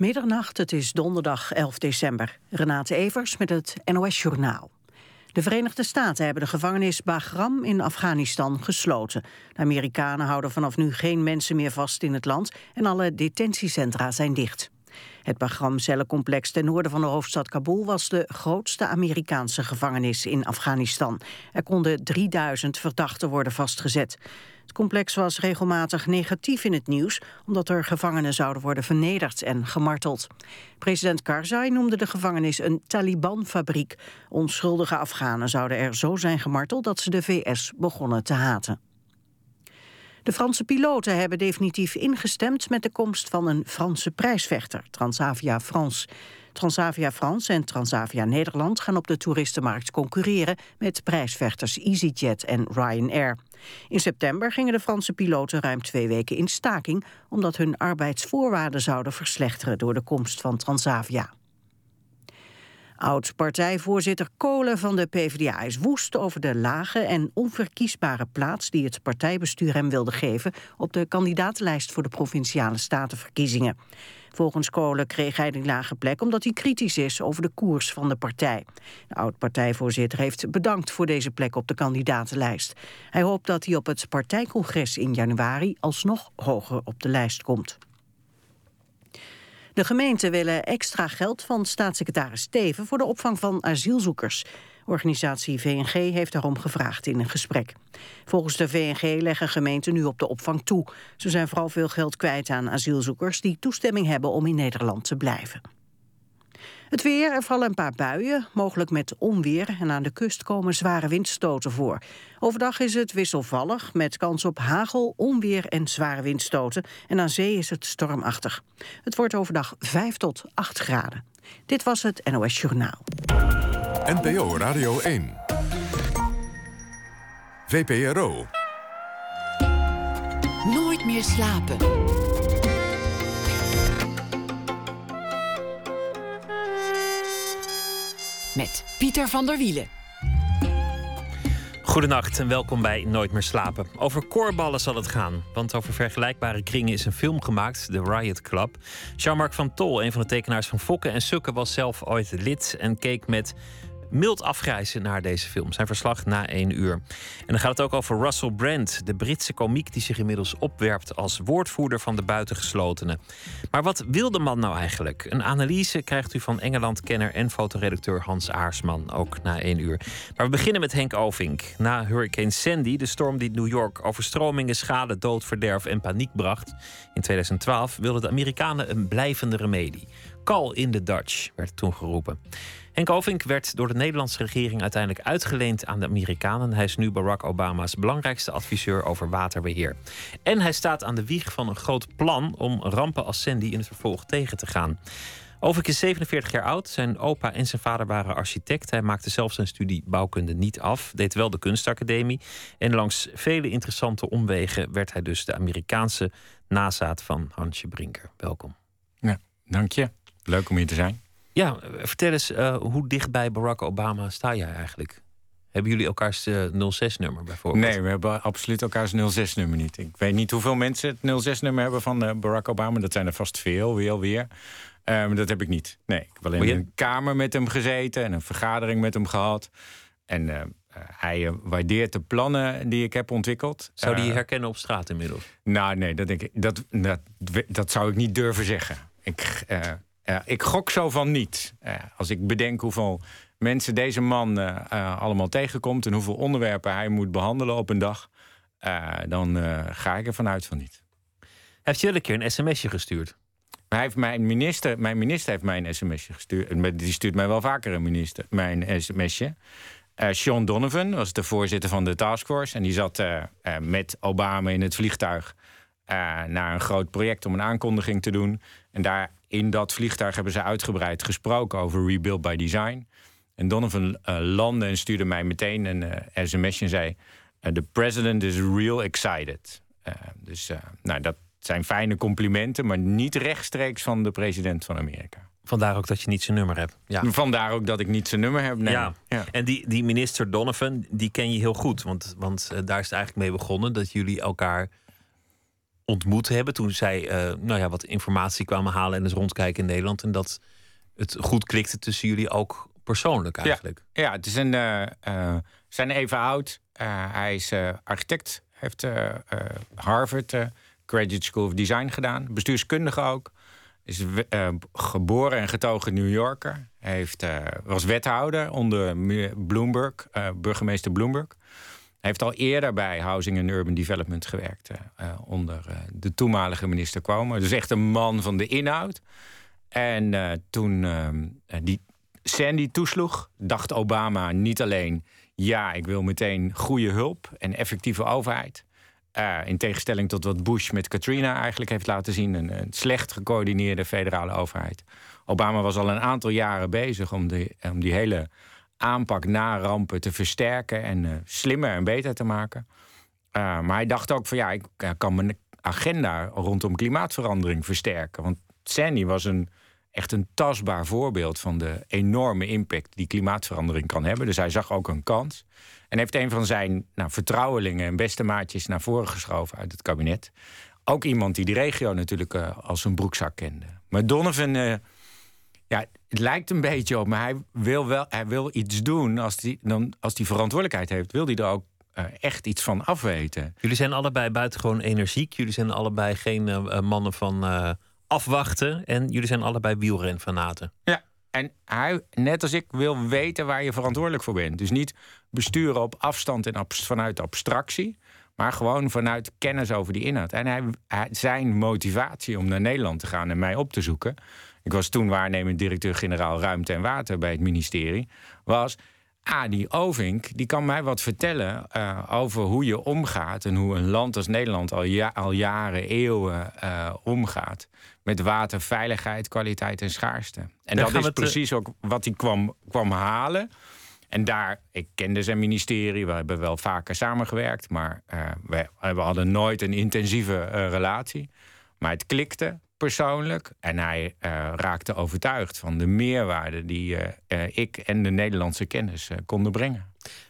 Middernacht, het is donderdag 11 december. Renate Evers met het NOS Journaal. De Verenigde Staten hebben de gevangenis Bagram in Afghanistan gesloten. De Amerikanen houden vanaf nu geen mensen meer vast in het land... en alle detentiecentra zijn dicht. Het Bagram-cellencomplex ten noorden van de hoofdstad Kabul... was de grootste Amerikaanse gevangenis in Afghanistan. Er konden 3000 verdachten worden vastgezet. Het complex was regelmatig negatief in het nieuws... omdat er gevangenen zouden worden vernederd en gemarteld. President Karzai noemde de gevangenis een Taliban-fabriek. Onschuldige Afghanen zouden er zo zijn gemarteld... dat ze de VS begonnen te haten. De Franse piloten hebben definitief ingestemd met de komst van een Franse prijsvechter, Transavia France. Transavia France en Transavia Nederland gaan op de toeristenmarkt concurreren met prijsvechters EasyJet en Ryanair. In september gingen de Franse piloten ruim twee weken in staking omdat hun arbeidsvoorwaarden zouden verslechteren door de komst van Transavia. Oud-partijvoorzitter Kolen van de PvdA is woest over de lage en onverkiesbare plaats die het partijbestuur hem wilde geven op de kandidatenlijst voor de provinciale statenverkiezingen. Volgens Kolen kreeg hij die lage plek omdat hij kritisch is over de koers van de partij. De oud-partijvoorzitter heeft bedankt voor deze plek op de kandidatenlijst. Hij hoopt dat hij op het partijcongres in januari alsnog hoger op de lijst komt. De gemeenten willen extra geld van staatssecretaris Steven voor de opvang van asielzoekers. Organisatie VNG heeft daarom gevraagd in een gesprek. Volgens de VNG leggen gemeenten nu op de opvang toe. Ze zijn vooral veel geld kwijt aan asielzoekers die toestemming hebben om in Nederland te blijven. Het weer, er vallen een paar buien, mogelijk met onweer... en aan de kust komen zware windstoten voor. Overdag is het wisselvallig, met kans op hagel, onweer en zware windstoten. En aan zee is het stormachtig. Het wordt overdag 5 tot 8 graden. Dit was het NOS Journaal. NPO Radio 1. VPRO. Nooit meer slapen. Met Pieter van der Wielen. Goedenacht en welkom bij Nooit meer slapen. Over koorballen zal het gaan, want over vergelijkbare kringen is een film gemaakt, The Riot Club. Jean-Marc van Tol, een van de tekenaars van Fokken en Sukken, was zelf ooit lid en keek met mild afgrijzen naar deze film. Zijn verslag na één uur. En dan gaat het ook over Russell Brand, de Britse komiek die zich inmiddels opwerpt als woordvoerder van de buitengeslotenen. Maar wat wil de man nou eigenlijk? Een analyse krijgt u van Engeland-kenner en fotoredacteur Hans Aarsman, ook na één uur. Maar we beginnen met Henk Ovink. Na Hurricane Sandy, de storm die New York overstromingen, schade, dood, verderf en paniek bracht in 2012, wilden de Amerikanen een blijvende remedie. Call in the Dutch werd toen geroepen. Henk Ovink werd door de Nederlandse regering uiteindelijk uitgeleend aan de Amerikanen. Hij is nu Barack Obama's belangrijkste adviseur over waterbeheer. En hij staat aan de wieg van een groot plan om rampen als Sandy in het vervolg tegen te gaan. Ovink is 47 jaar oud. Zijn opa en zijn vader waren architect. Hij maakte zelf zijn studie bouwkunde niet af, deed wel de kunstacademie. En langs vele interessante omwegen werd hij dus de Amerikaanse nazaat van Hansje Brinker. Welkom. Ja, dank je. Leuk om hier te zijn. Ja, vertel eens, uh, hoe dicht bij Barack Obama sta jij eigenlijk? Hebben jullie elkaars 06-nummer bijvoorbeeld? Nee, we hebben absoluut elkaars 06-nummer niet. Ik weet niet hoeveel mensen het 06-nummer hebben van uh, Barack Obama. Dat zijn er vast veel, weer alweer. Um, dat heb ik niet. Nee, ik heb alleen in een kamer met hem gezeten en een vergadering met hem gehad. En uh, hij waardeert de plannen die ik heb ontwikkeld. Zou die je herkennen op straat inmiddels? Nou, nee, dat, denk ik, dat, dat, dat zou ik niet durven zeggen. Ik, ik gok zo van niet. als ik bedenk hoeveel mensen deze man uh, uh, allemaal tegenkomt en hoeveel onderwerpen hij moet behandelen op een dag, uh, dan ga ik ervan uit van niet. Heeft jullie een keer een sms'je gestuurd? Hij heeft mijn, minister, mijn minister heeft mij een sms'je gestuurd. Die stuurt mij wel vaker een minister, mijn sms'je. Sean Donovan was de voorzitter van de taskforce. En die zat met Obama in het vliegtuig naar een groot project om een aankondiging te doen. En daar in dat vliegtuig hebben ze uitgebreid gesproken over Rebuild by Design. En Donovan uh, landde en stuurde mij meteen een uh, sms'je en zei... Uh, The president is real excited. dus nou, dat zijn fijne complimenten, maar niet rechtstreeks van de president van Amerika. Vandaar ook dat je niet zijn nummer hebt. Ja. Vandaar ook dat ik niet zijn nummer heb. Nee. Ja. ja. En die, die minister Donovan, die ken je heel goed. Want, want daar is het eigenlijk mee begonnen dat jullie elkaar ontmoet hebben. Toen zij eh, nou ja, wat informatie kwamen halen en eens rondkijken in Nederland. En dat het goed klikte tussen jullie ook persoonlijk eigenlijk. Ja, ja het is een. Uh, uh, zijn even oud. hij is architect. Heeft Harvard Graduate School of Design gedaan. Bestuurskundige ook. Is geboren en getogen New Yorker. Heeft, was wethouder onder Bloomberg, burgemeester Bloomberg. Heeft al eerder bij Housing and Urban Development gewerkt. onder de toenmalige minister Cuomo. Dus echt een man van de inhoud. En toen die Sandy toesloeg, dacht Obama niet alleen... ja, ik wil meteen goede hulp en effectieve overheid... In tegenstelling tot wat Bush met Katrina eigenlijk heeft laten zien. Een, een, slecht gecoördineerde federale overheid. Obama was al een aantal jaren bezig om, de, om die hele aanpak na rampen te versterken en uh, slimmer en beter te maken. Uh, maar hij dacht ook van ja, ik kan mijn agenda rondom klimaatverandering versterken. Want Sandy was een echt een tastbaar voorbeeld van de enorme impact die klimaatverandering kan hebben. Dus hij zag ook een kans. En heeft een van zijn nou, vertrouwelingen en beste maatjes naar voren geschoven uit het kabinet. Ook iemand die die regio natuurlijk als een broekzak kende. Maar Donovan, ja, het lijkt een beetje op, maar hij wil wel hij wil iets doen. Als hij dan, als die verantwoordelijkheid heeft, wil hij er ook uh, echt iets van afweten. Jullie zijn allebei buitengewoon energiek. Jullie zijn allebei geen mannen van afwachten. En jullie zijn allebei wielrenfanaten. Ja, en hij, net als ik, wil weten waar je verantwoordelijk voor bent. Dus niet besturen op afstand en vanuit abstractie. Maar gewoon vanuit kennis over die inhoud. En hij, zijn motivatie om naar Nederland te gaan en mij op te zoeken. Ik was toen waarnemend directeur-generaal Ruimte en Water bij het ministerie. Was Ah, die Ovink die kan mij wat vertellen uh, over hoe je omgaat en hoe een land als Nederland al, ja, al jaren, eeuwen uh, omgaat met water, veiligheid, kwaliteit en schaarste. En dat is precies ook wat hij kwam, kwam halen. En daar, ik kende zijn ministerie, we hebben wel vaker samengewerkt, maar uh, we, we, hadden nooit een intensieve relatie. Maar het klikte persoonlijk. En hij uh, raakte overtuigd van de meerwaarde die uh, ik en de Nederlandse kennis konden brengen.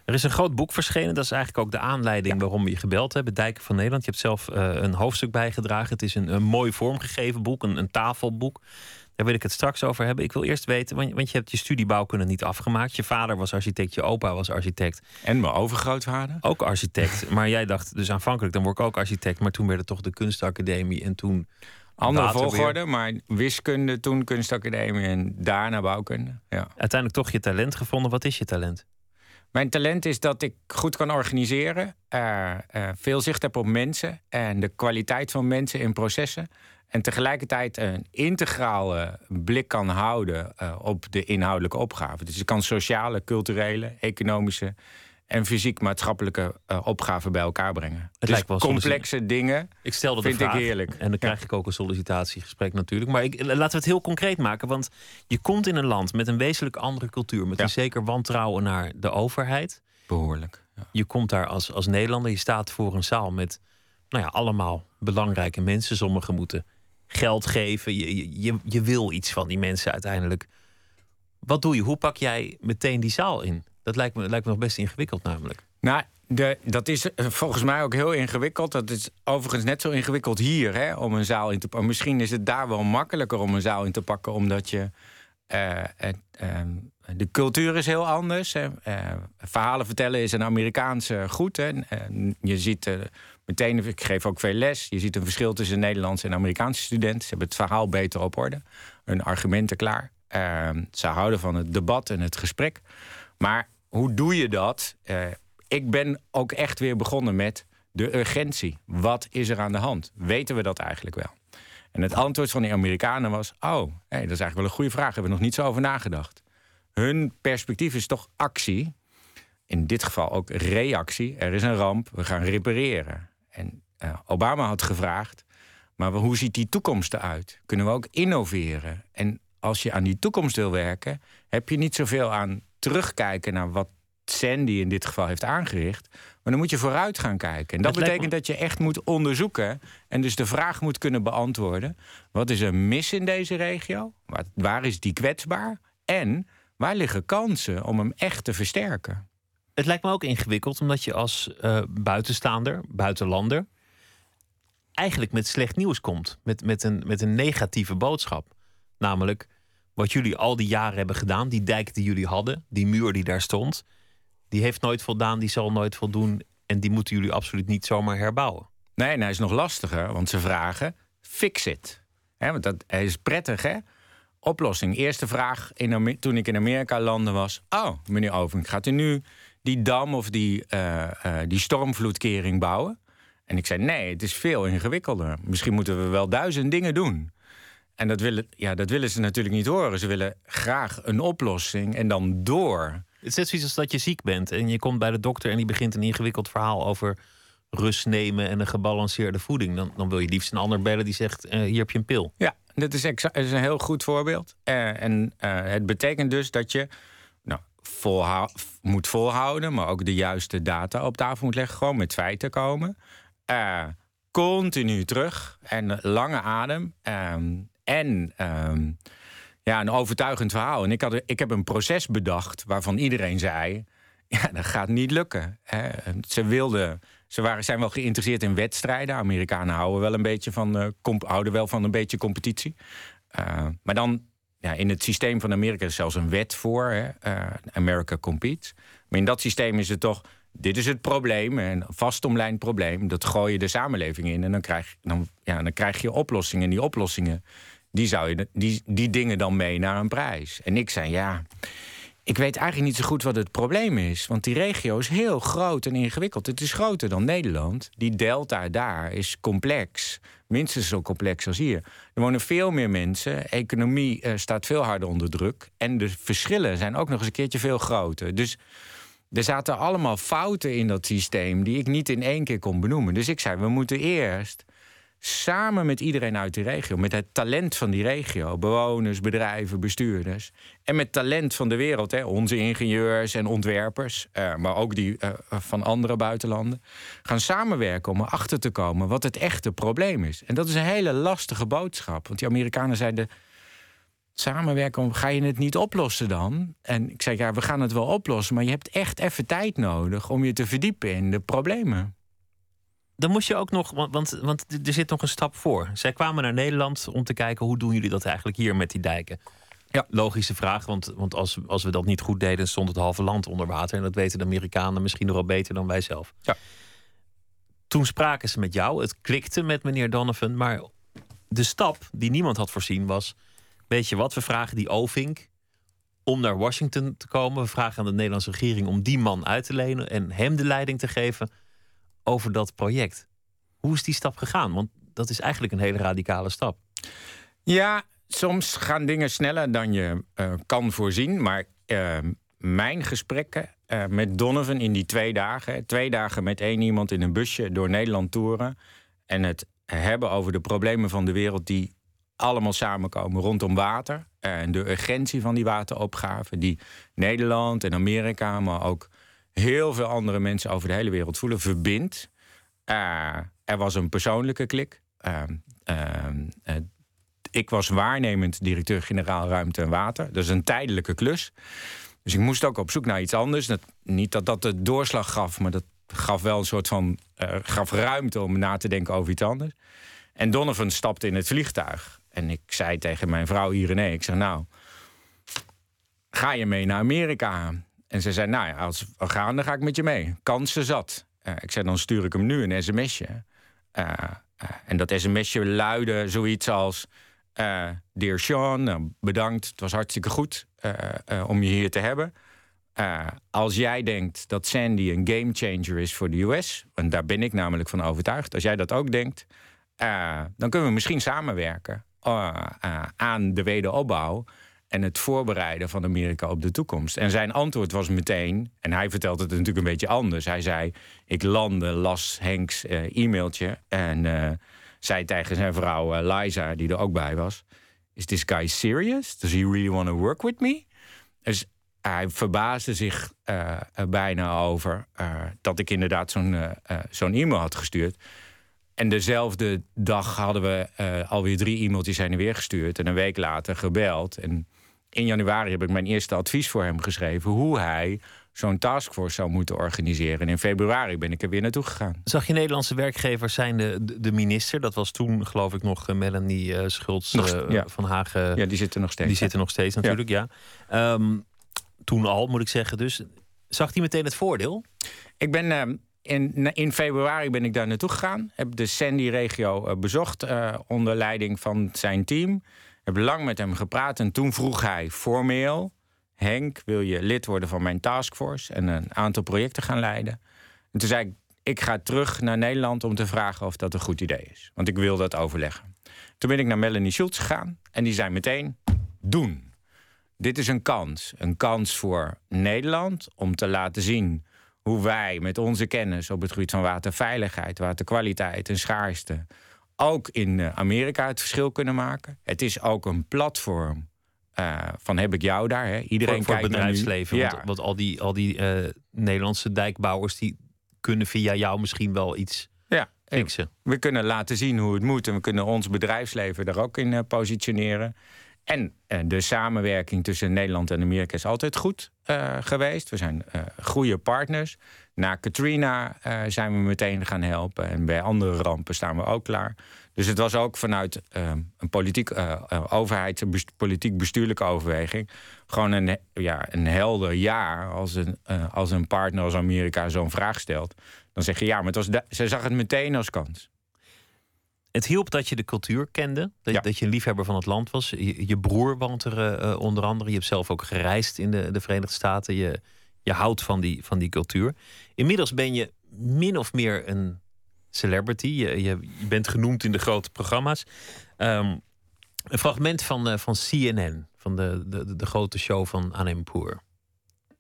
Er is een groot boek verschenen. Dat is eigenlijk ook de aanleiding waarom we je gebeld hebben. Dijken van Nederland. Je hebt zelf een hoofdstuk bijgedragen. Het is een, een mooi vormgegeven boek, een, een, tafelboek. Daar wil ik het straks over hebben. Ik wil eerst weten, want, want je hebt je studiebouwkunde niet afgemaakt. Je vader was architect, je opa was architect. En mijn overgrootvader? Ook architect. maar jij dacht dus aanvankelijk, dan word ik ook architect. Maar toen werd het toch de kunstacademie. En toen andere volgorde, maar wiskunde, toen kunstacademie en daarna bouwkunde. Ja. Uiteindelijk toch je talent gevonden. Wat is je talent? Mijn talent is dat ik goed kan organiseren, uh, uh, veel zicht heb op mensen en de kwaliteit van mensen in processen. En tegelijkertijd een integrale blik kan houden uh, op de inhoudelijke opgave. Dus ik kan sociale, culturele, economische en fysiek-maatschappelijke uh, opgaven bij elkaar brengen. Het dus lijkt wel complexe dingen. Ik stelde de vind vraag, ik heerlijk. En dan krijg ik ook een sollicitatiegesprek natuurlijk. Maar ik, laten we het heel concreet maken. Want je komt in een land met een wezenlijk andere cultuur. Met een zeker wantrouwen naar de overheid. Behoorlijk. Ja. Je komt daar als, als Nederlander. Je staat voor een zaal met nou ja, allemaal belangrijke mensen. Sommigen moeten geld geven. Je, je, je wil iets van die mensen uiteindelijk. Wat doe je? Hoe pak jij meteen die zaal in? Dat lijkt me, lijkt me nog best ingewikkeld namelijk. Nou, de, dat is eh, volgens mij ook heel ingewikkeld. Dat is overigens net zo ingewikkeld hier hè, om een zaal in te pakken. Misschien is het daar wel makkelijker om een zaal in te pakken, omdat je. Uh, de cultuur is heel anders. Hè. Verhalen vertellen is een Amerikaanse goed. Hè. je ziet meteen, ik geef ook veel les. Je ziet een verschil tussen Nederlandse en Amerikaanse studenten. Ze hebben het verhaal beter op orde, hun argumenten klaar. ze houden van het debat en het gesprek. Maar hoe doe je dat? Uh, ik ben ook echt weer begonnen met de urgentie. Wat is er aan de hand? Weten we dat eigenlijk wel? En het antwoord van de Amerikanen was: Oh, dat is eigenlijk wel een goede vraag. Hebben we nog niet zo over nagedacht. Hun perspectief is toch actie. In dit geval ook reactie. Er is een ramp, we gaan repareren. En uh, Obama had gevraagd: Maar hoe ziet die toekomst eruit? Kunnen we ook innoveren? En als je aan die toekomst wil werken, heb je niet zoveel aan terugkijken naar wat Sandy in dit geval heeft aangericht. Maar dan moet je vooruit gaan kijken. En dat, betekent dat je echt moet onderzoeken. En dus de vraag moet kunnen beantwoorden: wat is er mis in deze regio? Waar, waar is die kwetsbaar? En waar liggen kansen om hem echt te versterken? Het lijkt me ook ingewikkeld, omdat je als uh, buitenstaander, buitenlander. eigenlijk met slecht nieuws komt. Met, met, een, met een negatieve boodschap. Namelijk wat jullie al die jaren hebben gedaan, die dijk die jullie hadden, die muur die daar stond, die heeft nooit voldaan, die zal nooit voldoen. En die moeten jullie absoluut niet zomaar herbouwen. Nee, en is nog lastiger, want ze vragen: fix it. Want dat is prettig, hè? Oplossing. Eerste vraag in, toen ik in Amerika landde was: Oh, meneer Oving, gaat u nu die dam of die, uh, uh, die stormvloedkering bouwen? En ik zei: Nee, het is veel ingewikkelder. Misschien moeten we wel duizend dingen doen. En dat willen, ja, dat willen ze natuurlijk niet horen. Ze willen graag een oplossing en dan door. Het is net zoiets als dat je ziek bent en je komt bij de dokter en die begint een ingewikkeld verhaal over rust nemen en een gebalanceerde voeding. Dan, dan wil je liefst een ander bellen die zegt: uh, hier heb je een pil. Ja, dit is, is een heel goed voorbeeld. Uh, en uh, het betekent dus dat je nou, volhou moet volhouden, maar ook de juiste data op tafel moet leggen. Gewoon met feiten komen. continu terug en lange adem. Ehm, en um, ja, een overtuigend verhaal. En ik, had, ik heb een proces bedacht waarvan iedereen zei: ja, dat gaat niet lukken. Hè. Ze wilden. Ze waren, zijn wel geïnteresseerd in wedstrijden. Amerikanen houden wel een beetje van, uh, houden wel van een beetje competitie. Uh, maar dan ja, in het systeem van Amerika is zelfs een wet voor. Hè, uh, America Competes. Maar in dat systeem is het toch. Dit is het probleem, een vastomlijnd probleem. Dat gooi je de samenleving in en dan krijg, dan, ja, dan krijg je oplossingen. En die oplossingen die, zou je, die, die dingen dan mee naar een prijs. En ik zei, ja, ik weet eigenlijk niet zo goed wat het probleem is. Want die regio is heel groot en ingewikkeld. Het is groter dan Nederland. Die delta daar is complex. Minstens zo complex als hier. Er wonen veel meer mensen. Economie uh, staat veel harder onder druk. En de verschillen zijn ook nog eens een keertje veel groter. Dus er zaten allemaal fouten in dat systeem... die ik niet in één keer kon benoemen. Dus ik zei, we moeten eerst samen met iedereen uit die regio, met het talent van die regio, bewoners, bedrijven, bestuurders, en met talent van de wereld, hè, onze ingenieurs en ontwerpers, eh, maar ook die eh, van andere buitenlanden, gaan samenwerken om erachter te komen wat het echte probleem is. En dat is een hele lastige boodschap, want die Amerikanen zeiden. Samenwerken, ga je het niet oplossen dan? En ik zei, ja, we gaan het wel oplossen, maar je hebt echt even tijd nodig om je te verdiepen in de problemen dan moest je ook nog, want, want, want er zit nog een stap voor. Zij kwamen naar Nederland om te kijken hoe doen jullie dat eigenlijk hier met die dijken. Ja. Logische vraag, want, want als, als we dat niet goed deden, stond het halve land onder water. En dat weten de Amerikanen misschien nog wel beter dan wij zelf. Ja. Toen spraken ze met jou, het klikte met meneer Donovan, maar de stap die niemand had voorzien was: Weet je wat, we vragen die Ovink om naar Washington te komen. We vragen aan de Nederlandse regering om die man uit te lenen en hem de leiding te geven over dat project. Hoe is die stap gegaan? Want dat is eigenlijk een hele radicale stap. Ja, soms gaan dingen sneller dan je uh, kan voorzien. Maar uh, mijn gesprekken uh, met Donovan in die twee dagen... twee dagen met één iemand in een busje door Nederland toeren... en het hebben over de problemen van de wereld... die allemaal samenkomen rondom water... en de urgentie van die wateropgave... die Nederland en Amerika, maar ook heel veel andere mensen over de hele wereld voelen, verbindt. Uh, er was een persoonlijke klik. Uh, uh, ik was waarnemend directeur-generaal Ruimte en Water. Dat is een tijdelijke klus. Dus ik moest ook op zoek naar iets anders. Niet dat dat de doorslag gaf, maar dat gaf wel een soort van. gaf ruimte om na te denken over iets anders. En Donovan stapte in het vliegtuig. En ik zei tegen mijn vrouw Irene: Ik zeg, nou, ga je mee naar Amerika? En ze zei, nou ja, als we gaan, dan ga ik met je mee. Kansen zat. Uh, ik zei, dan stuur ik hem nu een sms'je. Uh, uh, en dat sms'je luidde zoiets als... Dear Sean, nou, bedankt, het was hartstikke goed om je hier te hebben. als jij denkt dat Sandy een game changer is voor de US... en daar ben ik namelijk van overtuigd. Als jij dat ook denkt, dan kunnen we misschien samenwerken... aan de wederopbouw en het voorbereiden van Amerika op de toekomst. En zijn antwoord was meteen, en hij vertelde het natuurlijk een beetje anders. Hij zei: Ik landde, las Henks uh, e-mailtje en uh, zei tegen zijn vrouw uh, Liza, die er ook bij was: Is this guy serious? Does he really want to work with me? Dus hij verbaasde zich bijna over dat ik inderdaad zo'n zo'n e-mail had gestuurd. En dezelfde dag hadden we alweer drie e-mailtjes zijn er weer gestuurd. En een week later gebeld. En in januari heb ik mijn eerste advies voor hem geschreven. Hoe hij zo'n taskforce zou moeten organiseren. En in februari ben ik er weer naartoe gegaan. Zag je Nederlandse werkgevers zijn de, de minister? Dat was toen, geloof ik, nog Melanie uh, Schultz uh, van Hagen. Ja, die zitten nog steeds. Die zitten nog steeds natuurlijk, ja. ja. Um, toen al, moet ik zeggen. Dus zag hij meteen het voordeel? Ik ben uh, in, in februari ben ik daar naartoe gegaan. Heb de Sandy-regio uh, bezocht uh, onder leiding van zijn team. Heb lang met hem gepraat en toen vroeg hij formeel... Henk, wil je lid worden van mijn taskforce... en een aantal projecten gaan leiden? En toen zei ik, ik ga terug naar Nederland om te vragen of dat een goed idee is. Want ik wil dat overleggen. Toen ben ik naar Melanie Schultz gegaan en die zei meteen, doen dit is een kans. Een kans voor Nederland om te laten zien hoe wij met onze kennis op het gebied van waterveiligheid, waterkwaliteit en schaarste ook in eh, Amerika het verschil kunnen maken. Het is ook een platform uh, van heb ik jou daar. Hè? Iedereen voor, voor kijkt bedrijfsleven. Ja. Want, want, al die, al die uh, Nederlandse dijkbouwers die kunnen via jou misschien wel iets ja, fixen. We kunnen laten zien hoe het moet en we kunnen ons bedrijfsleven daar ook in positioneren. En uh, de samenwerking tussen Nederland en Amerika is altijd goed uh, geweest. We zijn uh, goede partners. Na Katrina zijn we meteen gaan helpen. En bij andere rampen staan we ook klaar. Dus het was ook vanuit een politiek, overheids- en politiek bestuurlijke overweging... gewoon een, ja, een helder ja als een, als een partner als Amerika zo'n vraag stelt. Dan zeg je ja, maar het was ze zag het meteen als kans het hielp dat je de cultuur kende. Dat, dat je een liefhebber van het land was. Je, je broer woont er uh, onder andere. Je hebt zelf ook gereisd in de, de Verenigde Staten. Je, je houdt van die, van die cultuur. Inmiddels ben je min of meer een celebrity. Je, je, bent genoemd in de grote programma's. Um, een fragment van, uh, van CNN, van de, de, de grote show van Anne Poor.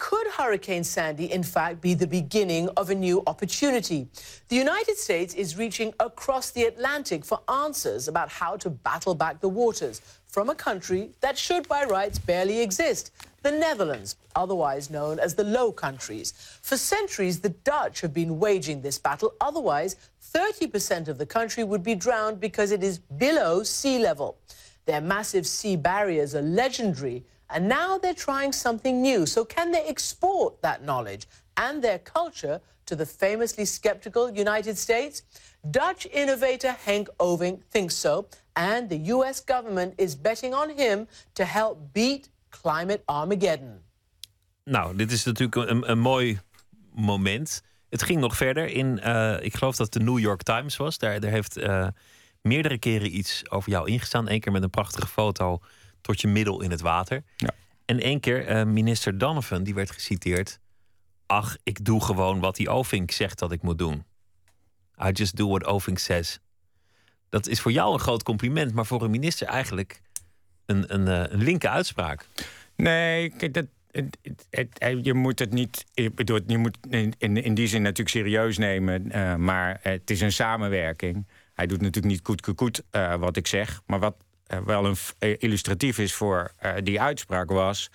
Could Hurricane Sandy, in fact, be the beginning of a new opportunity? The United States is reaching across the Atlantic for answers about how to battle back the waters from a country that should, by rights, barely exist the Netherlands, otherwise known as the Low Countries. For centuries, the Dutch have been waging this battle. Otherwise, 30% of the country would be drowned because it is below sea level. Their massive sea barriers are legendary and now they're trying something new. So, can they export that knowledge and their culture to the famously skeptical United States? Dutch innovator Henk Oving thinks so, and the US government is betting on him to help beat climate Armageddon. Nou, dit is natuurlijk een, een mooi moment. Het ging nog verder in, uh, ik geloof dat het de New York Times was. Daar, daar heeft uh, meerdere keren iets over jou ingestaan. Eén keer met een prachtige foto tot je middel in het water. Ja. En één keer uh, minister Donovan, die werd geciteerd. Ach, ik doe gewoon wat die Ovink zegt dat ik moet doen. I just do what Ovink says. Dat is voor jou een groot compliment, maar voor een minister eigenlijk een, een, eh, een linker uitspraak. Nee, kijk, dat, het, het, je moet het niet. Ik bedoel, je moet in, in, die zin natuurlijk serieus nemen. Uh, maar het is een samenwerking. Hij doet natuurlijk niet goed uh, wat ik zeg. Maar wat wel een, uh, illustratief is voor uh, die uitspraak was.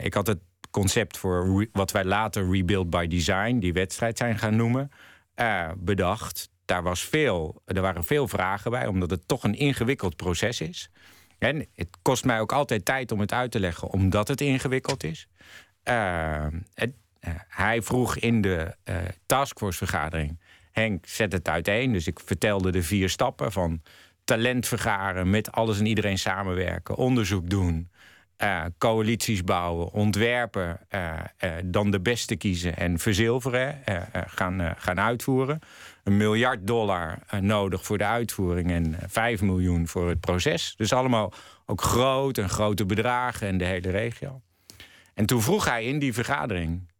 ik had het concept voor wat wij later Rebuild by Design, die wedstrijd zijn gaan noemen, bedacht. Daar was veel, er waren veel vragen bij, omdat het toch een ingewikkeld proces is. En het kost mij ook altijd tijd om het uit te leggen, omdat het ingewikkeld is. Het, hij vroeg in de taskforce-vergadering: Henk, zet het uiteen. Dus ik vertelde de vier stappen van talent vergaren, met alles en iedereen samenwerken, onderzoek doen, uh, coalities bouwen, ontwerpen, uh, uh, dan de beste kiezen en verzilveren, gaan, gaan uitvoeren. Een miljard dollar nodig voor de uitvoering en 5 miljoen voor het proces. Dus allemaal ook groot en grote bedragen en de hele regio. En toen vroeg hij in die vergadering,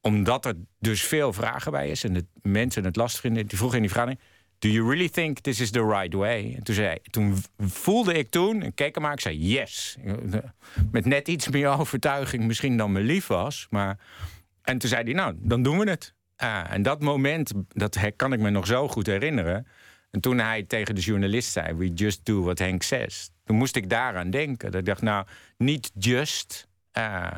omdat er dus veel vragen bij is en de mensen het lastig vinden, die vroeg in die vergadering Do you really think this is the right way? En toen, zei, toen voelde ik toen, en keek hem maar, ik zei yes. Met net iets meer overtuiging misschien dan me lief was. Maar, en toen zei hij, nou, dan doen we het. Ah, en dat moment, dat kan ik me nog zo goed herinneren. En toen hij tegen de journalist zei, we just do what Henk says. Toen moest ik daaraan denken. Dat ik dacht, nou, niet just... Uh,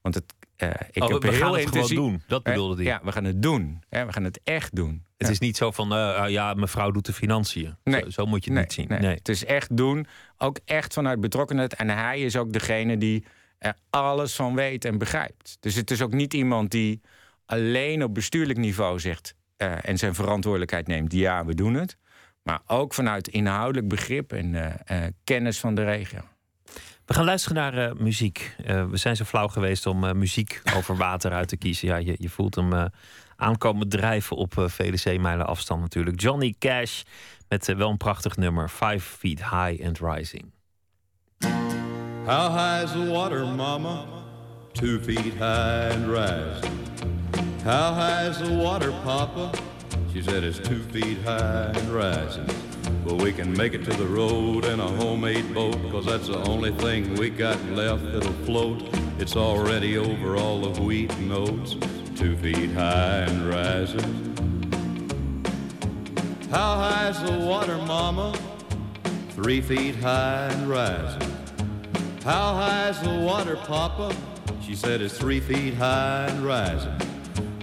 want het, uh, ik oh, heb we heel gaan het intensief... doen, dat bedoelde hij. Ja, we gaan het doen. we gaan het echt doen. Het is niet zo van, uh, ja, mevrouw doet de financiën. Nee. Zo, zo moet je het niet zien. Nee. Het is echt doen. Ook echt vanuit betrokkenheid. En hij is ook degene die er alles van weet en begrijpt. Dus het is ook niet iemand die alleen op bestuurlijk niveau zegt eh, en zijn verantwoordelijkheid neemt. Ja, we doen het. Maar ook vanuit inhoudelijk begrip en eh, eh, kennis van de regio. We gaan luisteren naar uh, muziek. Uh, we zijn zo flauw geweest om uh, muziek over water uit te kiezen. Ja, je, je voelt hem aankomen drijven op vele zeemijlen afstand natuurlijk. Johnny Cash met wel een prachtig nummer. Five Feet High and Rising. How high is the water, mama? Two feet high and rising. How high is the water, papa? She said it's two feet high and rising. But we can make it to the road in a homemade boat, cause that's the only thing we got left that'll float. It's already over all the wheat and oats, two feet high and rising. How high's the water, mama? Three feet high and rising. How high's the water, papa? She said it's three feet high and rising.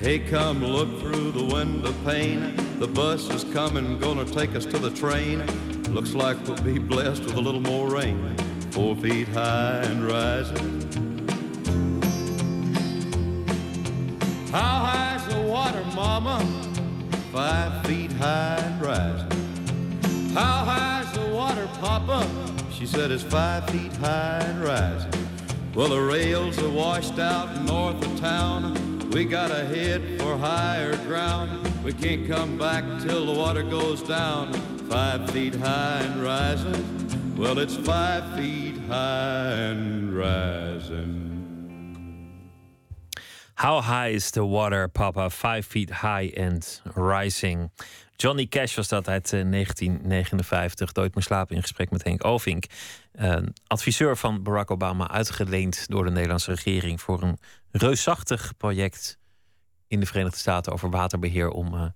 Hey, come look through the window pane. The bus is coming, gonna take us to the train. Looks like we'll be blessed with a little more rain. Four feet high and rising. How high's the water, mama? Five feet high and rising. How high's the water, papa? She said it's five feet high and rising. Well, the rails are washed out north of town. We gotta head for higher ground. We can't come back till the water goes down. Five feet high and rising. Well, it's five feet high and rising. How high is the water, Papa? Five feet high and rising. Johnny Cash was dat uit 1959. Nooit meer slapen in gesprek met Henk Ovink. Uh, adviseur van Barack Obama, uitgeleend door de Nederlandse regering voor een reusachtig project in de Verenigde Staten over waterbeheer om uh,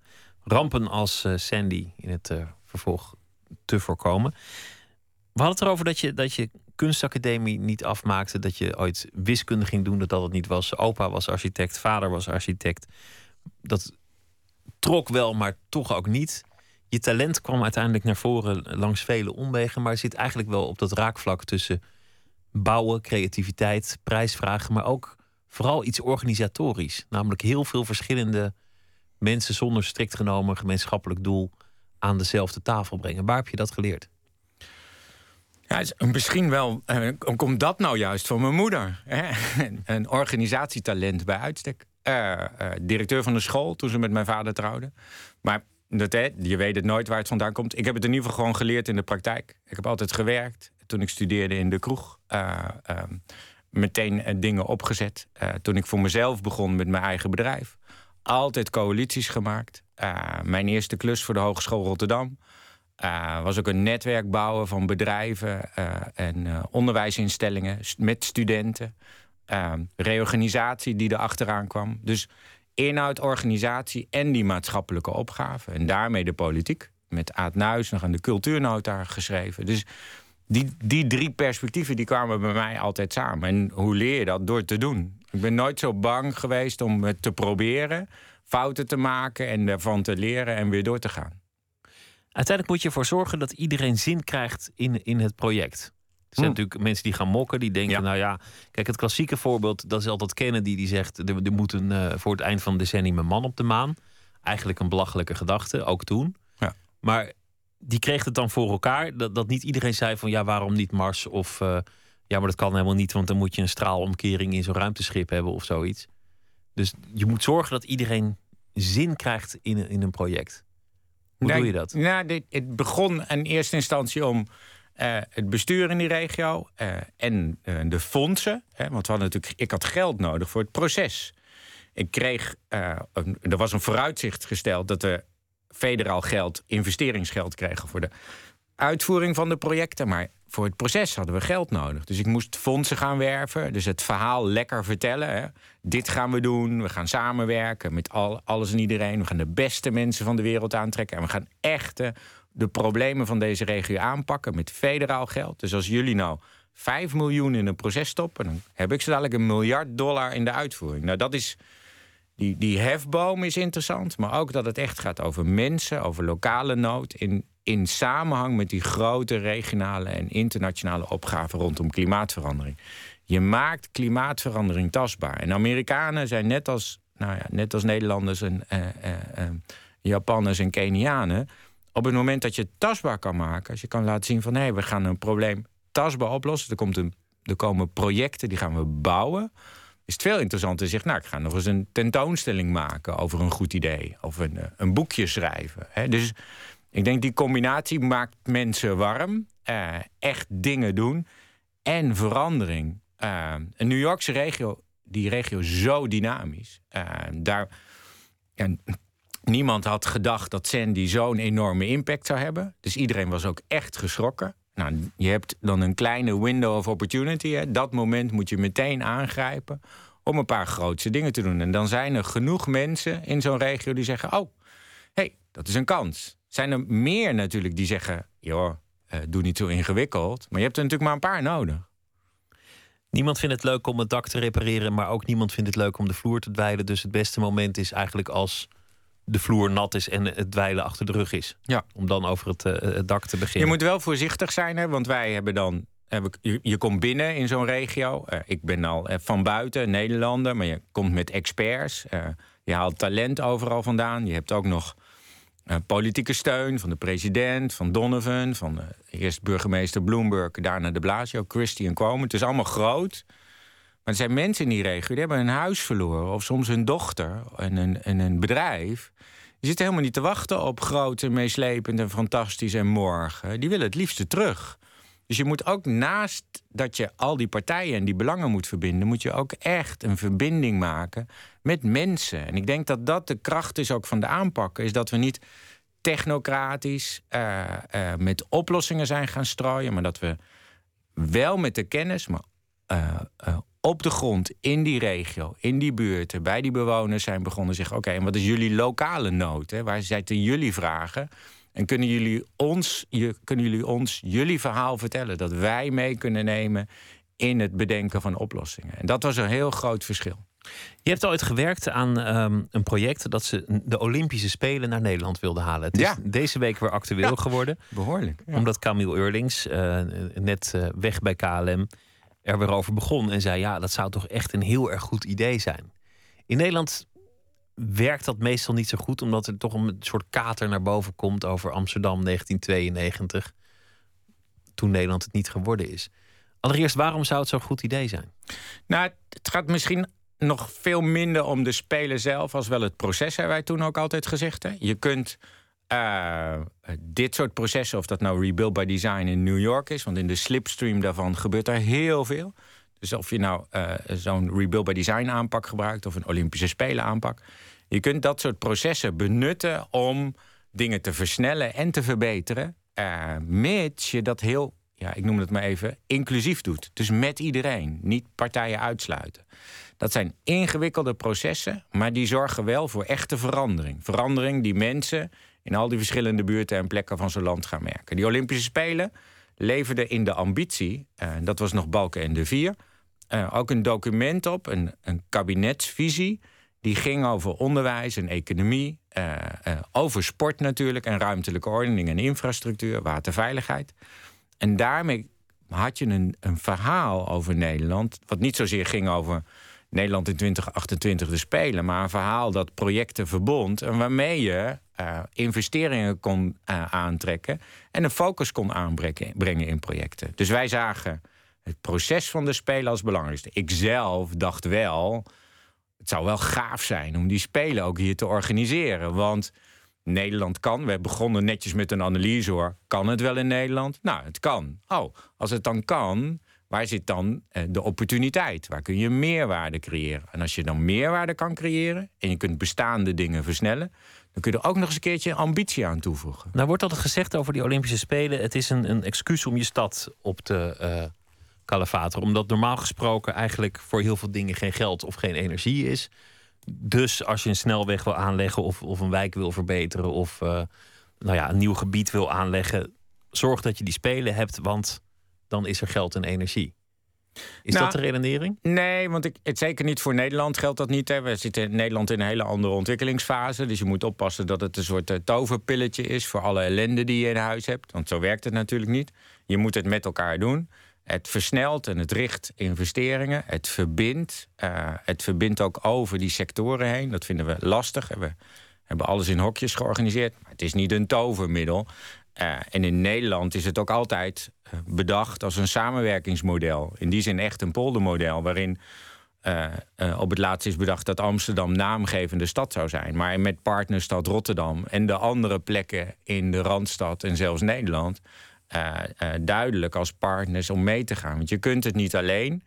rampen als uh, Sandy in het vervolg te voorkomen. We hadden het erover dat je, dat je kunstacademie niet afmaakte, dat je ooit wiskunde ging doen, dat dat het niet was. Opa was architect, vader was architect. Dat trok wel, maar toch ook niet. Je talent kwam uiteindelijk naar voren langs vele omwegen, maar zit eigenlijk wel op dat raakvlak tussen bouwen, creativiteit, prijsvragen, maar ook vooral iets organisatorisch. Namelijk heel veel verschillende mensen zonder strikt genomen gemeenschappelijk doel aan dezelfde tafel brengen. Waar heb je dat geleerd? Ja, misschien wel. Eh, komt dat nou juist van mijn moeder? Een organisatietalent bij uitstek. Uh, uh, directeur van de school toen ze met mijn vader trouwden. Maar dat, hè, je weet het nooit waar het vandaan komt. Ik heb het in ieder geval gewoon geleerd in de praktijk. Ik heb altijd gewerkt. Toen ik studeerde in de kroeg. Uh, meteen dingen opgezet. toen ik voor mezelf begon met mijn eigen bedrijf. Altijd coalities gemaakt. mijn eerste klus voor de Hogeschool Rotterdam. was ook een netwerk bouwen van bedrijven en onderwijsinstellingen met studenten. reorganisatie die er achteraan kwam. Dus inhoud, organisatie en die maatschappelijke opgave. En daarmee de politiek. Met Aad Nuis nog aan de cultuurnota geschreven. Dus die, die drie perspectieven die kwamen bij mij altijd samen. En hoe leer je dat? Door te doen. Ik ben nooit zo bang geweest om het te proberen, fouten te maken en ervan te leren en weer door te gaan. Uiteindelijk moet je ervoor zorgen dat iedereen zin krijgt in, in het project. Er zijn natuurlijk mensen die gaan mokken, die denken, nou ja, kijk, het klassieke voorbeeld, dat is altijd Kennedy die zegt, er, er moet een, uh, voor het eind van het decennium een man op de maan. Eigenlijk een belachelijke gedachte, ook toen. Ja. Maar die kreeg het dan voor elkaar, dat, dat niet iedereen zei van, ja, waarom niet Mars? Of, uh, ja, maar dat kan helemaal niet, want dan moet je een straalomkering in zo'n ruimteschip hebben of zoiets. Dus je moet zorgen dat iedereen zin krijgt in, in een project. Hoe doe je dat? Nou, dit, het begon in eerste instantie om uh, het bestuur in die regio uh, en de fondsen. Hè, want we hadden natuurlijk, ik had geld nodig voor het proces. Ik kreeg, er was een vooruitzicht gesteld dat we federaal geld, investeringsgeld kregen voor de uitvoering van de projecten. Maar voor het proces hadden we geld nodig. Dus ik moest fondsen gaan werven. Dus het verhaal lekker vertellen. Hè. Dit gaan we doen. We gaan samenwerken met al, alles en iedereen. We gaan de beste mensen van de wereld aantrekken. En we gaan echt de problemen van deze regio aanpakken met federaal geld. Dus als jullie nou 5 miljoen in een proces stoppen, dan heb ik zo dadelijk een miljard dollar in de uitvoering. Nou, dat is. Die, die hefboom is interessant, maar ook dat het echt gaat over mensen, over lokale nood. In, in samenhang met die grote regionale en internationale opgaven rondom klimaatverandering. Je maakt klimaatverandering tastbaar. En Amerikanen zijn net als, nou ja, net als Nederlanders en uh, uh, Japanners en Kenianen. Op het moment dat je het tastbaar kan maken, als je kan laten zien van hé, hey, we gaan een probleem tastbaar oplossen. Komt er komen projecten die gaan we bouwen. Is het veel interessanter te zeggen, nou, ik ga nog eens een tentoonstelling maken over een goed idee. Of een, een boekje schrijven. Hè. Dus ik denk die combinatie maakt mensen warm. Uh, echt dingen doen. En verandering. Uh, een New Yorkse regio, die regio zo dynamisch. Daar, en niemand had gedacht dat Sandy zo'n enorme impact zou hebben. Dus iedereen was ook echt geschrokken. Nou, je hebt dan een kleine window of opportunity. Hè. Dat moment moet je meteen aangrijpen om een paar grootse dingen te doen. En dan zijn er genoeg mensen in zo'n regio die zeggen: Oh, hey, dat is een kans zijn er meer natuurlijk die zeggen: joh, uh, doe niet zo ingewikkeld. Maar je hebt er natuurlijk maar een paar nodig. Niemand vindt het leuk om het dak te repareren, maar ook niemand vindt het leuk om de vloer te dweilen. Dus het beste moment is eigenlijk als de vloer nat is en het dweilen achter de rug is. Ja. Om dan over het, het dak te beginnen. Je moet wel voorzichtig zijn, hè, want wij hebben dan. Je, je komt binnen in zo'n regio. Uh, ik ben al van buiten, Nederlander, maar je komt met experts. je haalt talent overal vandaan. Je hebt ook nog politieke steun van de president, van Donovan, van eerst burgemeester Bloomberg, daarna de Blasio, Christie en Cuomo. Het is allemaal groot. Maar er zijn mensen in die regio die hebben een huis verloren, of soms hun dochter en een, en een bedrijf. Die zitten helemaal niet te wachten op groot en meeslepend en fantastisch en morgen. Die willen het liefste terug. Dus je moet ook naast dat je al die partijen en die belangen moet verbinden, moet je ook echt een verbinding maken met mensen. En ik denk dat dat de kracht is ook van de aanpakken, is dat we niet technocratisch uh, uh, met oplossingen zijn gaan strooien, maar dat we wel met de kennis, maar op de grond, in die regio, in die buurten, bij die bewoners zijn begonnen zeggen: Oké, en wat is jullie lokale nood? Hè? Waar zitten jullie vragen? En kunnen jullie, ons, je, kunnen jullie ons jullie verhaal vertellen? Dat wij mee kunnen nemen in het bedenken van oplossingen. En dat was een heel groot verschil. Je hebt ooit gewerkt aan um, een project dat ze de Olympische Spelen naar Nederland wilden halen. Het is ja. deze week weer actueel ja, geworden. Behoorlijk. Ja. Omdat Camille Eurlings, uh, net uh, weg bij KLM, er weer over begon en zei: Ja, dat zou toch echt een heel erg goed idee zijn. In Nederland werkt dat meestal niet zo goed, omdat er toch een soort kater naar boven komt over Amsterdam 1992, toen Nederland het niet geworden is. Allereerst, waarom zou het zo'n goed idee zijn? Nou, het gaat misschien nog veel minder om de speler zelf als wel het proces, hebben wij toen ook altijd gezegd. Hè? Je kunt uh, dit soort processen, of dat nou Rebuild by Design in New York is, want in de slipstream daarvan gebeurt er heel veel. Dus of je nou uh, zo'n Rebuild by Design aanpak gebruikt of een Olympische Spelen aanpak. Je kunt dat soort processen benutten om dingen te versnellen en te verbeteren. Uh, mits je dat heel, ja, ik noem het maar even, inclusief doet. Dus met iedereen, niet partijen uitsluiten. Dat zijn ingewikkelde processen, maar die zorgen wel voor echte verandering. Verandering die mensen in al die verschillende buurten en plekken van zo'n land gaan merken. Die Olympische Spelen leverden in de ambitie, uh, dat was nog Balken en de Vier, uh, ook een document op, een, een kabinetsvisie. Die ging over onderwijs en economie, uh, over sport natuurlijk en ruimtelijke ordening en infrastructuur, waterveiligheid. En daarmee had je een, een verhaal over Nederland, wat niet zozeer ging over Nederland in 2028 de Spelen, maar een verhaal dat projecten verbond en waarmee je uh, investeringen kon uh, aantrekken en een focus kon aanbrengen in projecten. Dus wij zagen het proces van de Spelen als belangrijkste. Ik zelf dacht wel, het zou wel gaaf zijn om die Spelen ook hier te organiseren, want Nederland kan. We begonnen netjes met een analyse hoor. Kan het wel in Nederland? Nou, het kan. Oh, als het dan kan, waar zit dan eh, de opportuniteit? Waar kun je meerwaarde creëren? En als je dan meerwaarde kan creëren en je kunt bestaande dingen versnellen, dan kun je er ook nog eens een keertje ambitie aan toevoegen. Nou wordt altijd gezegd over die Olympische Spelen: het is een, een excuus om je stad op te uh, kalefateren. Omdat normaal gesproken eigenlijk voor heel veel dingen geen geld of geen energie is. Dus als je een snelweg wil aanleggen of, of een wijk wil verbeteren of uh, nou ja, een nieuw gebied wil aanleggen, zorg dat je die spelen hebt, want dan is er geld en energie. Is Nou, dat de redenering? Nee, want ik, het zeker niet voor Nederland geldt dat niet. Hè. We zitten in Nederland in een hele andere ontwikkelingsfase. Dus je moet oppassen dat het een soort eh, toverpilletje is voor alle ellende die je in huis hebt. Want zo werkt het natuurlijk niet. Je moet het met elkaar doen. Het versnelt en het richt investeringen. Het verbindt. eh, het verbindt ook over die sectoren heen. Dat vinden we lastig. We hebben alles in hokjes georganiseerd. Maar het is niet een tovermiddel. Eh, en in Nederland is het ook altijd eh, bedacht als een samenwerkingsmodel. In die zin echt een poldermodel, waarin eh, op het laatst is bedacht dat Amsterdam naamgevende stad zou zijn. Maar met partnerstad Rotterdam en de andere plekken in de Randstad en zelfs Nederland duidelijk als partners om mee te gaan. Want je kunt het niet alleen.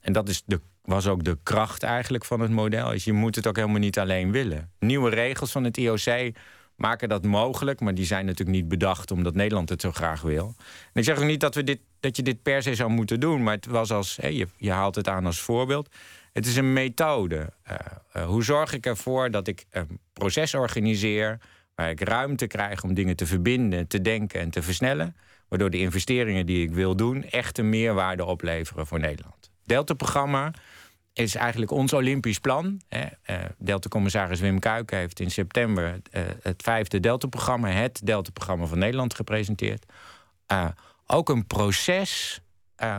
En dat is de, was ook de kracht eigenlijk van het model. Je moet het ook helemaal niet alleen willen. Nieuwe regels van het IOC maken dat mogelijk, maar die zijn natuurlijk niet bedacht omdat Nederland het zo graag wil. Ik zeg ook niet dat, we dit, dat je dit per se zou moeten doen, maar het was als, je, je haalt het aan als voorbeeld. Het is een methode. Eh, eh, hoe zorg ik ervoor dat ik een proces organiseer waar ik ruimte krijg om dingen te verbinden, te denken en te versnellen, waardoor de investeringen die ik wil doen echt een meerwaarde opleveren voor Nederland. Delta-programma is eigenlijk ons Olympisch plan. Eh, Delta-commissaris Wim Kuiken heeft in september eh, het vijfde Delta-programma, het Delta-programma van Nederland, gepresenteerd. Eh, ook een proces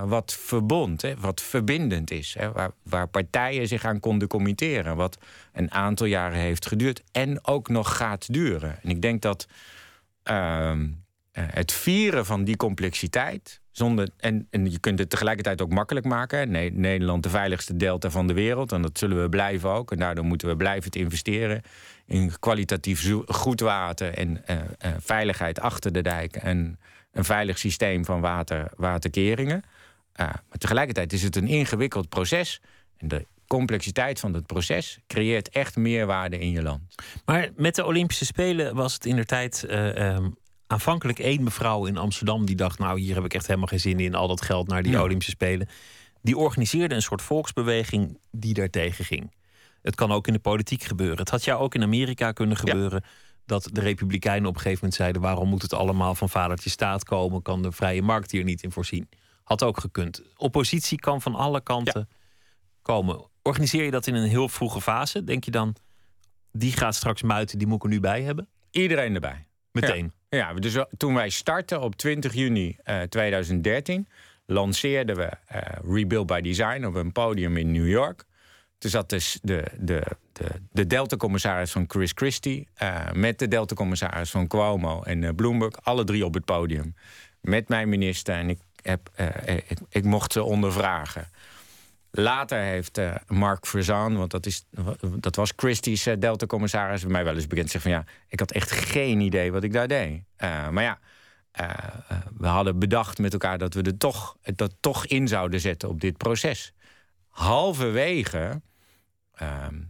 wat verbond, hè, wat verbindend is. Hè, waar, partijen zich aan konden committeren. Wat een aantal jaren heeft geduurd en ook nog gaat duren. En ik denk dat ehm, eh, het vieren van die complexiteit. Zonder, en, en je kunt het tegelijkertijd ook makkelijk maken. Ne- Nederland de veiligste delta van de wereld. En dat zullen we blijven ook. En daardoor moeten we blijven te investeren in kwalitatief goed water en eh, eh, veiligheid achter de dijk. En een veilig systeem van water, waterkeringen. Eh, maar tegelijkertijd is het een ingewikkeld proces. En de complexiteit van het proces creëert echt meerwaarde in je land. Maar met de Olympische Spelen was het in de tijd aanvankelijk één mevrouw in Amsterdam die dacht: Nou, hier heb ik echt helemaal geen zin in, al dat geld naar die Ja. Olympische Spelen. Die organiseerde een soort volksbeweging die daartegen ging. Het kan ook in de politiek gebeuren. Het had jou ook in Amerika kunnen gebeuren. Dat de Republikeinen op een gegeven moment zeiden: waarom moet het allemaal van vadertje staat komen? Kan de vrije markt hier niet in voorzien? Had ook gekund. Oppositie kan van alle kanten komen. Organiseer je dat in een heel vroege fase? Denk je dan, die gaat straks muiten, die moet ik er nu bij hebben? Iedereen erbij. Meteen. Ja, dus toen wij startten op 20 juni eh, 2013, lanceerden we eh, Rebuild by Design op een podium in New York. Toen zat dus de, de, de, de Delta-commissaris van Chris Christie eh, met de Delta-commissaris van Cuomo en eh, Bloomberg, alle drie op het podium. Met mijn minister en ik, heb, eh, ik mocht ze ondervragen. Later heeft eh, Mark Verzaan, want dat, is, dat was Christie's eh, Delta-commissaris, bij mij wel eens bekend zeggen van ja, ik had echt geen idee wat ik daar deed. Eh, maar ja, we hadden bedacht met elkaar dat we er toch, dat toch in zouden zetten op dit proces. Halverwege, ehm,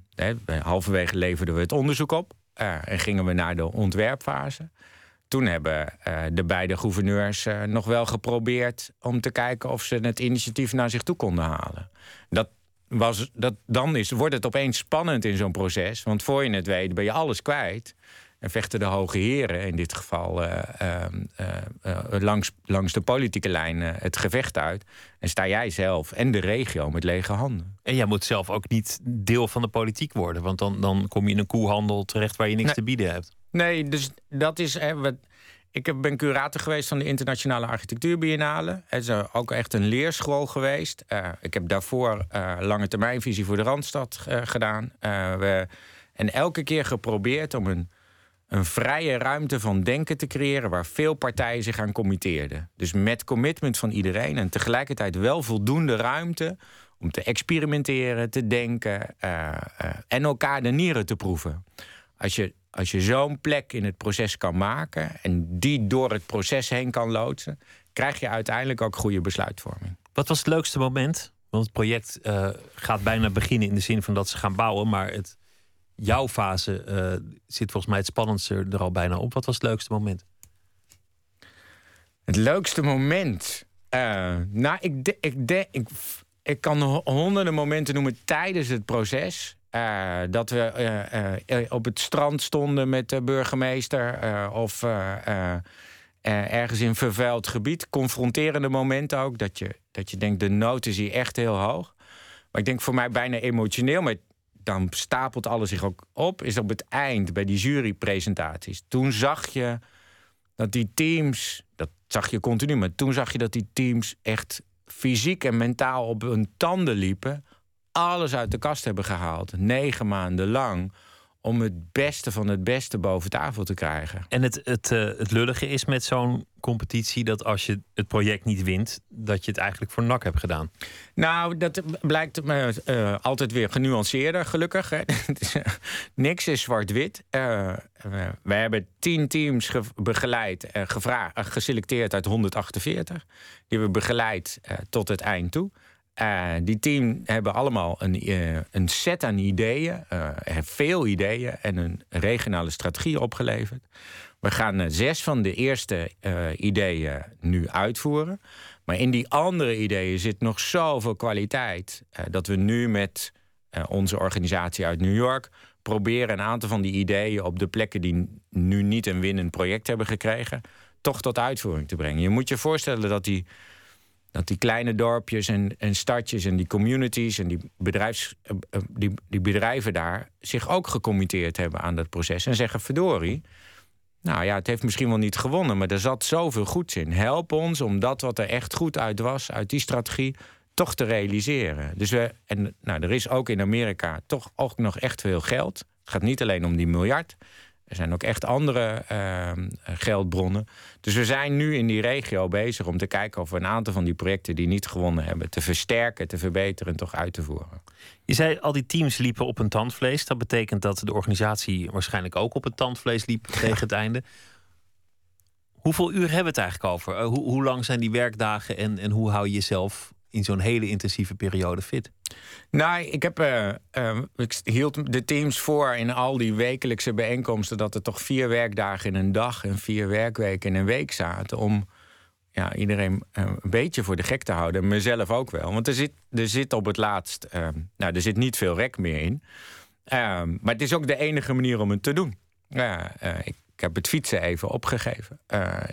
halverwege leverden we het onderzoek op en gingen we naar de ontwerpfase. Toen hebben eh, de beide gouverneurs eh, nog wel geprobeerd om te kijken of ze het initiatief naar zich toe konden halen. Dat was, dat, dan is, wordt het opeens spannend in zo'n proces. Want voor je het weet ben je alles kwijt. En vechten de hoge heren, in dit geval eh, ehm, eh, eh, langs, langs de politieke lijn, het gevecht uit. En sta jij zelf en de regio met lege handen. En jij moet zelf ook niet deel van de politiek worden. Want dan, dan kom je in een koehandel terecht waar je niks te bieden hebt. Nee, dus dat is. Hè, wat, ik ben curator geweest van de Internationale Architectuurbiennale. Het is eh, ook echt een leerschool geweest. Eh, ik heb daarvoor eh, lange termijnvisie voor de Randstad gedaan. We, en elke keer geprobeerd om een, een vrije ruimte van denken te creëren... waar veel partijen zich aan committeerden. Dus met commitment van iedereen en tegelijkertijd wel voldoende ruimte... om te experimenteren, te denken en elkaar de nieren te proeven. Als je, als je zo'n plek in het proces kan maken en die door het proces heen kan loodsen, krijg je uiteindelijk ook goede besluitvorming. Wat was het leukste moment? Want het project uh, gaat bijna beginnen in de zin van dat ze gaan bouwen, maar het, jouw fase uh, zit volgens mij het spannendste er al bijna op. Wat was het leukste moment? Het leukste moment. Uh, nou, ik, de, ik, de, ik, ik kan honderden momenten noemen tijdens het proces. Uh, dat we uh, op het strand stonden met de burgemeester. of ergens in vervuild gebied. Confronterende momenten ook. Dat je, dat je denkt, de nood is hier echt heel hoog. Maar ik denk voor mij bijna emotioneel. Maar dan stapelt alles zich ook op. Is op het eind bij die jurypresentaties. Toen zag je dat die teams. Dat zag je continu. Maar toen zag je dat die teams echt fysiek en mentaal op hun tanden liepen. Alles uit de kast hebben gehaald. Negen maanden lang om het beste van het beste boven tafel te krijgen. En het, het, uh, het lullige is met zo'n competitie dat als je het project niet wint, dat je het eigenlijk voor nak hebt gedaan. Nou, dat blijkt me uh, altijd weer genuanceerder, gelukkig. Hè. Niks is zwart-wit. Uh, we hebben tien teams begeleid, gevraagd, geselecteerd uit 148. Die hebben we begeleid tot het eind toe. Uh, die team hebben allemaal een, uh, een set aan ideeën, uh, veel ideeën en een regionale strategie opgeleverd. We gaan zes van de eerste ideeën nu uitvoeren. Maar in die andere ideeën zit nog zoveel kwaliteit dat we nu met onze organisatie uit New York proberen een aantal van die ideeën op de plekken die nu niet een winnend project hebben gekregen, toch tot uitvoering te brengen. Je moet je voorstellen dat die dat die kleine dorpjes en, en stadjes en die communities en die, bedrijfs, eh, eh, die, die bedrijven daar zich ook gecommitteerd hebben aan dat proces. En zeggen: verdorie, nou ja, het heeft misschien wel niet gewonnen, maar er zat zoveel goeds in. Help ons om dat wat er echt goed uit was, uit die strategie, toch te realiseren. Dus we, en nou, er is ook in Amerika toch ook nog echt veel geld. Het gaat niet alleen om die miljard. Er zijn ook echt andere uh, geldbronnen. Dus we zijn nu in die regio bezig om te kijken of we een aantal van die projecten die niet gewonnen hebben, te versterken, te verbeteren en toch uit te voeren. Je zei al die teams liepen op een tandvlees. Dat betekent dat de organisatie waarschijnlijk ook op het tandvlees liep tegen het einde. Hoeveel uur hebben we het eigenlijk over? Uh, hoe, hoe, lang zijn die werkdagen en, en hoe hou je jezelf in zo'n hele intensieve periode fit? Nou, ik, heb, uh, uh, ik hield de teams voor in al die wekelijkse bijeenkomsten dat er toch vier werkdagen in een dag en vier werkweken in een week zaten. Om ja, iedereen uh, een beetje voor de gek te houden. Mezelf ook wel. Want er zit, er zit op het laatst, nou, er zit niet veel rek meer in. Ehm, maar het is ook de enige manier om het te doen. Ja, ik, ik heb het fietsen even opgegeven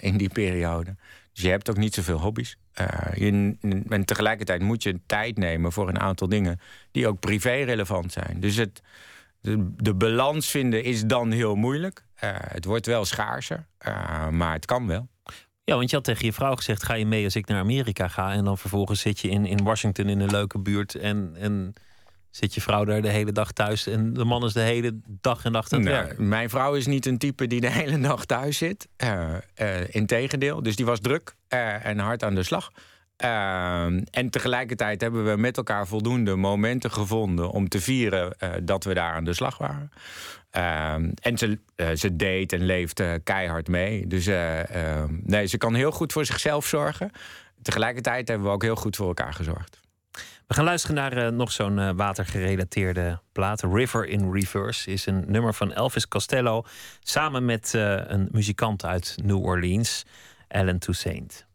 in die periode. Dus je hebt ook niet zoveel hobby's. Uh, je, en tegelijkertijd moet je tijd nemen voor een aantal dingen die ook privé relevant zijn. Dus het, de, de balans vinden is dan heel moeilijk. Uh, het wordt wel schaarser, uh, maar het kan wel. Ja, want je had tegen je vrouw gezegd: ga je mee als ik naar Amerika ga? En dan vervolgens zit je in, in Washington in een leuke buurt en, en zit je vrouw daar de hele dag thuis en de man is de hele dag en nacht aan het nou, Mijn vrouw is niet een type die de hele dag thuis zit. Uh, uh, Integendeel. Dus die was druk uh, en hard aan de slag. en tegelijkertijd hebben we met elkaar voldoende momenten gevonden om te vieren dat we daar aan de slag waren. en ze, ze deed en leeft keihard mee. Dus nee, ze kan heel goed voor zichzelf zorgen. Tegelijkertijd hebben we ook heel goed voor elkaar gezorgd. We gaan luisteren naar uh, nog zo'n uh, watergerelateerde plaat. River in Reverse is een nummer van Elvis Costello. Samen met uh, een muzikant uit New Orleans, Alan Toussaint.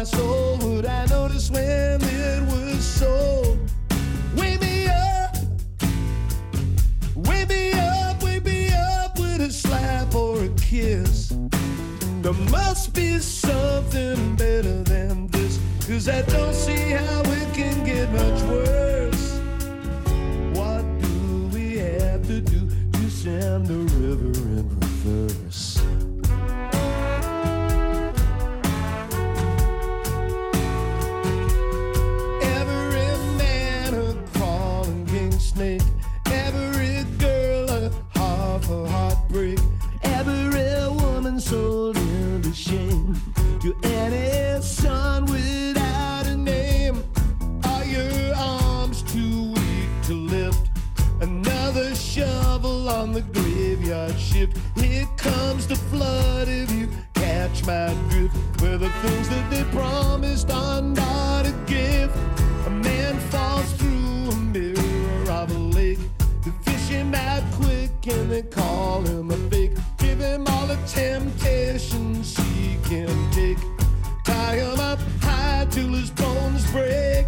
My soul? Would I notice when it was sold? Wake me up, wake me up, wake me up with a slap or a kiss. There must be something better than this, cause I don't see how it can get much worse. Shift. Here comes the flood if you catch my drift. Where the things that they promised are not a gift. A man falls through a mirror of a lake. The fish him out quick and they call him a fake. Give him all the temptations he can take. Tie him up high till his bones break.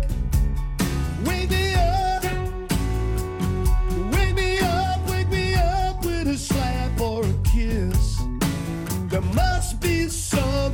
Be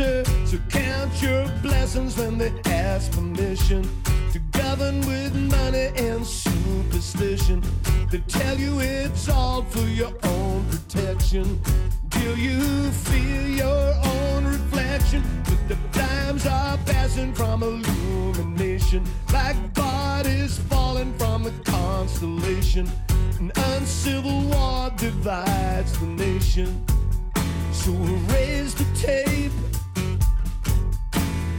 winter. So count your blessings when they ask permission to govern with money and superstition. They tell you it's all for your own protection. Till you feel your own reflection. But the times are passing from illumination like bodies falling from a constellation. An uncivil war divides the nation. So we'll raise the tape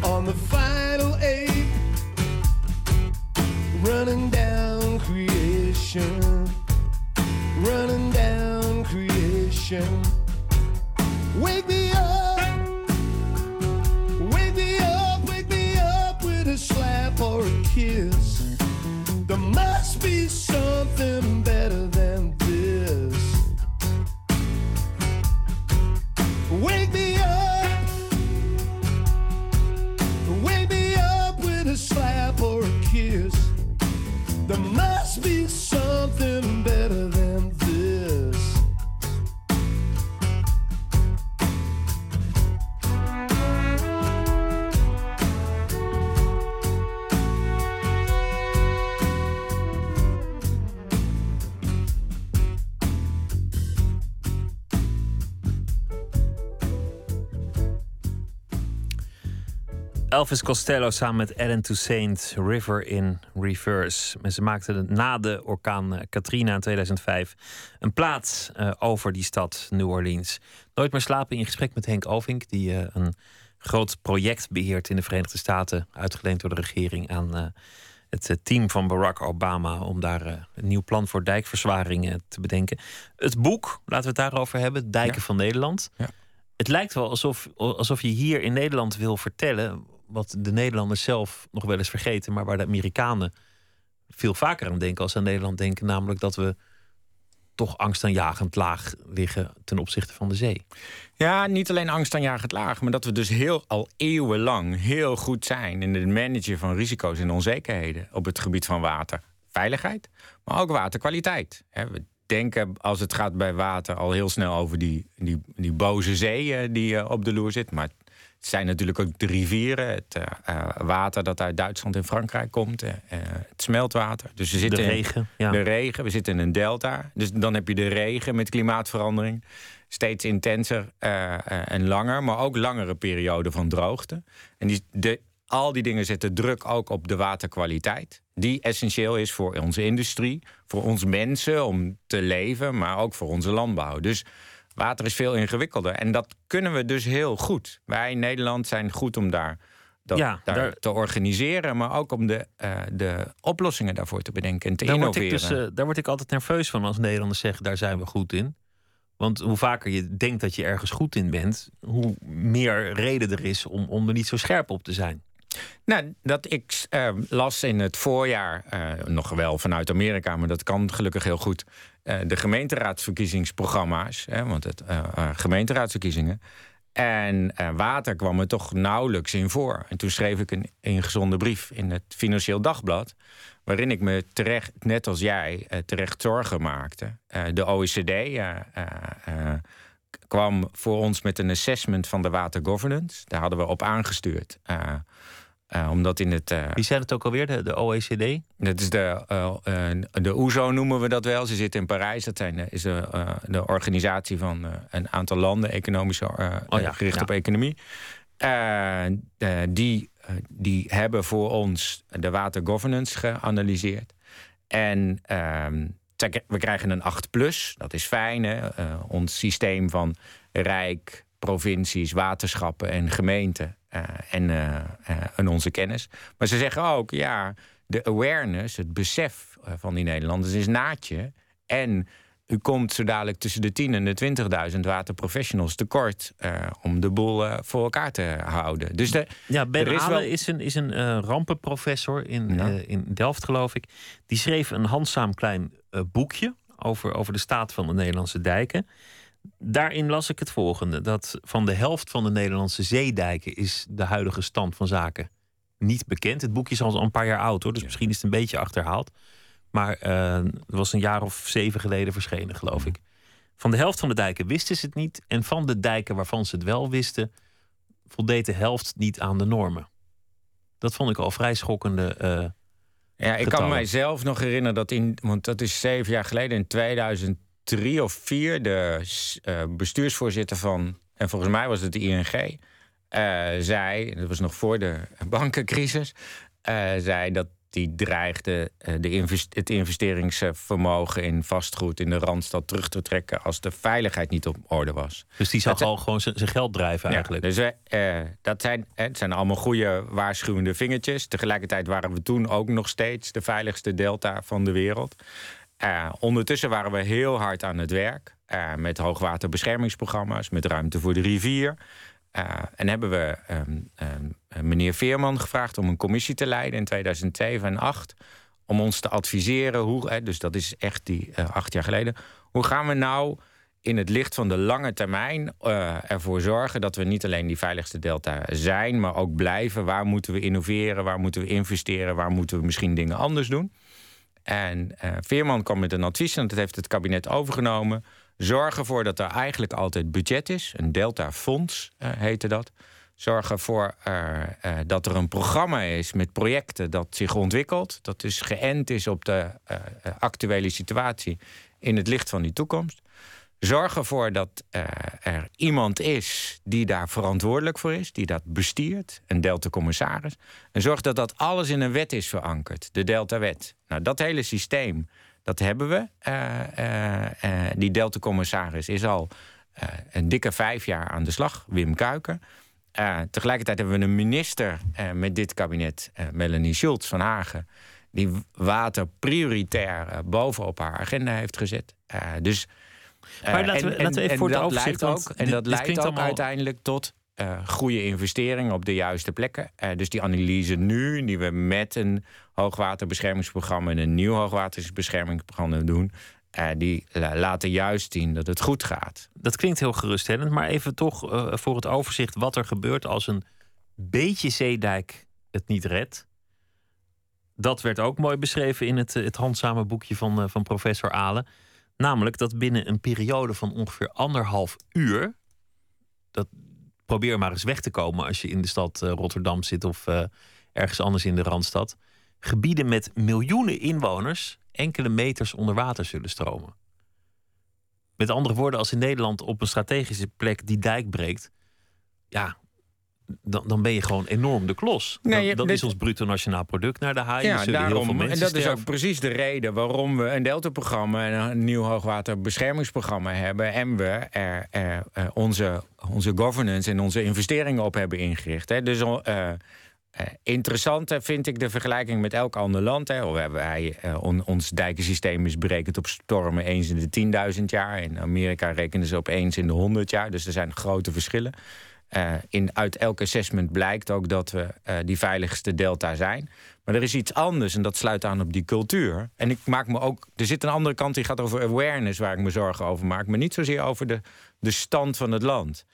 on the final ape, running down creation, running down creation. Wake me up, wake me up, wake me up with a slap or a kiss. There must be something Elvis Costello samen met Ellen Toussaint, River in Reverse. En ze maakten na de orkaan eh, Katrina in 2005 een plaat eh, over die stad New Orleans. Nooit meer slapen in gesprek met Henk Ovink, die eh, een groot project beheert in de Verenigde Staten, uitgeleend door de regering aan het team van Barack Obama om daar een nieuw plan voor dijkverzwaringen te bedenken. Het boek, laten we het daarover hebben, Dijken Ja. van Nederland. Ja. Het lijkt wel alsof, alsof je hier in Nederland wil vertellen wat de Nederlanders zelf nog wel eens vergeten, maar waar de Amerikanen veel vaker aan denken als aan Nederland denken, namelijk dat we toch angstaanjagend laag liggen ten opzichte van de zee. Ja, niet alleen angstaanjagend laag, maar dat we dus heel al eeuwenlang heel goed zijn in het managen van risico's en onzekerheden op het gebied van water. Veiligheid, maar ook waterkwaliteit. We denken als het gaat bij water al heel snel over die, die, die boze zee eh, die eh, op de loer zit. Maar het zijn natuurlijk ook de rivieren, het eh, eh, water dat uit Duitsland en Frankrijk komt, eh, het smeltwater. Dus we De zitten in- regen. Ja. de regen, we zitten in een delta. Dus dan heb je de regen met klimaatverandering. Steeds intenser en langer, maar ook langere perioden van droogte. En die, de, al die dingen zetten druk ook op de waterkwaliteit. Die essentieel is voor onze industrie, voor ons mensen om te leven, maar ook voor onze landbouw. Dus water is veel ingewikkelder. En dat kunnen we dus heel goed. Wij in Nederland zijn goed om daar, dat, Ja, daar daar- te organiseren, maar ook om de, eh, de oplossingen daarvoor te bedenken en te Daar word, ik innoveren. dus, eh, daar word ik altijd nerveus van als Nederlanders zeggen, daar zijn we goed in. Want hoe vaker je denkt dat je ergens goed in bent, hoe meer reden er is om, om er niet zo scherp op te zijn. Nou, dat ik eh, las in het voorjaar, eh, nog wel vanuit Amerika, maar dat kan gelukkig heel goed, eh, de gemeenteraadsverkiezingsprogramma's, hè, want het, eh, gemeenteraadsverkiezingen. En uh, water kwam er toch nauwelijks in voor. En toen schreef ik een ingezonde brief in het Financieel Dagblad. Waarin ik me terecht, net als jij, uh, terecht zorgen maakte. Uh, de OECD kwam voor ons met een assessment van de watergovernance. Daar hadden we op aangestuurd. Uh, omdat in het. Uh, Wie zijn het ook alweer, de, de OECD? Dat is de, uh, de OESO noemen we dat wel. Ze zitten in Parijs. Dat zijn, is de, de organisatie van een aantal landen, economische, oh, ja, gericht ja. op economie. die, die hebben voor ons de watergovernance geanalyseerd. En ehm, we krijgen een 8 plus. Dat is fijn. Hè? ons systeem van Rijk, provincies, waterschappen en gemeenten en, uh, en onze kennis. Maar ze zeggen ook, ja, de awareness, het besef van die Nederlanders is naadje. En u komt zo dadelijk tussen de 10 en de 20.000 waterprofessionals tekort uh, om de boel uh, voor elkaar te houden. Dus de, ja, Ben is, wel... is een, is een uh, rampenprofessor in, ja. in Delft, geloof ik. Die schreef een handzaam klein boekje over, over de staat van de Nederlandse dijken daarin las ik het volgende: dat van de helft van de Nederlandse zeedijken is de huidige stand van zaken niet bekend. Het boekje is al een paar jaar oud hoor, dus misschien is het een beetje achterhaald. Maar uh, het was een jaar of zeven geleden verschenen, geloof ik. Van de helft van de dijken wisten ze het niet. En van de dijken waarvan ze het wel wisten, voldeed de helft niet aan de normen. Dat vond ik al vrij schokkende. Uh, ja, ik kan mijzelf nog herinneren dat in, want dat is zeven jaar geleden, in 2000 drie of vier de uh, bestuursvoorzitter van, en volgens mij was het de ING, uh, zei, dat was nog voor de bankencrisis, uh, zei dat die dreigde de invest het investeringsvermogen in vastgoed in de Randstad terug te trekken als de veiligheid niet op orde was. Dus die zag al gewoon zijn geld drijven eigenlijk. Dus dat zijn, het zijn allemaal goede waarschuwende vingertjes. Tegelijkertijd waren we toen ook nog steeds de veiligste delta van de wereld. Uh, ondertussen waren we heel hard aan het werk. Uh, met hoogwaterbeschermingsprogramma's, met ruimte voor de rivier. Uh, en hebben we um, um, meneer Veerman gevraagd om een commissie te leiden in 2007 en 2008. Om ons te adviseren hoe, dus dat is echt die acht jaar geleden. Hoe gaan we nou in het licht van de lange termijn ervoor zorgen dat we niet alleen die veiligste delta zijn, maar ook blijven? Waar moeten we innoveren? Waar moeten we investeren? Waar moeten we misschien dingen anders doen? En uh, Veerman kwam met een advies en dat heeft het kabinet overgenomen. Zorg ervoor dat er eigenlijk altijd budget is. Een Delta-fonds uh, heette dat. Zorg ervoor uh, dat er een programma is met projecten dat zich ontwikkelt. Dat dus geënt is op de actuele situatie in het licht van die toekomst. Zorg ervoor dat uh, er iemand is die daar verantwoordelijk voor is, die dat bestiert, een Delta-commissaris. En zorg dat dat alles in een wet is verankerd, de Delta-wet. Nou, dat hele systeem, dat hebben we. Uh, uh, die Delta-commissaris is al een dikke vijf jaar aan de slag, Wim Kuiken. tegelijkertijd hebben we een minister met dit kabinet, Melanie Schultz van Hagen, die water prioritair bovenop haar agenda heeft gezet. dus maar laten we, laten we even voor het overzicht. Ook, en dat leidt ook uiteindelijk tot uh, goede investeringen op de juiste plekken. Uh, dus die analyse nu, die we met een hoogwaterbeschermingsprogramma en een nieuw hoogwaterbeschermingsprogramma doen. Uh, die laten juist zien dat het goed gaat. Dat klinkt heel geruststellend, maar even toch voor het overzicht wat er gebeurt als een beetje zeedijk het niet redt. Dat werd ook mooi beschreven in het, het handzame boekje van, van professor Alen. Namelijk dat binnen een periode van ongeveer anderhalf uur. Dat, probeer maar eens weg te komen als je in de stad uh, Rotterdam zit of uh, ergens anders in de randstad. Gebieden met miljoenen inwoners enkele meters onder water zullen stromen. Met andere woorden, als in Nederland op een strategische plek die dijk breekt, ja, dan, dan ben je gewoon enorm de klos. Nee, dat, is ons bruto nationaal product naar de haai. Ja, daarom, en dat is ook precies de reden waarom we een Delta-programma en een nieuw hoogwaterbeschermingsprogramma hebben. En we er, er, onze, onze governance en onze investeringen op hebben ingericht. Hè. Dus uh, uh, interessant vind ik de vergelijking met elk ander land. Hè. We hebben, wij, uh, on, ons dijkensysteem is berekend op stormen eens in de 10.000 jaar. In Amerika rekenen ze op eens in de 100 jaar. Dus er zijn grote verschillen. Uh, in, uit elk assessment blijkt ook dat we uh, die veiligste delta zijn. Maar er is iets anders en dat sluit aan op die cultuur. En ik maak me ook. Er zit een andere kant die gaat over awareness, waar ik me zorgen over maak. Maar niet zozeer over de, de stand van het land.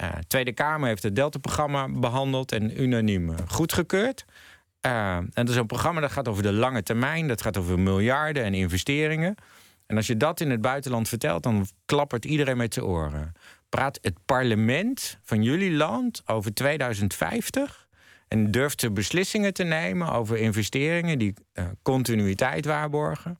Uh, Tweede Kamer heeft het Delta-programma behandeld en unaniem goedgekeurd. En dat is een programma dat gaat over de lange termijn. Dat gaat over miljarden en investeringen. En als je dat in het buitenland vertelt, dan klappert iedereen met zijn oren. Praat het parlement van jullie land over 2050 en durft ze beslissingen te nemen over investeringen die uh, continuïteit waarborgen.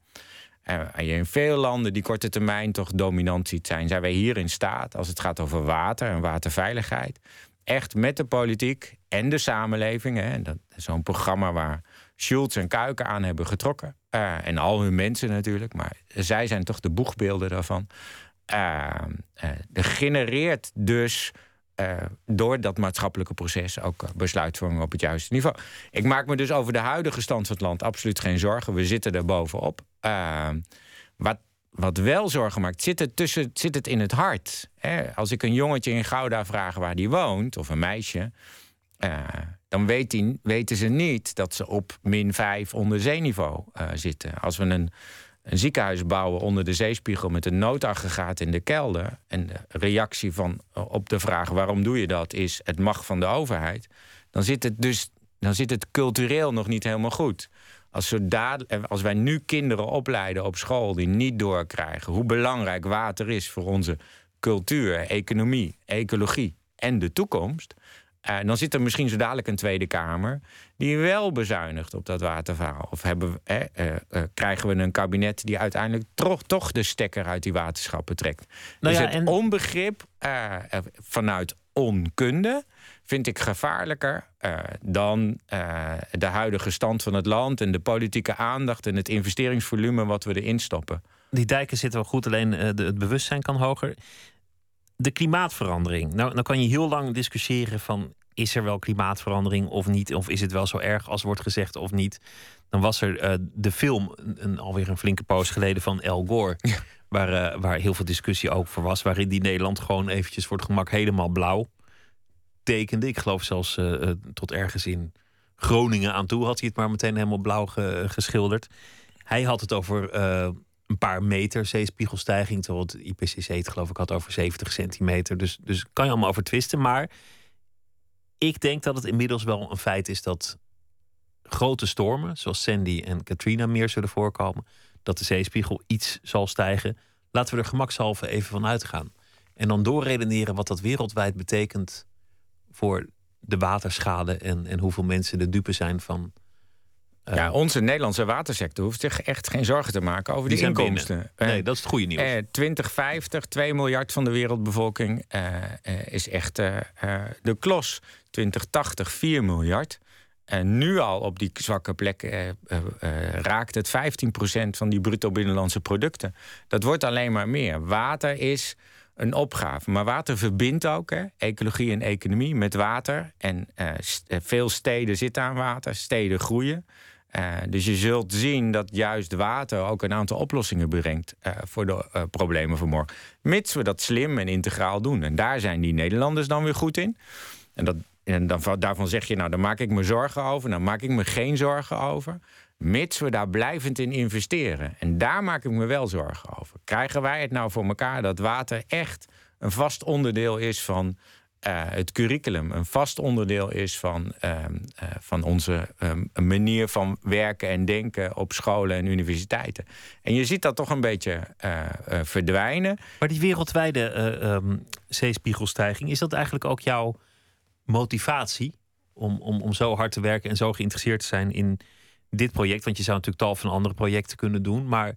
En je in veel landen die korte termijn toch dominant ziet zijn, zijn wij hier in staat, als het gaat over water en waterveiligheid, echt met de politiek en de samenleving. Hè, dat zo'n programma waar Schulz en Kuiken aan hebben getrokken. Uh, en al hun mensen natuurlijk, maar zij zijn toch de boegbeelden daarvan. Uh, er genereert dus uh, door dat maatschappelijke proces ook besluitvorming op het juiste niveau. Ik maak me dus over de huidige stand van het land absoluut geen zorgen. We zitten er bovenop. wat wat wel zorgen maakt, zit het, tussen, zit het in het hart. Hè? Als ik een jongetje in Gouda vraag waar die woont, of een meisje, dan weet weten ze niet dat ze op min 5 onder zeeniveau zitten. Als we een, een, ziekenhuis bouwen onder de zeespiegel met een noodaggregaat in de kelder. en de reactie van, op de vraag waarom doe je dat is: het mag van de overheid. dan zit het dus dan zit het cultureel nog niet helemaal goed. Als, als wij nu kinderen opleiden op school die niet doorkrijgen hoe belangrijk water is voor onze cultuur, economie, ecologie en de toekomst. Uh, dan zit er misschien zo dadelijk een Tweede Kamer die wel bezuinigt op dat waterverhaal. Of hebben, eh, uh, krijgen we een kabinet die uiteindelijk toch, toch de stekker uit die waterschappen trekt. Nou dus ja, het en... onbegrip vanuit onkunde vind ik gevaarlijker uh, dan uh, de huidige stand van het land en de politieke aandacht en het investeringsvolume wat we erin stoppen. Die dijken zitten wel goed, alleen uh, de, het bewustzijn kan hoger. De klimaatverandering. Nou, dan kan je heel lang discussiëren van is er wel klimaatverandering of niet? Of is het wel zo erg als wordt gezegd of niet? Dan was er de film, een, alweer een flinke poos geleden, van El Gore. Waar, waar heel veel discussie over voor was. Waarin die Nederland gewoon eventjes voor het gemak helemaal blauw tekende. Ik geloof zelfs uh, tot ergens in Groningen aan toe had hij het maar meteen helemaal blauw geschilderd. Hij had het over een paar meter zeespiegelstijging, terwijl het IPCC het geloof ik had over 70 centimeter. Dus, dus kan je allemaal over twisten. Maar ik denk dat het inmiddels wel een feit is dat grote stormen, zoals Sandy en Katrina, meer zullen voorkomen. Dat de zeespiegel iets zal stijgen. Laten we er gemakshalve even van uitgaan. En dan doorredeneren wat dat wereldwijd betekent voor de waterschade en, en hoeveel mensen de dupe zijn van. Uh, ja, onze Nederlandse watersector hoeft zich echt geen zorgen te maken over die, die inkomsten. Nee, dat is het goede nieuws. Eh, 2050, 2 miljard van de wereldbevolking uh, is echt de klos. 2080, 4 miljard. En nu al op die zwakke plek raakt het 15% van die bruto binnenlandse producten. Dat wordt alleen maar meer. Water is een opgave. Maar water verbindt ook, hè, ecologie en economie, met water. En uh, veel steden zitten aan water, steden groeien. Uh, dus je zult zien dat juist water ook een aantal oplossingen brengt uh, voor de problemen van morgen. Mits we dat slim en integraal doen. En daar zijn die Nederlanders dan weer goed in. En, dat, en dan, daarvan zeg je, nou, daar maak ik me zorgen over. Dan maak ik me geen zorgen over. Mits we daar blijvend in investeren. En daar maak ik me wel zorgen over. Krijgen wij het nou voor elkaar dat water echt een vast onderdeel is van uh, het curriculum? Een vast onderdeel is van, uh, uh, van onze ehm, manier van werken en denken op scholen en universiteiten. En je ziet dat toch een beetje eh, eh, verdwijnen. Maar die wereldwijde um, zeespiegelstijging, is dat eigenlijk ook jouw motivatie om, om, om zo hard te werken en zo geïnteresseerd te zijn in dit project, want je zou natuurlijk tal van andere projecten kunnen doen, maar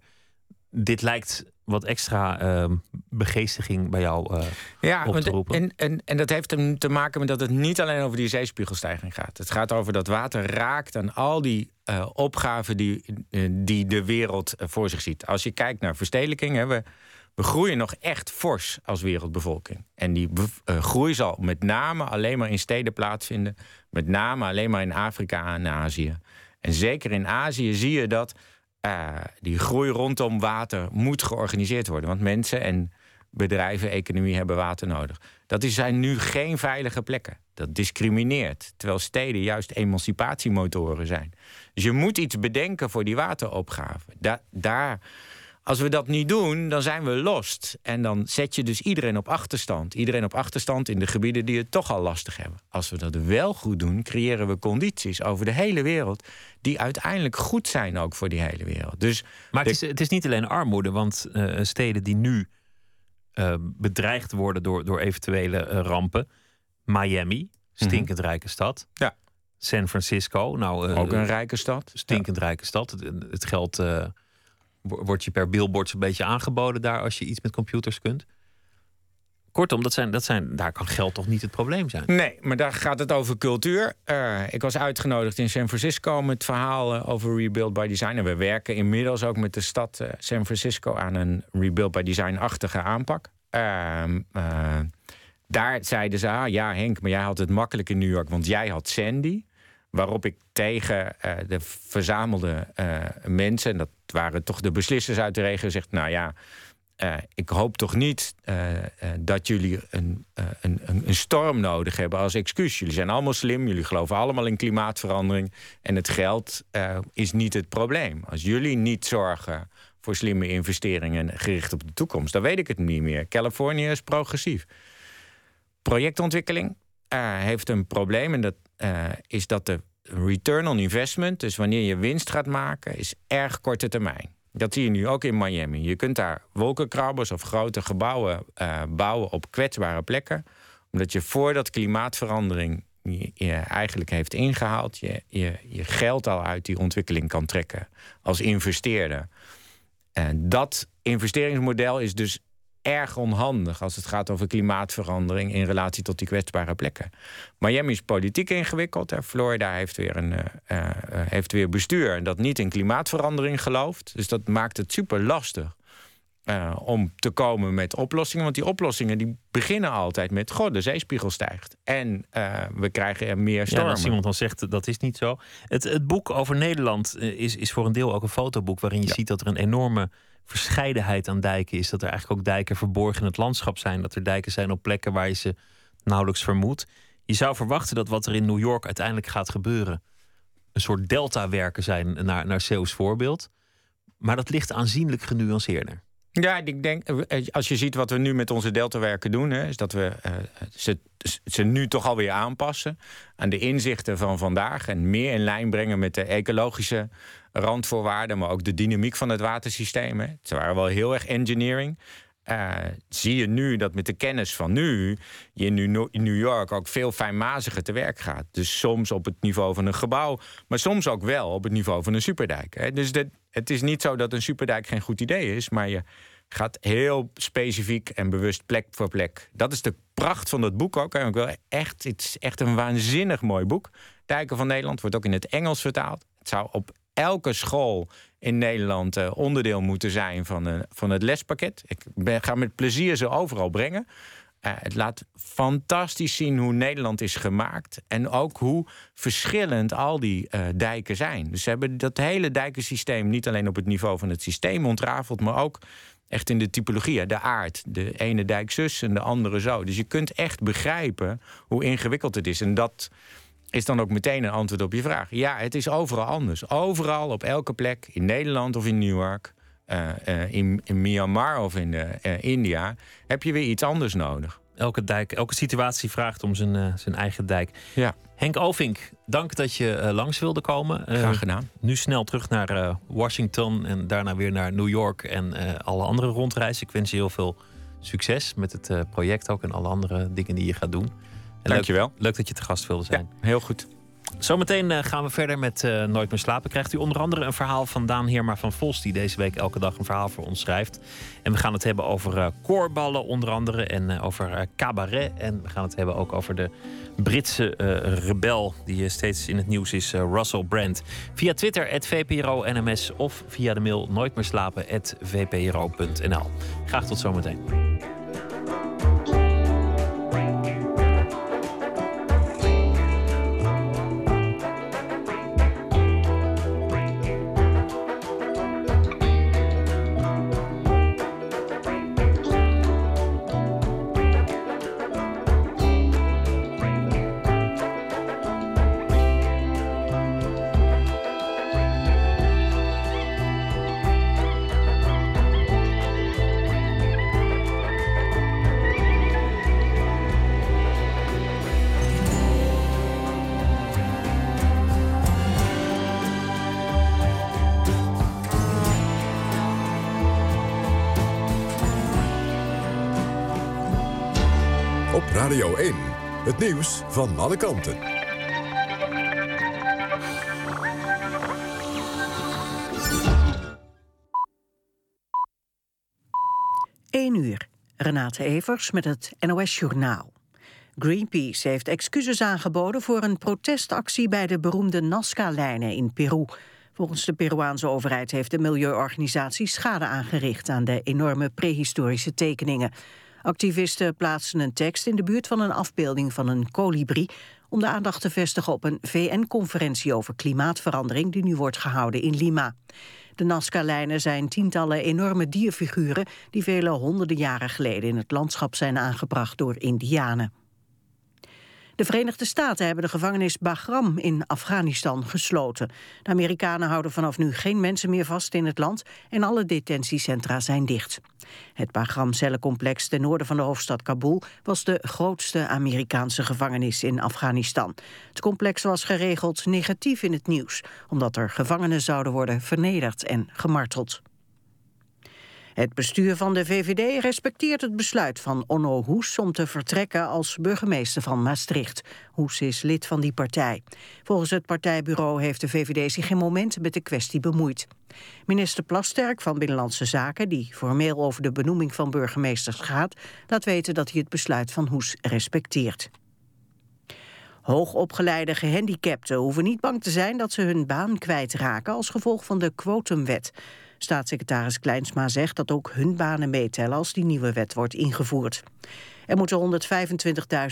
dit lijkt wat extra uh, begeestiging bij jou uh, ja, op te roepen. En, en, en dat heeft hem te maken met dat het niet alleen over die zeespiegelstijging gaat. Het gaat over dat water raakt aan al die uh, opgaven die, die de wereld voor zich ziet. Als je kijkt naar verstedelijking, hè, we, we groeien nog echt fors als wereldbevolking. En die groei zal met name alleen maar in steden plaatsvinden. Met name alleen maar in Afrika en Azië. En zeker in Azië zie je dat uh, die groei rondom water moet georganiseerd worden. Want mensen en bedrijven, economie hebben water nodig. Dat zijn nu geen veilige plekken. Dat discrimineert. Terwijl steden juist emancipatiemotoren zijn. Dus je moet iets bedenken voor die wateropgave. Da daar, Als we dat niet doen, dan zijn we lost. En dan zet je dus iedereen op achterstand. Iedereen op achterstand in de gebieden die het toch al lastig hebben. Als we dat wel goed doen, creëren we condities over de hele wereld. die uiteindelijk goed zijn ook voor die hele wereld. Dus Maar het is, het is niet alleen armoede, want eh, steden die nu eh, bedreigd worden door, door eventuele eh, rampen. Miami, stinkend rijke stad. Mhm. Ja. San Francisco, nou, ook een rijke stad. stinkend rijke stad. Het, het geld eh, wo- wordt je per billboard een beetje aangeboden daar als je iets met computers kunt. Kortom, dat zijn, dat zijn, daar kan geld toch niet het probleem zijn. Nee, maar daar gaat het over cultuur. Eh, ik was uitgenodigd in San Francisco met verhalen over Rebuild by Design. En we werken inmiddels ook met de stad eh, San Francisco aan een Rebuild by Design-achtige aanpak. Ehm, eh, daar zeiden ze, ah, ja Henk, maar jij had het makkelijk in New York, want jij had Sandy. Waarop ik tegen eh, de verzamelde eh, mensen, en dat waren toch de beslissers uit de regio, zegt: Nou ja, eh, ik hoop toch niet eh, eh, dat jullie een, een, een, storm nodig hebben als excuus. Jullie zijn allemaal slim, jullie geloven allemaal in klimaatverandering. En het geld is niet het probleem. Als jullie niet zorgen voor slimme investeringen gericht op de toekomst, dan weet ik het niet meer. Californië is progressief. Projectontwikkeling heeft een probleem en dat is dat de return on investment, dus wanneer je winst gaat maken, is erg korte termijn. Dat zie je nu ook in Miami. Je kunt daar wolkenkrabbers of grote gebouwen eh, bouwen op kwetsbare plekken, omdat je voordat klimaatverandering je, eigenlijk heeft ingehaald, je, je geld al uit die ontwikkeling kan trekken als investeerder. En dat investeringsmodel is dus erg onhandig als het gaat over klimaatverandering in relatie tot die kwetsbare plekken. Miami is politiek ingewikkeld. Hè. Florida heeft weer, een, eh, eh, heeft weer bestuur dat niet in klimaatverandering gelooft. Dus dat maakt het super lastig. om te komen met oplossingen. Want die oplossingen die beginnen altijd met... goh, de zeespiegel stijgt. En we krijgen er meer Ja, en stormen. als iemand dan zegt dat is niet zo. Het, het boek over Nederland is, is voor een deel ook een fotoboek waarin je Ja. ziet dat er een enorme verscheidenheid aan dijken is. Dat er eigenlijk ook dijken verborgen in het landschap zijn. Dat er dijken zijn op plekken waar je ze nauwelijks vermoedt. Je zou verwachten dat wat er in New York uiteindelijk gaat gebeuren. een soort delta-werken zijn naar, naar Zeeuws voorbeeld. Maar dat ligt aanzienlijk genuanceerder. Ja, ik denk, als je ziet wat we nu met onze deltawerken doen, hè, is dat we eh, ze, ze nu toch alweer aanpassen aan de inzichten van vandaag en meer in lijn brengen met de ecologische randvoorwaarden, maar ook de dynamiek van het watersysteem. Hè. Ze waren wel heel erg engineering. Eh, zie je nu dat met de kennis van nu je in New- York ook veel fijnmaziger te werk gaat. Dus soms op het niveau van een gebouw, maar soms ook wel op het niveau van een superdijk. Hè. Dus het is niet zo dat een superdijk geen goed idee is, maar je gaat heel specifiek en bewust plek voor plek. Dat is de pracht van dat boek ook. Ik wil echt, het is echt een waanzinnig mooi boek. Dijken van Nederland wordt ook in het Engels vertaald. Het zou op elke school in Nederland eh, onderdeel moeten zijn van, van het lespakket. Ik ben, ga met plezier ze overal brengen. Eh, het laat fantastisch zien hoe Nederland is gemaakt. En ook hoe verschillend al die eh, dijken zijn. Dus ze hebben dat hele dijkensysteem niet alleen op het niveau van het systeem ontrafeld, maar ook echt in de typologie, de aard. De ene dijk zus en de andere zo. Dus je kunt echt begrijpen hoe ingewikkeld het is. En dat is dan ook meteen een antwoord op je vraag. Ja, het is overal anders. Overal, op elke plek, in Nederland of in New York, eh, eh, in, in Myanmar of in eh, India, heb je weer iets anders nodig. Elke, dijk, elke situatie vraagt om zijn, zijn eigen dijk. Ja, Henk Ovink, dank dat je langs wilde komen. Graag gedaan. nu snel terug naar Washington en daarna weer naar New York en alle andere rondreizen. Ik wens je heel veel succes met het project ook en alle andere dingen die je gaat doen. Dankjewel. Leuk, leuk dat je te gast wilde zijn. Ja, heel goed. Zometeen eh, gaan we verder met eh, Nooit meer slapen. Krijgt u onder andere een verhaal van Daan Heerma van Vos... die deze week elke dag een verhaal voor ons schrijft. En we gaan het hebben over eh koorballen onder andere en over cabaret. En we gaan het hebben ook over de Britse rebel... die steeds in het nieuws is, Russell Brand. Via Twitter, at VPRO NMS... of via de mail nooitmeerslapen, at VPRO.nl. Graag tot zometeen. Nieuws van alle kanten. 1 uur. Renate Evers met het NOS Journaal. Greenpeace heeft excuses aangeboden voor een protestactie bij de beroemde Nazca-lijnen in Peru. Volgens de Peruaanse overheid heeft de milieuorganisatie schade aangericht aan de enorme prehistorische tekeningen. Activisten plaatsen een tekst in de buurt van een afbeelding van een kolibrie om de aandacht te vestigen op een VN-conferentie over klimaatverandering die nu wordt gehouden in Lima. De Nazca-lijnen zijn tientallen enorme dierfiguren die vele honderden jaren geleden in het landschap zijn aangebracht door Indianen. De Verenigde Staten hebben de gevangenis Bagram in Afghanistan gesloten. De Amerikanen houden vanaf nu geen mensen meer vast in het land en alle detentiecentra zijn dicht. Het Bagram-cellencomplex ten noorden van de hoofdstad Kabul was de grootste Amerikaanse gevangenis in Afghanistan. Het complex was geregeld negatief in het nieuws, omdat er gevangenen zouden worden vernederd en gemarteld. Het bestuur van de VVD respecteert het besluit van Onno Hoes om te vertrekken als burgemeester van Maastricht. Hoes is lid van die partij. Volgens het partijbureau heeft de VVD zich geen moment met de kwestie bemoeid. Minister Plasterk van Binnenlandse Zaken, die formeel over de benoeming van burgemeesters gaat, laat weten dat hij het besluit van Hoes respecteert. Hoogopgeleide gehandicapten hoeven niet bang te zijn dat ze hun baan kwijtraken als gevolg van de quotumwet. Staatssecretaris Kleinsma zegt dat ook hun banen meetellen als die nieuwe wet wordt ingevoerd. Er moeten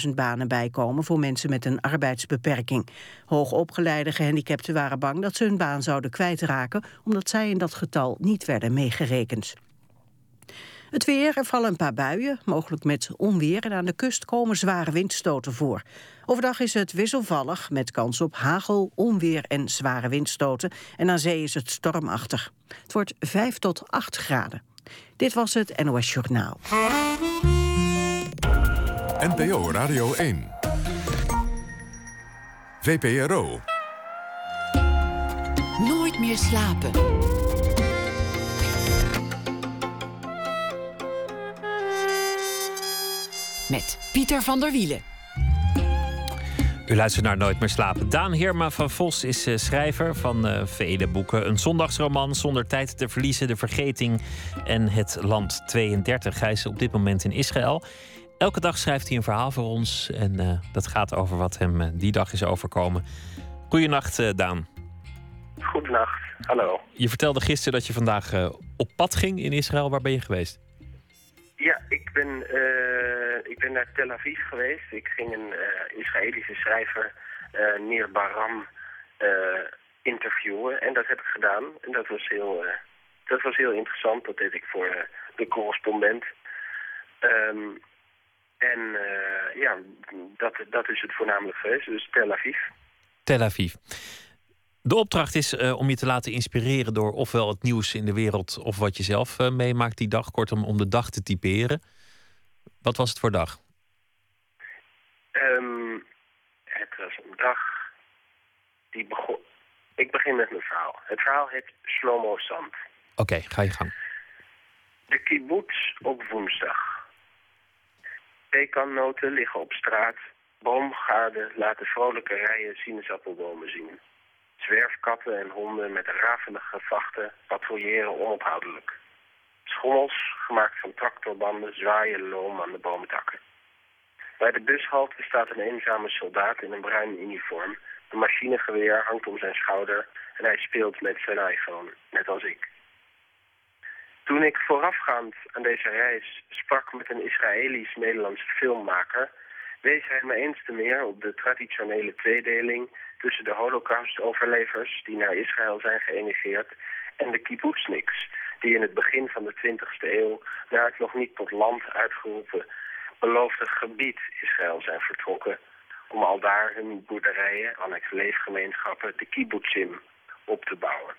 125.000 banen bijkomen voor mensen met een arbeidsbeperking. Hoogopgeleide gehandicapten waren bang dat ze hun baan zouden kwijtraken... omdat zij in dat getal niet werden meegerekend. Het weer, er vallen een paar buien, mogelijk met onweer... en aan de kust komen zware windstoten voor. Overdag is het wisselvallig, met kans op hagel, onweer en zware windstoten. En aan zee is het stormachtig. Het wordt 5 tot 8 graden. Dit was het NOS Journaal. NPO Radio 1. VPRO. Nooit meer slapen. Met Pieter van der Wielen. U luistert naar Nooit meer slapen. Daan Heerma van Vos is uh, schrijver van uh, vele boeken. Een zondagsroman zonder tijd te verliezen, De Vergeting en Het Land 32. Hij is op dit moment in Israël. Elke dag schrijft hij een verhaal voor ons en uh, dat gaat over wat hem die dag is overkomen. Goedenacht, Daan. Goedenacht, hallo. Je vertelde gisteren dat je vandaag op pad ging in Israël. Waar ben je geweest? Ja, ik ben, uh, ik ben naar Tel Aviv geweest. Ik ging een uh, Israëlische schrijver, uh, Nir Baram, interviewen. En dat heb ik gedaan. En dat was heel, dat was heel interessant. Dat deed ik voor de correspondent. Um, en ja, dat, dat is het voornamelijk geweest. Dus Tel Aviv. Tel Aviv. De opdracht is uh, om je te laten inspireren door ofwel het nieuws in de wereld of wat je zelf uh, meemaakt die dag. Kortom, om de dag te typeren. Wat was het voor dag? Um, het was een dag die begon. Ik begin met mijn verhaal. Het verhaal heet Slomo Sand. Oké, okay, ga je gang. De kibbutz op woensdag. Pekannoten liggen op straat. Boomgaarden laten vrolijke rijen sinaasappelbomen zien. Zwerfkatten en honden met rafelige vachten patrouilleren onophoudelijk. Schommels, gemaakt van tractorbanden, zwaaien loom aan de boomtakken. Bij de bushalte staat een eenzame soldaat in een bruin uniform. Een machinegeweer hangt om zijn schouder en hij speelt met zijn iPhone, net als ik. Toen ik voorafgaand aan deze reis sprak met een Israëlisch-Nederlandse filmmaker... wees hij me eens te meer op de traditionele tweedeling tussen de holocaustoverlevers die naar Israël zijn geëmigreerd en de kibbutzniks die in het begin van de 20e eeuw naar het nog niet tot land uitgeroepen beloofde gebied Israël zijn vertrokken om al daar hun boerderijen, annex leefgemeenschappen, de kibbutzim, op te bouwen.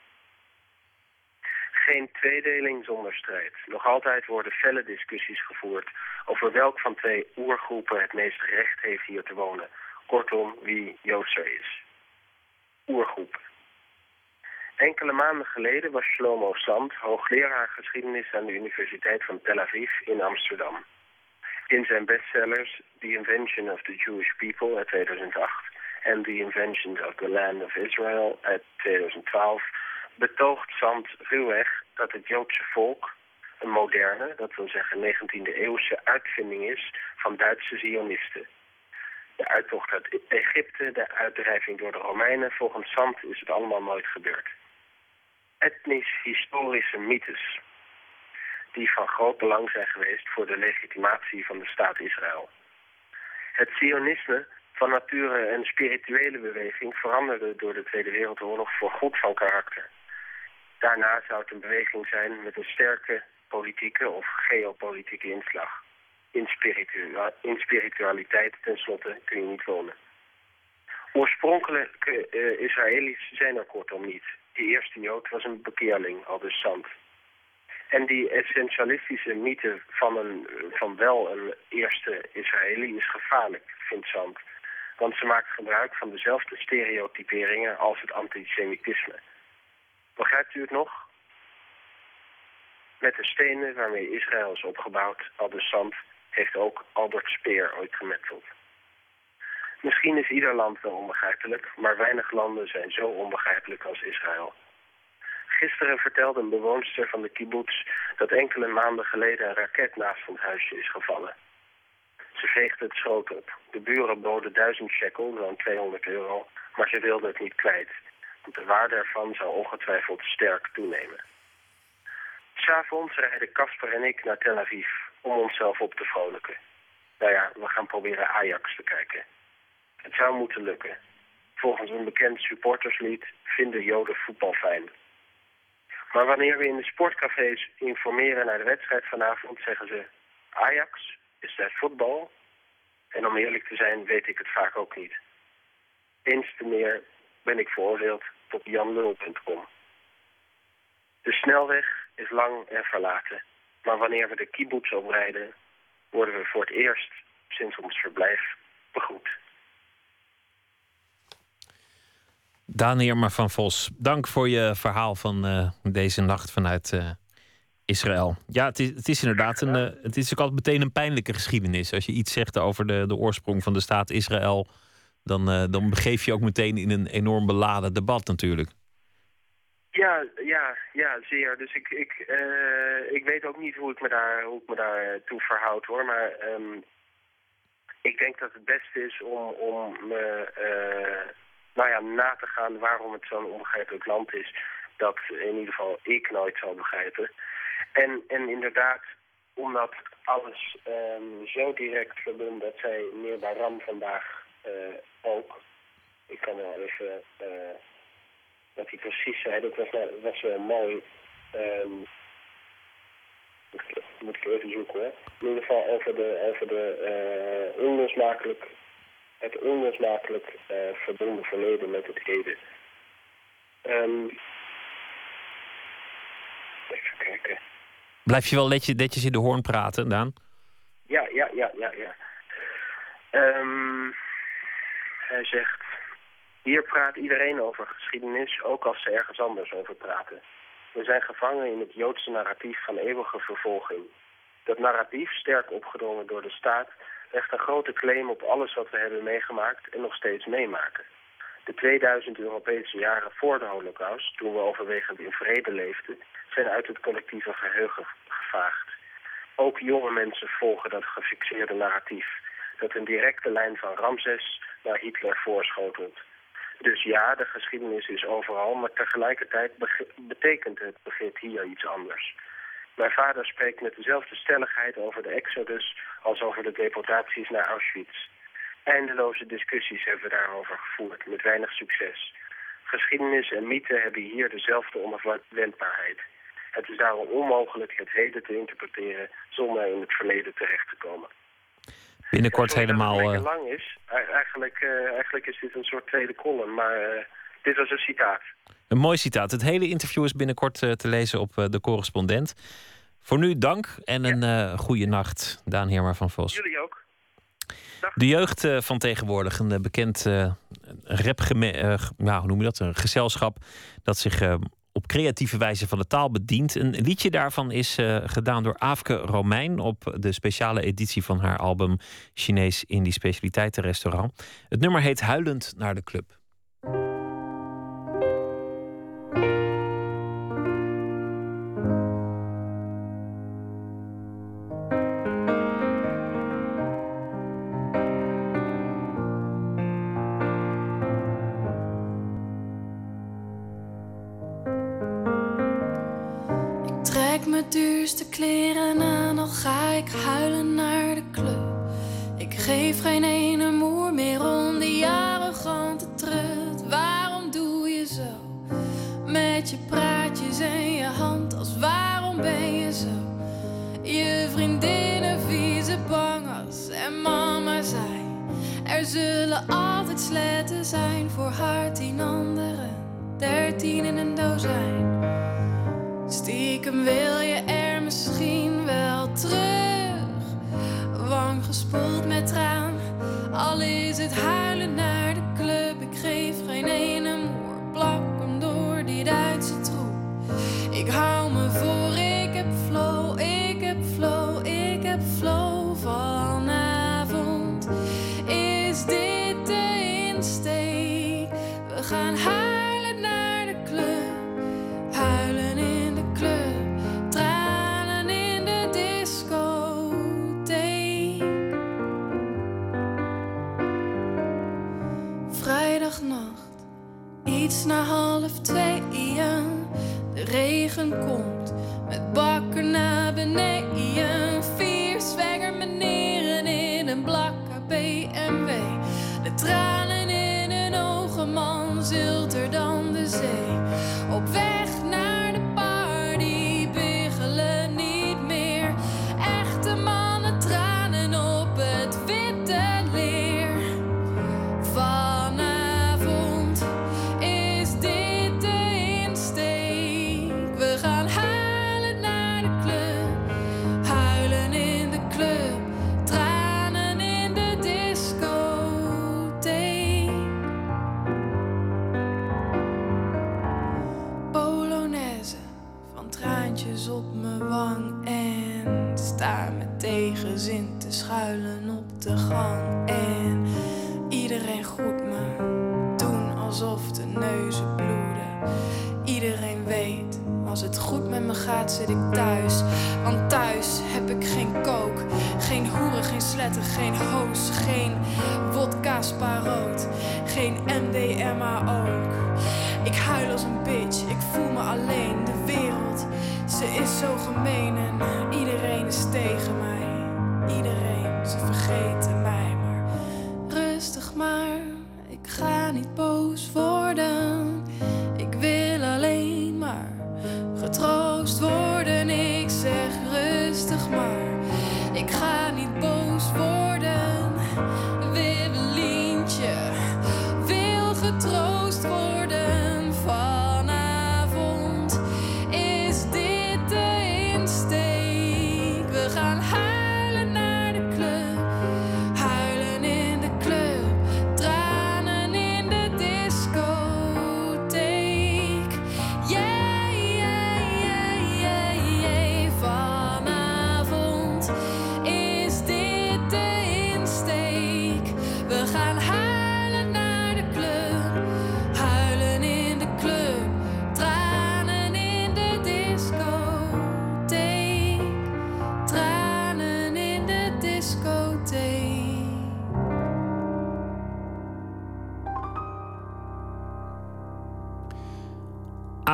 Geen tweedeling zonder strijd. Nog altijd worden felle discussies gevoerd over welk van twee oergroepen het meest recht heeft hier te wonen. Kortom, wie Joodser is oergroep. Enkele maanden geleden was Shlomo Sand hoogleraar geschiedenis aan de Universiteit van Tel Aviv in Amsterdam. In zijn bestsellers The Invention of the Jewish People uit 2008 en The Inventions of the Land of Israel uit 2012 betoogt Sand ruwweg dat het Joodse volk een moderne, dat wil zeggen 19e eeuwse uitvinding is van Duitse Zionisten. De uittocht uit Egypte, de uitdrijving door de Romeinen, volgens Sand is het allemaal nooit gebeurd. Etnisch-historische mythes die van groot belang zijn geweest voor de legitimatie van de staat Israël. Het Zionisme van nature en spirituele beweging veranderde door de Tweede Wereldoorlog voor goed van karakter. Daarna zou het een beweging zijn met een sterke politieke of geopolitieke inslag. In, spiritualiteit tenslotte kun je niet wonen. Oorspronkelijke uh, Israëli's zijn er kortom niet. De eerste Jood was een bekeerling, al dus zand. En die essentialistische mythe van, een, van wel een eerste Israëli is gevaarlijk, vindt Zand. Want ze maakt gebruik van dezelfde stereotyperingen als het antisemitisme. Begrijpt u het nog? Met de stenen waarmee Israël is opgebouwd, al de zand, heeft ook Albert Speer ooit gemetteld. Misschien is ieder land wel onbegrijpelijk, maar weinig landen zijn zo onbegrijpelijk als Israël. Gisteren vertelde een bewoonster van de kibbutz dat enkele maanden geleden een raket naast ons huisje is gevallen. Ze veegde het schroot op. De buren boden 1000 shekel, zo'n 200 euro, maar ze wilde het niet kwijt. De waarde ervan zou ongetwijfeld sterk toenemen. S'avonds rijden Casper en ik naar Tel Aviv om onszelf op te vrolijken. Nou ja, we gaan proberen Ajax te kijken. Het zou moeten lukken. Volgens een bekend supporterslied vinden Joden voetbal fijn. Maar wanneer we in de sportcafés informeren naar de wedstrijd vanavond, zeggen ze... Ajax, is dat voetbal? En om eerlijk te zijn weet ik het vaak ook niet. Eens te meer ben ik veroordeeld tot janlul.com. De snelweg is lang en verlaten. Maar wanneer we de kibbutz oprijden, worden we voor het eerst sinds ons verblijf begroet. Daan van Vos, dank voor je verhaal van uh, deze nacht vanuit uh, Israël. Ja, het is, het is inderdaad een, uh, het is ook altijd meteen een pijnlijke geschiedenis. Als je iets zegt over de, de oorsprong van de staat Israël, dan, dan begeef je ook meteen in een enorm beladen debat natuurlijk. Ja, ja, ja, zeer. Dus ik, ik, ik weet ook niet hoe ik me daar, hoe ik me daar toe verhoud hoor. Maar um, ik denk dat het beste is om, om me nou ja, na te gaan waarom het zo'n onbegrijpelijk land is. Dat in ieder geval ik nooit zal begrijpen. En, en inderdaad, omdat alles um, zo direct verbonden, dat zij meer bij Ram vandaag uh, ook. Ik kan wel even, wat hij precies zei, dat was, was wel mooi. Um, moet ik even zoeken hoor. In ieder geval over de, over de uh, onlosmakelijk het onlosmakelijk uh, verbonden verleden met het heden. Um, even kijken. Blijf je wel netjes, netjes in de hoorn praten, Daan? Ja, ja, ja, ja, ja. Um, hij zegt... Hier praat iedereen over geschiedenis, ook als ze ergens anders over praten. We zijn gevangen in het Joodse narratief van eeuwige vervolging. Dat narratief, sterk opgedrongen door de staat, legt een grote claim op alles wat we hebben meegemaakt en nog steeds meemaken. De 2000 Europese jaren voor de holocaust, toen we overwegend in vrede leefden, zijn uit het collectieve geheugen gevaagd. Ook jonge mensen volgen dat gefixeerde narratief, dat een directe lijn van Ramses naar Hitler voorschotelt. Dus ja, de geschiedenis is overal, maar tegelijkertijd betekent het begrip hier iets anders. Mijn vader spreekt met dezelfde stelligheid over de exodus als over de deportaties naar Auschwitz. Eindeloze discussies hebben we daarover gevoerd, met weinig succes. Geschiedenis en mythe hebben hier dezelfde onafwendbaarheid. Het is daarom onmogelijk het heden te interpreteren zonder in het verleden terecht te komen. Binnenkort helemaal... Het uh... lang is. Eigenlijk, uh, eigenlijk is dit een soort tweede column, maar uh, dit was een citaat. Een mooi citaat. Het hele interview is binnenkort te lezen op De Correspondent. Voor nu dank en een goede nacht, Daan Heerma van Vos. Jullie ook. Dag. De jeugd van tegenwoordig, een bekend rap, nou, hoe noem je dat? Een gezelschap dat zich op creatieve wijze van de taal bedient. Een liedje daarvan is uh, gedaan door Aafke Romein op de speciale editie van haar album Chinees Indie Specialiteitenrestaurant. Het nummer heet Huilend naar de Club. Sletten zijn voor haar tien anderen. Dertien in een dozijn. Stiekem wil je er misschien wel terug. Wang gespoeld met traan, al is het huilen naar de club. Ik geef geen ene na half tweeën. De regen komt met bakken naar beneden. Vier zwanger meneren in een blakke BMW. De tranen in hun ogen, man, zilter dan de zee. Hoos, geen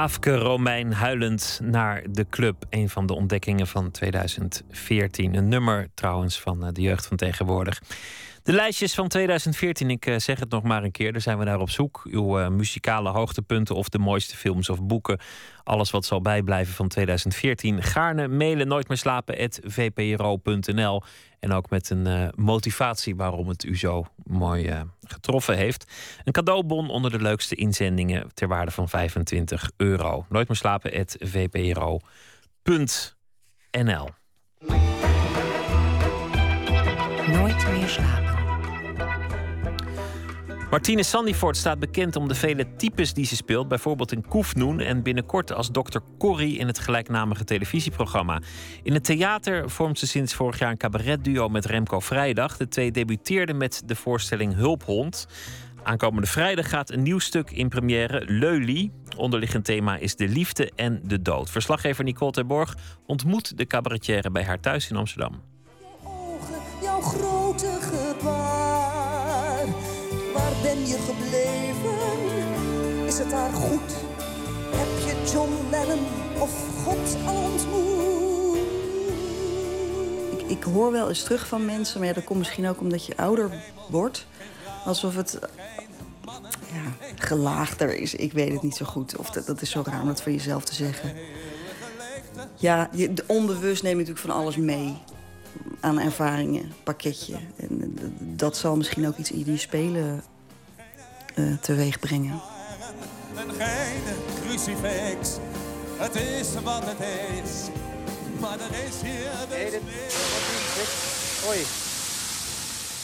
Aafke Romein huilend naar de club. Een van de ontdekkingen van 2014. Een nummer trouwens van eh, de jeugd van tegenwoordig. De lijstjes van 2014, ik eh, zeg het nog maar een keer, daar zijn we naar op zoek. Uw eh, muzikale hoogtepunten of de mooiste films of boeken. Alles wat zal bijblijven van 2014. Gaarne mailen nooit meer. En ook met een eh, motivatie waarom het u zo mooi getroffen heeft. Een cadeaubon onder de leukste inzendingen ter waarde van 25 euro. Nooit meer. Nooit meer slapen. Martine Sandifort staat bekend om de vele types die ze speelt, bijvoorbeeld in Koefnoen en binnenkort als Dr. Corrie in het gelijknamige televisieprogramma. In het theater vormt ze sinds vorig jaar een cabaretduo met Remco Vrijdag. De twee debuteerden met de voorstelling Hulphond. Aankomende vrijdag gaat een nieuw stuk in première, Leulie. Onderliggend thema is de liefde en de dood. Verslaggever Nicole Terborg ontmoet de cabaretière bij haar thuis in Amsterdam. jouw grote gebaar. Ben je gebleven? Is het daar goed? Heb je John Lennon of God al ontmoet? Ik, ik hoor wel eens terug van mensen, maar dat komt misschien ook omdat je ouder wordt. Alsof het ja, gelaagder is. Ik weet het niet zo goed. Of dat, dat is zo raar om dat van jezelf te zeggen. Ja, je, onbewust neem je natuurlijk van alles mee. Aan ervaringen, pakketje. En eh, dat zal misschien ook iets in die spelen eh, teweeg brengen. Een geinig crucifix. Het is wat het is. Maar er is hier dus weer... Oei.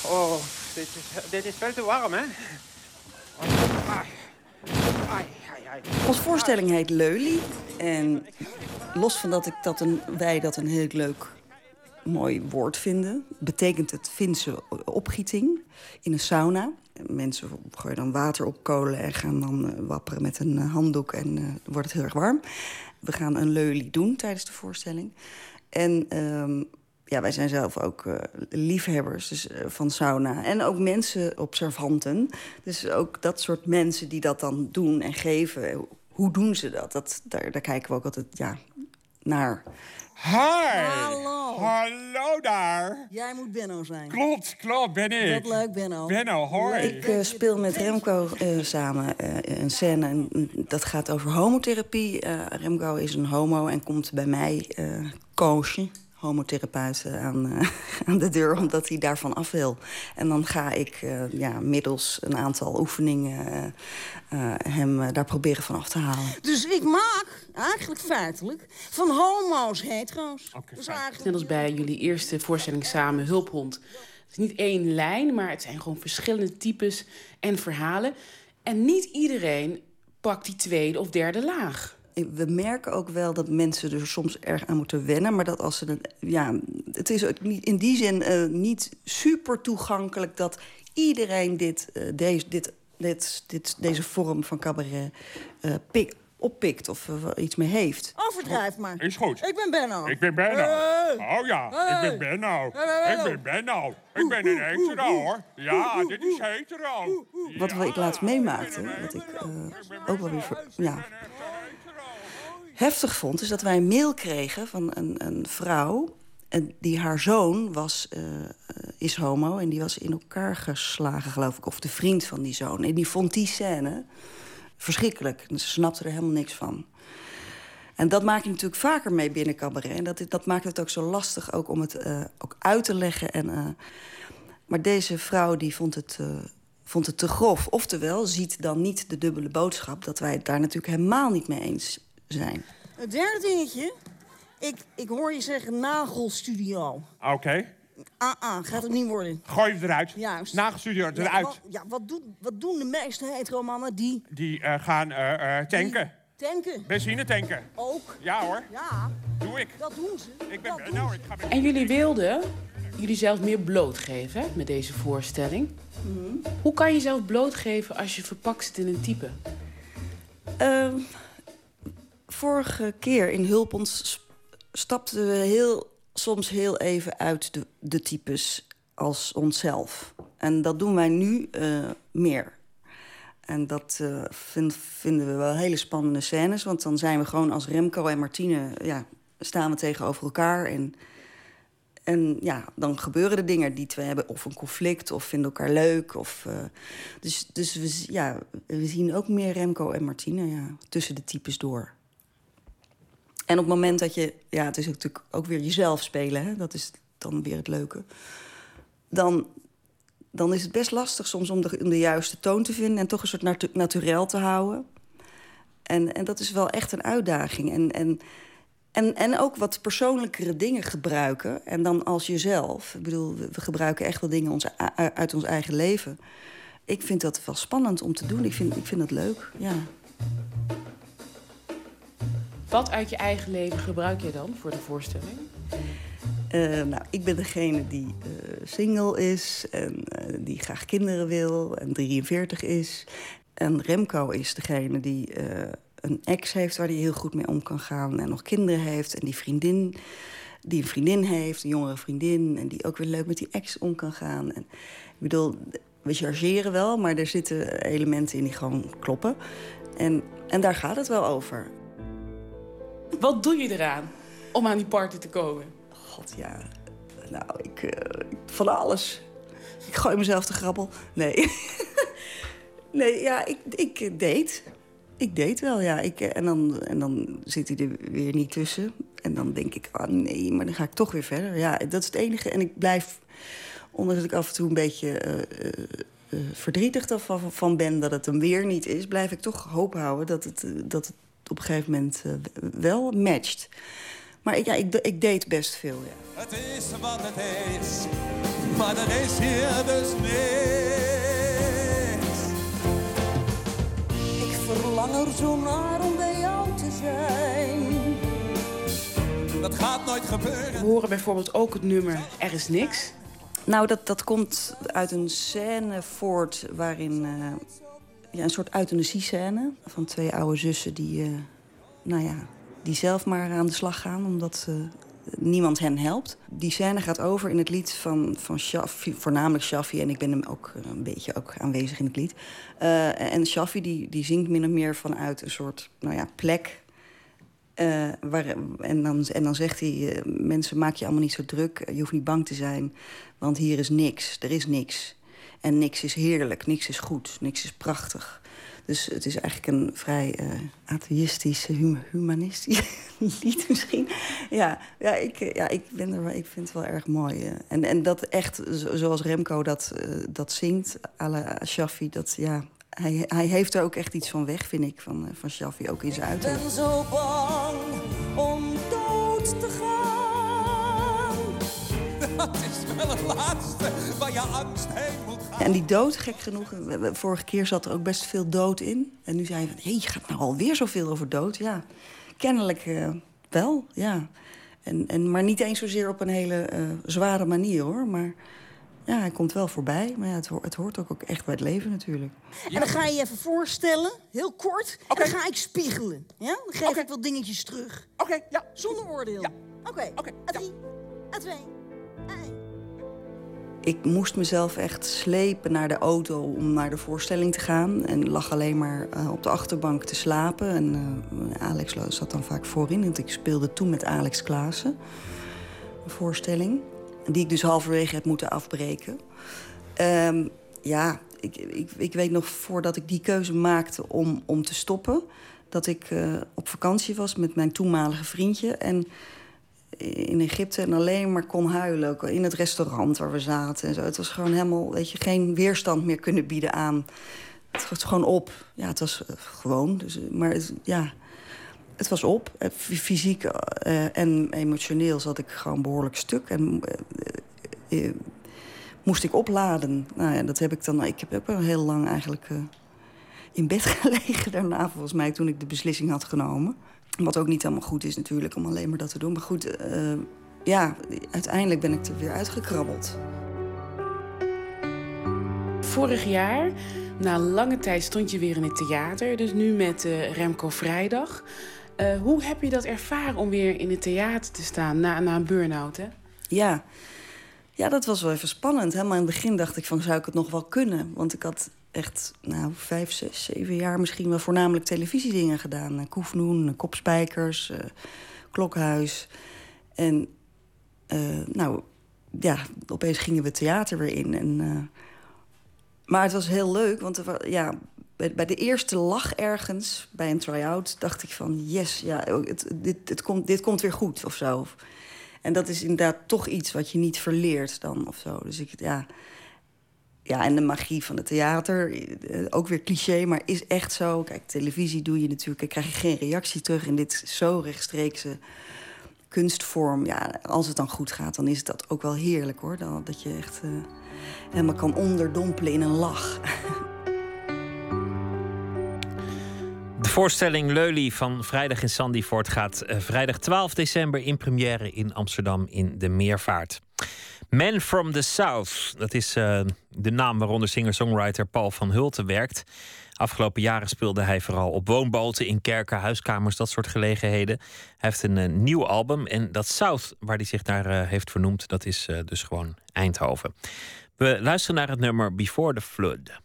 Oh, dit is, dit is veel te warm, hè? Ai, ai, ai, ai. Onze voorstelling heet Leulie. En los van dat ik dat een, wij dat een heel leuk, mooi woord vinden... betekent het Finse opgieting in een sauna. Mensen gooien dan water op kolen en gaan dan eh, wapperen met een eh, handdoek... en eh, wordt het heel erg warm. We gaan een leulie doen tijdens de voorstelling. En ehm, ja, wij zijn zelf ook liefhebbers dus, van sauna. En ook mensen, observanten. Dus ook dat soort mensen die dat dan doen en geven. Hoe doen ze dat? dat daar, daar kijken we ook altijd ja, naar. Hi! Hallo. Hallo daar! Jij moet Benno zijn. Klopt, klopt, ben ik. Wat leuk, Benno. Benno, hoi. Ik eh, speel met Remco eh, samen eh, een scène. En dat gaat over homotherapie. Remco is een homo en komt bij mij coachen. Homotherapeut aan, eh, aan de deur, omdat hij daarvan af wil. En dan ga ik eh, ja, middels een aantal oefeningen eh, hem daar proberen van af te halen. Dus ik maak eigenlijk feitelijk van homo's hetero's. dus eigenlijk... Net als bij jullie eerste voorstelling samen, Hulphond. Het is niet één lijn, maar het zijn gewoon verschillende types en verhalen. En niet iedereen pakt die tweede of derde laag. We merken ook wel dat mensen er soms erg aan moeten wennen. Maar dat als ze. het- Ja, het is ook niet, in die zin eh, niet super toegankelijk dat iedereen dit, eh, deze, dit, dit, dit, deze vorm van cabaret eh, pik, oppikt of iets mee heeft. Overdrijf maar. Is goed. Ik ben Benno. Ik ben Benno. Hey. Oh ja, Hey. ik ben Benno. Hey, Ik ben Benno. Ik ben een hetero hoor. Ja, dit is hetero. Wat we ik laatst meemaakte, wat ik eh, ook wel weer ja, heftig vond, is dat wij een mail kregen van een, een vrouw. En die haar zoon was, eh, is homo en die was in elkaar geslagen, geloof ik. Of de vriend van die zoon. En die vond die scène verschrikkelijk. En ze snapte er helemaal niks van. En dat maak je natuurlijk vaker mee binnen cabaret. En dat, dat maakt het ook zo lastig ook om het eh, ook uit te leggen. En, eh, maar deze vrouw die vond het, vond het te grof. Oftewel, ziet dan niet de dubbele boodschap... dat wij het daar natuurlijk helemaal niet mee eens zijn. Het derde dingetje. Ik, ik hoor je zeggen nagelstudio. Oké, Ah, ah, gaat het niet worden. gooi hem eruit. Juist. Nagelstudio Ja, eruit. wat, ja, wat, doen, wat doen de meeste hetero-mannen die Die eh, gaan eh, eh, tanken. tanken? Benzine tanken. Ook. Ja hoor, Ja, doe ik. dat doen ze. Ik ben Dat Benno. Ik ga En jullie wilden jullie zelf meer blootgeven hè, met deze voorstelling. Hoe kan je jezelf blootgeven als je verpakt zit in een type? Ehm, vorige keer in Hulpons sp- stapten we heel, soms heel even uit de, de types als onszelf. En dat doen wij nu eh, meer. En dat eh, vind- vinden we wel hele spannende scènes. Want dan zijn we gewoon als Remco en Martine... Ja, staan we tegenover elkaar en... En ja, dan gebeuren de dingen. Die twee hebben of een conflict of vinden elkaar leuk. Of, eh, dus dus we, ja, we zien ook meer Remco en Martine ja, tussen de types door. En op het moment dat je... Ja, het is natuurlijk ook weer jezelf spelen. Hè? Dat is dan weer het leuke. Dan, dan is het best lastig soms om de, de juiste toon te vinden... en toch een soort natu naturel te houden. En, en dat is wel echt een uitdaging. En, en, en, en ook wat persoonlijkere dingen gebruiken. En dan als jezelf. Ik bedoel, we, gebruiken echt wel dingen uit ons eigen leven. ik vind dat wel spannend om te doen. Ik vind, ik vind dat leuk, ja. Wat uit je eigen leven gebruik je dan voor de voorstelling? Uh, nou, ik ben degene die uh, single is en uh, die graag kinderen wil en 43 is. En Remco is degene die een ex heeft waar hij heel goed mee om kan gaan en nog kinderen heeft. En die vriendin die een vriendin heeft, een jongere vriendin... en die ook weer leuk met die ex om kan gaan. En, ik bedoel, we chargeren wel, maar er zitten elementen in die gewoon kloppen. En, en daar gaat het wel over. Wat doe je eraan om aan die party te komen? God, ja. Nou, ik... Uh, van alles. Ik gooi mezelf te grabbel. Nee. nee, ja, ik, ik date. Ik date wel, ja. Ik, en, dan, en dan zit hij er weer niet tussen. En dan denk ik, oh nee, maar dan ga ik toch weer verder. Ja, dat is het enige. En ik blijf, ondanks dat ik af en toe een beetje verdrietig ervan van ben dat het hem weer niet is, blijf ik toch hoop houden dat het, dat het op een gegeven moment wel matcht. Maar ik, ja, ik, ik date best veel, ja. Het is wat het is, maar er is hier dus niks. Ik verlang er zo naar om bij jou te zijn. Dat gaat nooit gebeuren. We horen bijvoorbeeld ook het nummer Er is niks. Nou, dat, dat komt uit een scène voort waarin... Uh, ja, een soort euthanasiescène van twee oude zussen die... Uh, nou ja, die zelf maar aan de slag gaan, omdat uh, niemand hen helpt. Die scène gaat over in het lied van, van Shaffi, voornamelijk Shaffi... en ik ben hem ook een beetje ook aanwezig in het lied. En Shaffi die, die zingt min of meer vanuit een soort nou ja, plek... Waar, en, dan, en dan zegt hij, mensen maak je allemaal niet zo druk. Je hoeft niet bang te zijn, want hier is niks. Er is niks. En niks is heerlijk, niks is goed, niks is prachtig. Dus het is eigenlijk een vrij uh, atheïstisch, hum humanistisch lied misschien. Ja, ja, ik, ja ik, ben er, ik vind het wel erg mooi. Uh. En, en dat echt, zoals Remco dat, uh, dat zingt, à la Shaffi, dat ja... Hij, hij heeft er ook echt iets van weg, vind ik, van, van Shaffi, ook in zijn uiterlijk. Ik ben zo bang Dat is wel het laatste waar je angst heen moet gaan. En die dood, gek genoeg, vorige keer zat er ook best veel dood in. En nu zei je van, hé, hey, je gaat nou alweer zoveel over dood. Ja, kennelijk uh, wel, ja. En, en, maar niet eens zozeer op een hele uh, zware manier, hoor. Maar ja, hij komt wel voorbij. Maar ja, het, hoort, het hoort ook, ook echt bij het leven natuurlijk. En dan ga je je even voorstellen, heel kort. Okay. En dan ga ik spiegelen. Ja? Dan geef okay. ik wat dingetjes terug. Oké, okay, ja. Zonder oordeel. Ja. Oké, okay. okay. A drie, A twee, ik moest mezelf echt slepen naar de auto om naar de voorstelling te gaan. En lag alleen maar uh, op de achterbank te slapen. En uh, Alex zat dan vaak voorin. Want ik speelde toen met Alex Klaassen. Een voorstelling. Die ik dus halverwege heb moeten afbreken. Um, ja, ik, ik, ik, weet nog voordat ik die keuze maakte om, om te stoppen... dat ik uh, op vakantie was met mijn toenmalige vriendje... En in Egypte en alleen maar kon huilen. In het restaurant waar we zaten en zo. Het was gewoon helemaal, weet je, geen weerstand meer kunnen bieden aan. Het was gewoon op. Ja, het was uh, gewoon. Dus, maar het, ja, het was op. Fysiek uh, en emotioneel zat ik gewoon behoorlijk stuk. En moest ik opladen. Nou ja, dat heb ik dan... Ik heb ook wel heel lang eigenlijk in bed gelegen daarna, volgens mij, toen ik de beslissing had genomen. Wat ook niet helemaal goed is natuurlijk om alleen maar dat te doen. Maar goed, uh, ja, uiteindelijk ben ik er weer uitgekrabbeld. Vorig jaar, na lange tijd, stond je weer in het theater. Dus nu met uh, Remco Vrijdag. Uh, hoe heb je dat ervaren om weer in het theater te staan na, na een burn-out, hè? Ja. ja, dat was wel even spannend. Helemaal in het begin dacht ik van, zou ik het nog wel kunnen? Want ik had echt nou, vijf, zes, zeven jaar misschien wel voornamelijk televisiedingen gedaan. Uh, Koefnoen, Kopspijkers, uh, Klokhuis. En nou, ja, opeens gingen we theater weer in. En, maar het was heel leuk, want ja, bij, bij, de eerste lach ergens, bij een try-out... dacht ik van, yes, ja, het, dit, het komt, dit komt weer goed of zo. En dat is inderdaad toch iets wat je niet verleert dan of zo. Dus ik, ja... Ja, en de magie van het theater, ook weer cliché, maar is echt zo. Kijk, televisie doe je natuurlijk, krijg je geen reactie terug. En dit is zo rechtstreekse kunstvorm. Ja, als het dan goed gaat, dan is dat ook wel heerlijk hoor. Dat je echt uh, helemaal kan onderdompelen in een lach. De voorstelling Leuly van Vrijdag in Sandyford gaat uh, vrijdag 12 december in première in Amsterdam in de Meervaart. Man from the South, dat is uh, de naam waaronder singer-songwriter Paul van Hulten werkt. Afgelopen jaren speelde hij vooral op woonboten, in kerken, huiskamers, dat soort gelegenheden. Hij heeft een uh, nieuw album en dat South, waar hij zich naar uh, heeft vernoemd, dat is dus gewoon Eindhoven. We luisteren naar het nummer Before the Flood.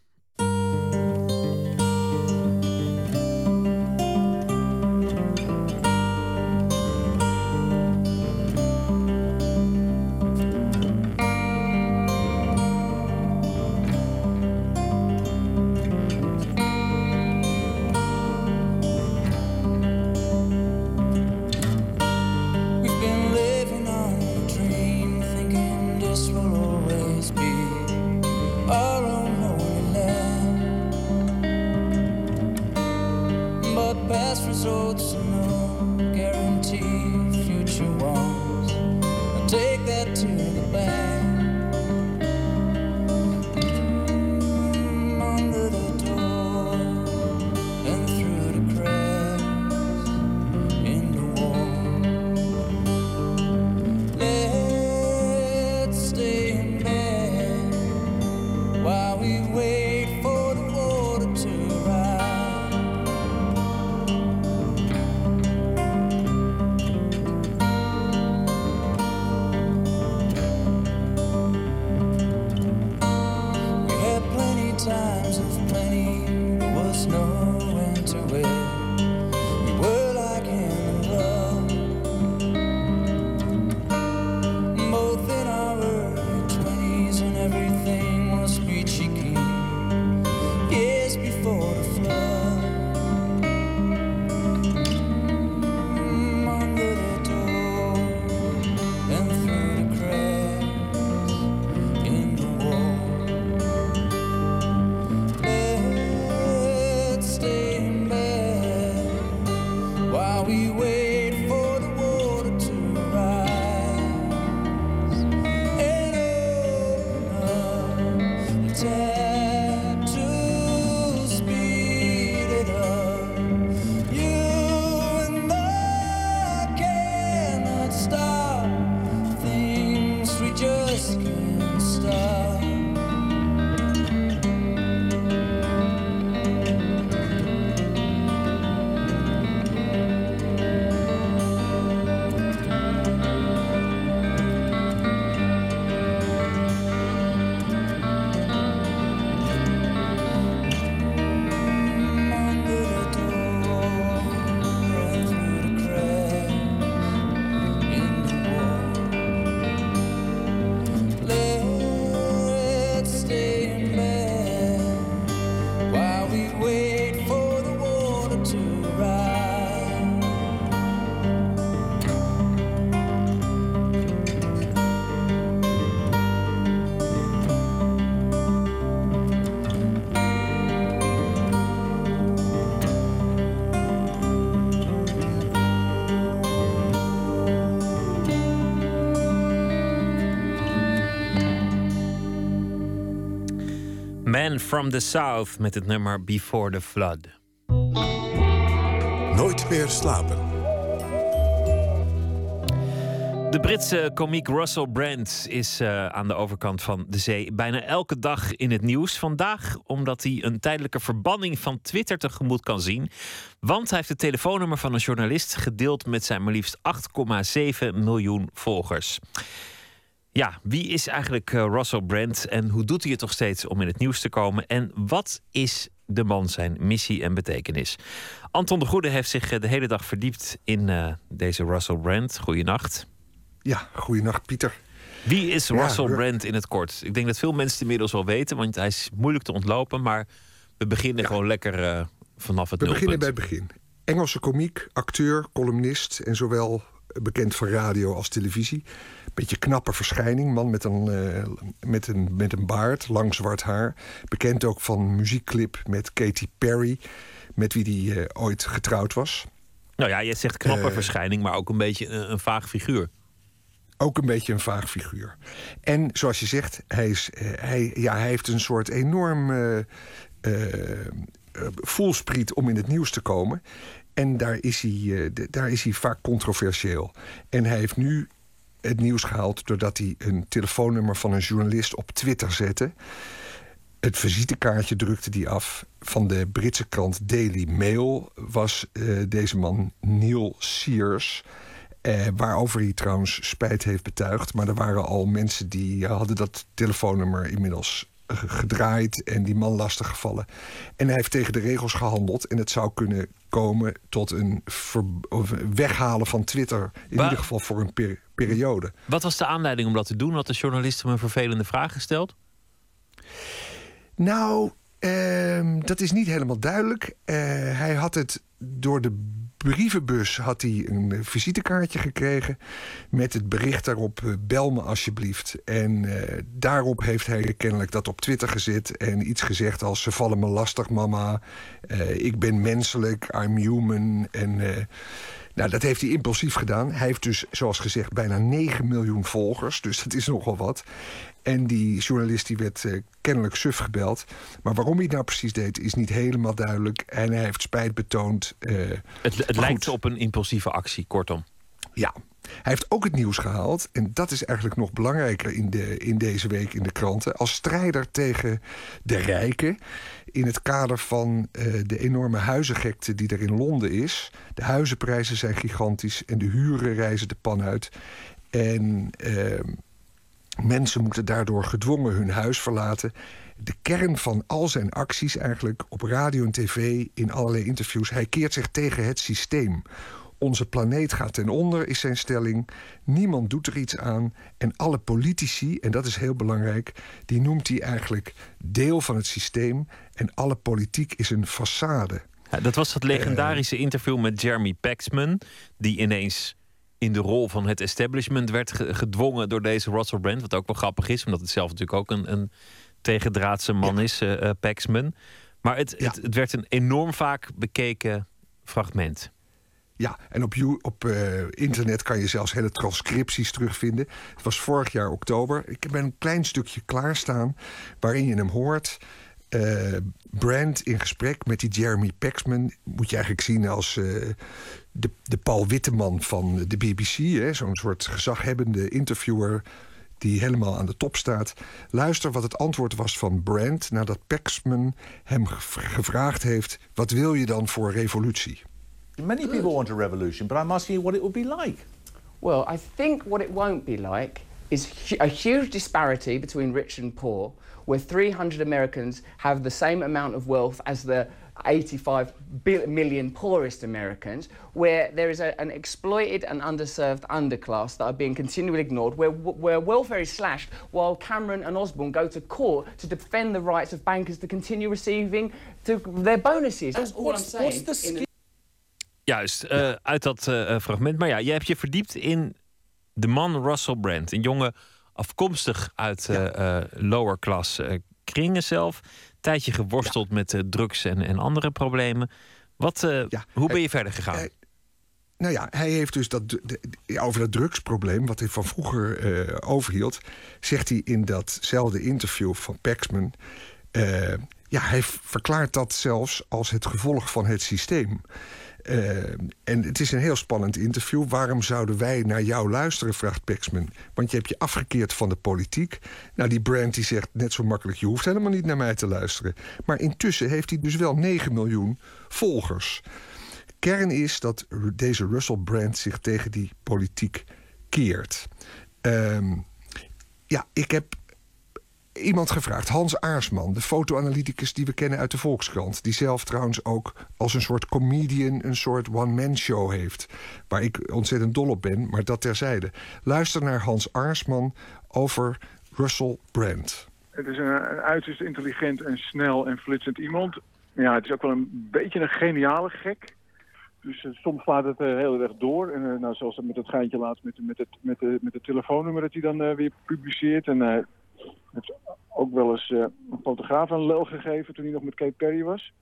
Man from the South met het nummer Before the Flood. Nooit meer slapen. De Britse komiek Russell Brand is uh, aan de overkant van de zee bijna elke dag in het nieuws. Vandaag omdat hij een tijdelijke verbanning van Twitter tegemoet kan zien. Want hij heeft het telefoonnummer van een journalist gedeeld met zijn maar liefst 8,7 miljoen volgers. Ja, wie is eigenlijk uh, Russell Brand en hoe doet hij het toch steeds om in het nieuws te komen? En wat is de man zijn missie en betekenis? Anton de Goede heeft zich uh, de hele dag verdiept in uh, deze Russell Brand. Goeienacht. Ja, goeienacht Pieter. Wie is Russell ja, Brand in het kort? Ik denk dat veel mensen het inmiddels wel weten, want hij is moeilijk te ontlopen. Maar we beginnen ja. gewoon lekker vanaf het we nulpunt. We beginnen bij het begin. Engelse komiek, acteur, columnist en zowel bekend van radio als televisie. Beetje knappe verschijning, man met een, uh, met, een, met een baard, lang zwart haar. Bekend ook van muziekclip met Katy Perry, met wie hij uh, ooit getrouwd was. Nou ja, je zegt knappe verschijning, maar ook een beetje een, een vaag figuur. Ook een beetje een vaag figuur. En zoals je zegt, hij, is, eh, hij, ja, hij heeft een soort enorm eh eh, eh, voelspriet om in het nieuws te komen. En daar is, hij, eh, daar is hij vaak controversieel. En hij heeft nu het nieuws gehaald doordat hij een telefoonnummer van een journalist op Twitter zette. Het visitekaartje drukte hij af. Van de Britse krant Daily Mail was eh, deze man Neil Sears. Eh, waarover hij trouwens spijt heeft betuigd. Maar er waren al mensen die hadden dat telefoonnummer inmiddels gedraaid en die man lastiggevallen. En hij heeft tegen de regels gehandeld. En het zou kunnen komen tot een weghalen van Twitter. In ieder geval voor een per- periode. Wat was de aanleiding om dat te doen? Had de journalist hem een vervelende vraag gesteld? Nou, ehm, dat is niet helemaal duidelijk. Eh, hij had het door de brievenbus had hij een eh, visitekaartje gekregen met het bericht daarop: eh, bel me alsjeblieft. En eh, daarop heeft hij kennelijk dat op Twitter gezet en iets gezegd als: ze vallen me lastig, mama. Ik ben menselijk, I'm human. En nou, dat heeft hij impulsief gedaan. Hij heeft dus, zoals gezegd, bijna 9 miljoen volgers. Dus dat is nogal wat. En die journalist die werd eh, kennelijk suf gebeld. Maar waarom hij het nou precies deed, is niet helemaal duidelijk. En hij heeft spijt betoond. eh, Het, het lijkt op een impulsieve actie, kortom. Ja, hij heeft ook het nieuws gehaald. En dat is eigenlijk nog belangrijker in, de, in deze week in de kranten. Als strijder tegen de rijken. In het kader van eh, de enorme huizengekte die er in Londen is. De huizenprijzen zijn gigantisch en de huren reizen de pan uit. En eh, mensen moeten daardoor gedwongen hun huis verlaten. De kern van al zijn acties eigenlijk op radio en tv, in allerlei interviews... hij keert zich tegen het systeem. Onze planeet gaat ten onder, is zijn stelling. Niemand doet er iets aan. En alle politici, en dat is heel belangrijk... die noemt hij eigenlijk deel van het systeem. En alle politiek is een façade. Ja, dat was dat legendarische interview met Jeremy Paxman, die ineens in de rol van het establishment werd ge- gedwongen door deze Russell Brand. Wat ook wel grappig is, omdat het zelf natuurlijk ook een, een tegendraadse man is, eh, Paxman. Maar het, het, het werd een enorm vaak bekeken fragment. Ja, en op, you- op eh, internet kan je zelfs hele transcripties terugvinden. Het was vorig jaar oktober. Ik heb een klein stukje klaarstaan waarin je hem hoort. Eh, Brand in gesprek met die Jeremy Paxman. Moet je eigenlijk zien als eh, de, de Paul Witteman van de BBC. hè, Zo'n soort gezaghebbende interviewer die helemaal aan de top staat. Luister wat het antwoord was van Brand nadat Paxman hem gev- gevraagd heeft... wat wil je dan voor revolutie? Many people want a revolution, but I'm asking you what it would be like. Well, I think what it won't be like is a huge disparity between rich and poor, where 300 Americans have the same amount of wealth as the 85 bil- million poorest Americans, where there is a, an exploited and underserved underclass that are being continually ignored, where, where welfare is slashed, while Cameron and Osborne go to court to defend the rights of bankers to continue receiving to their bonuses. That's all I'm What's- what's saying. the in a- Juist, eh, uit dat eh, fragment. Maar ja, jij hebt je verdiept in de man Russell Brand. Een jongen afkomstig uit eh, eh, lower class eh, kringen zelf. Tijdje geworsteld met drugs en, en andere problemen. Wat, hoe ben je verder gegaan? Nou ja, hij heeft dus dat, over dat drugsprobleem, wat hij van vroeger overhield, zegt hij in datzelfde interview van Paxman. eh, ja, hij verklaart dat zelfs als het gevolg van het systeem. Eh, en het is een heel spannend interview. Waarom zouden wij naar jou luisteren, vraagt Paxman. Want je hebt je afgekeerd van de politiek. Nou, die Brand die zegt net zo makkelijk... je hoeft helemaal niet naar mij te luisteren. Maar intussen heeft hij dus wel 9 miljoen volgers. Kern is dat deze Russell Brand zich tegen die politiek keert. Ehm, ja, ik heb iemand gevraagd, Hans Aarsman, de fotoanalyticus die we kennen uit de Volkskrant. Die zelf trouwens ook als een soort comedian een soort one-man show heeft. Waar ik ontzettend dol op ben, maar dat terzijde. Luister naar Hans Aarsman over Russell Brand. Het is een, uiterst intelligent en snel en flitsend iemand. Ja, het is ook wel een beetje een geniale gek. Dus eh, soms slaat het eh, heel erg door. En, eh, nou, zoals met het geintje laatst met, met, het, met, met het telefoonnummer dat hij dan weer publiceert. En heeft ook wel eens eh, een fotograaf een lel gegeven toen hij nog met Kate Perry was.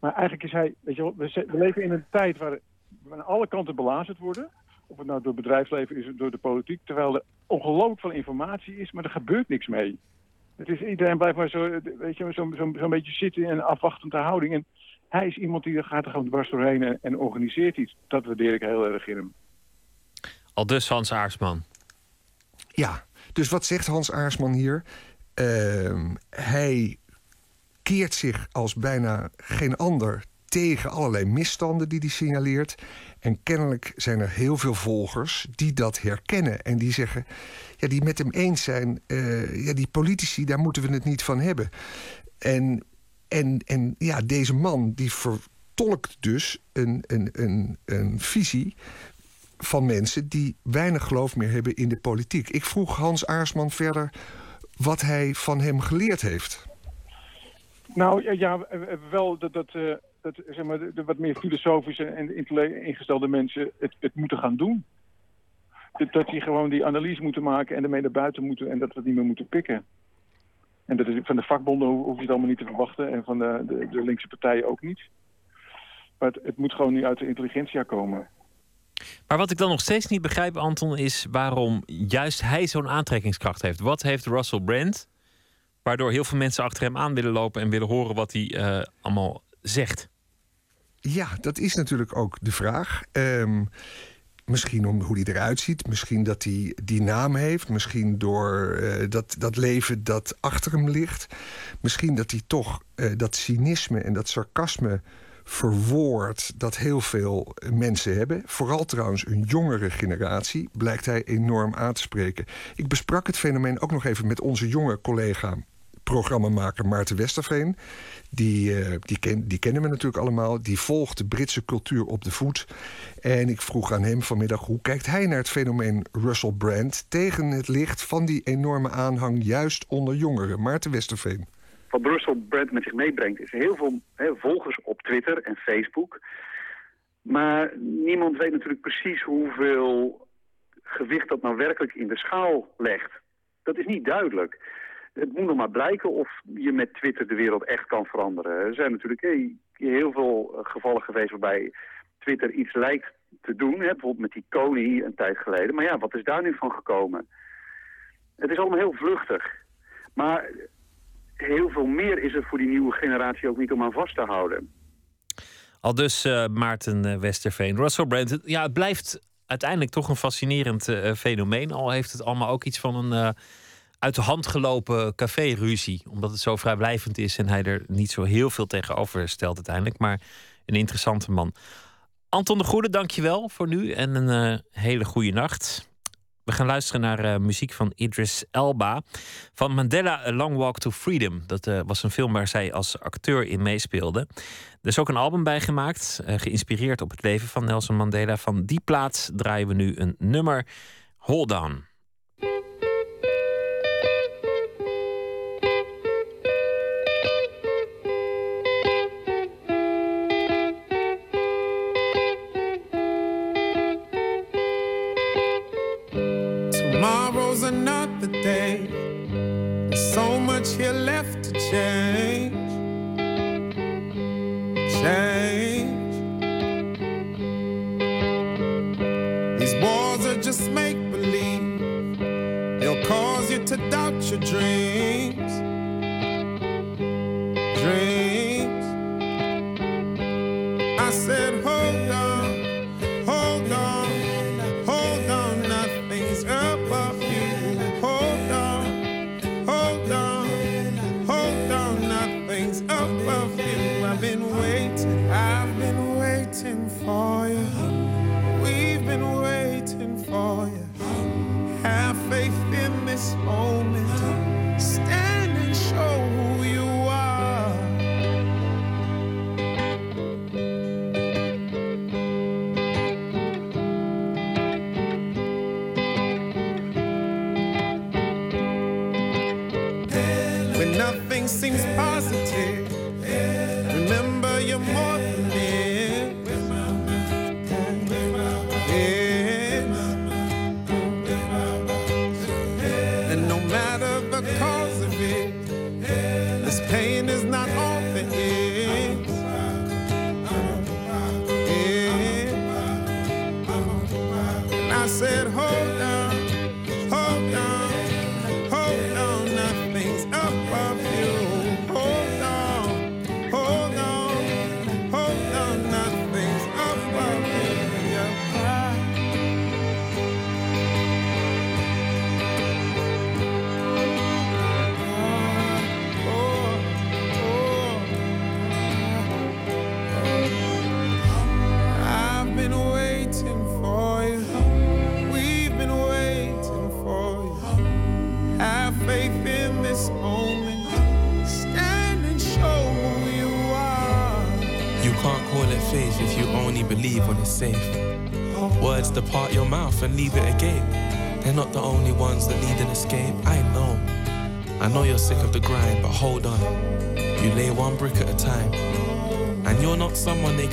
Maar eigenlijk is hij, weet je wel, we, we leven in een tijd waar, aan alle kanten belazerd worden. Of het nou door het bedrijfsleven is of door de politiek. Terwijl er ongelooflijk veel informatie is, maar er gebeurt niks mee. Het is, iedereen blijft maar zo, weet je, zo'n zo, zo beetje zitten in een afwachtende houding. En hij is iemand die er gaat er gewoon dwars doorheen en, en organiseert iets. Dat waardeer ik heel erg in hem. Al dus Hans Aarsman. Ja, dus wat zegt Hans Aarsman hier? Ehm, hij keert zich als bijna geen ander tegen allerlei misstanden die hij signaleert. En kennelijk zijn er heel veel volgers die dat herkennen en die zeggen, ja, die met hem eens zijn, eh, ja, die politici, daar moeten we het niet van hebben. En, en, en ja, deze man die vertolkt dus een, een, een, een visie van mensen die weinig geloof meer hebben in de politiek. Ik vroeg Hans Aarsman verder wat hij van hem geleerd heeft. Nou ja, ja wel dat, dat, eh, zeg maar, de, wat meer filosofische en ingestelde mensen het, het moeten gaan doen. Dat, dat die gewoon die analyse moeten maken en ermee naar buiten moeten en dat we het niet meer moeten pikken. En dat is, van de vakbonden hoef je het allemaal niet te verwachten en van de, de, de linkse partijen ook niet. Maar het, het moet gewoon nu uit de intelligentia komen. Maar wat ik dan nog steeds niet begrijp, Anton, is waarom juist hij zo'n aantrekkingskracht heeft. Wat heeft Russell Brand, waardoor heel veel mensen achter hem aan willen lopen en willen horen wat hij uh, allemaal zegt? Ja, dat is natuurlijk ook de vraag. Um, misschien om hoe hij eruit ziet, misschien dat hij die naam heeft, misschien door uh, dat, dat leven dat achter hem ligt. Misschien dat hij toch uh, dat cynisme en dat sarcasme verwoord dat heel veel mensen hebben. Vooral trouwens een jongere generatie blijkt hij enorm aan te spreken. Ik besprak het fenomeen ook nog even met onze jonge collega programmamaker Maarten Westerveen. Die, uh, die, die kennen we natuurlijk allemaal. Die volgt de Britse cultuur op de voet. En ik vroeg aan hem vanmiddag hoe kijkt hij naar het fenomeen Russell Brand... tegen het licht van die enorme aanhang juist onder jongeren. Maarten Westerveen wat Russell Brand met zich meebrengt... is heel veel volgers op Twitter en Facebook. Maar niemand weet natuurlijk precies hoeveel gewicht dat nou werkelijk in de schaal legt. Dat is niet duidelijk. Het moet nog maar blijken of je met Twitter de wereld echt kan veranderen. Er zijn natuurlijk heel veel gevallen geweest waarbij Twitter iets lijkt te doen. Hè? Bijvoorbeeld met die Kony een tijd geleden. Maar ja, wat is daar nu van gekomen? Het is allemaal heel vluchtig. Maar heel veel meer is er voor die nieuwe generatie ook niet om aan vast te houden. Al dus uh, Maarten eh, Westerveen. Russell Brand, ja, het blijft uiteindelijk toch een fascinerend uh, fenomeen. Al heeft het allemaal ook iets van een uit de hand gelopen café-ruzie. Omdat het zo vrijblijvend is en hij er niet zo heel veel tegenover stelt uiteindelijk. Maar een interessante man. Anton de Goede, dankjewel voor nu en een hele goede nacht. We gaan luisteren naar uh, muziek van Idris Elba. Van Mandela A Long Walk to Freedom. Dat uh, was een film waar zij als acteur in meespeelde. Er is ook een album bij gemaakt. Uh, geïnspireerd op het leven van Nelson Mandela. Van die plaats draaien we nu een nummer. Hold On. Change. Change. These wars are just make believe. They'll cause you to doubt your dreams.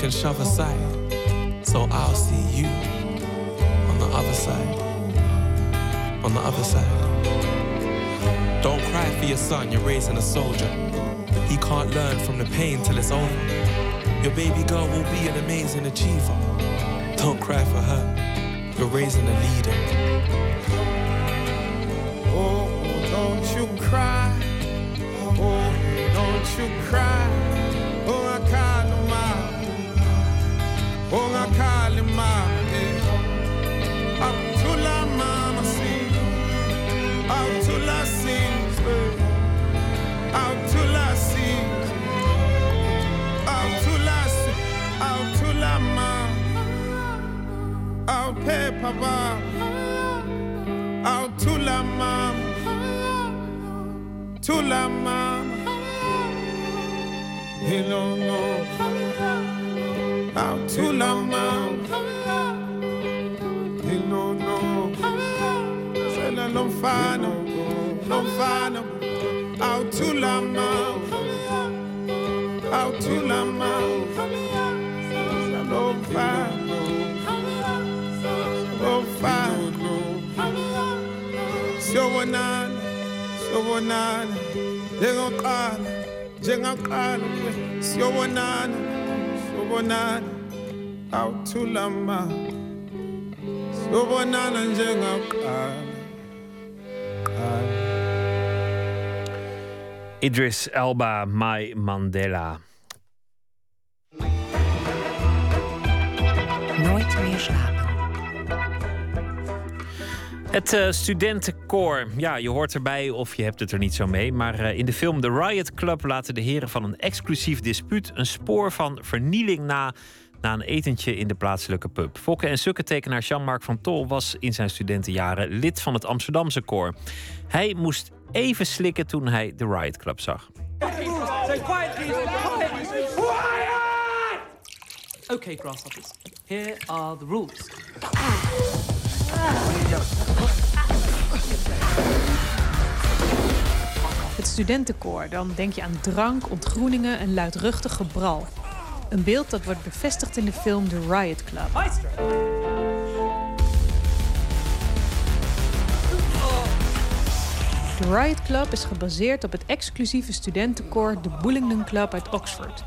Can shove aside. So I'll see you on the other side. On the other side. Don't cry for your son, you're raising a soldier. He can't learn from the pain till it's over. Your baby girl will be an amazing achiever. Don't cry for her, you're raising a leader. Oh, don't you cry. Oh, don't you cry. Out to la see. Out to la see. Out to la see. Out to la mama. Out pay papa. Out to la mama. To la mama. He don't know. Out to la mama. He don't know. Say la lomfano. Lomfano. Out to la mama. Out to la mama. Say lomfano. Lomfano. Siyobonana, siyobonana, njengoqala, njengaqala, siyobonana, siyobonana, awuthulama, siyobonana njengaqala. Idris Elba, My Mandela. Nooit meer slapen. Het eh, studentenkoor. Ja, je hoort erbij of je hebt het er niet zo mee. Maar eh, in de film The Riot Club laten de heren van een exclusief dispuut een spoor van vernieling na. Na een etentje in de plaatselijke pub. Fokke en Sukke tekenaar Jean-Marc van Tol was in zijn studentenjaren lid van het Amsterdamse koor. Hij moest even slikken toen hij The Riot Club zag. Please. Okay, grasshoppers. Here are the rules. Het studentenkoor, dan denk je aan drank, ontgroeningen en luidruchtig gebral. Een beeld dat wordt bevestigd in de film The Riot Club. The Riot Club is gebaseerd op het exclusieve studentenkoor de Bullingdon Club uit Oxford.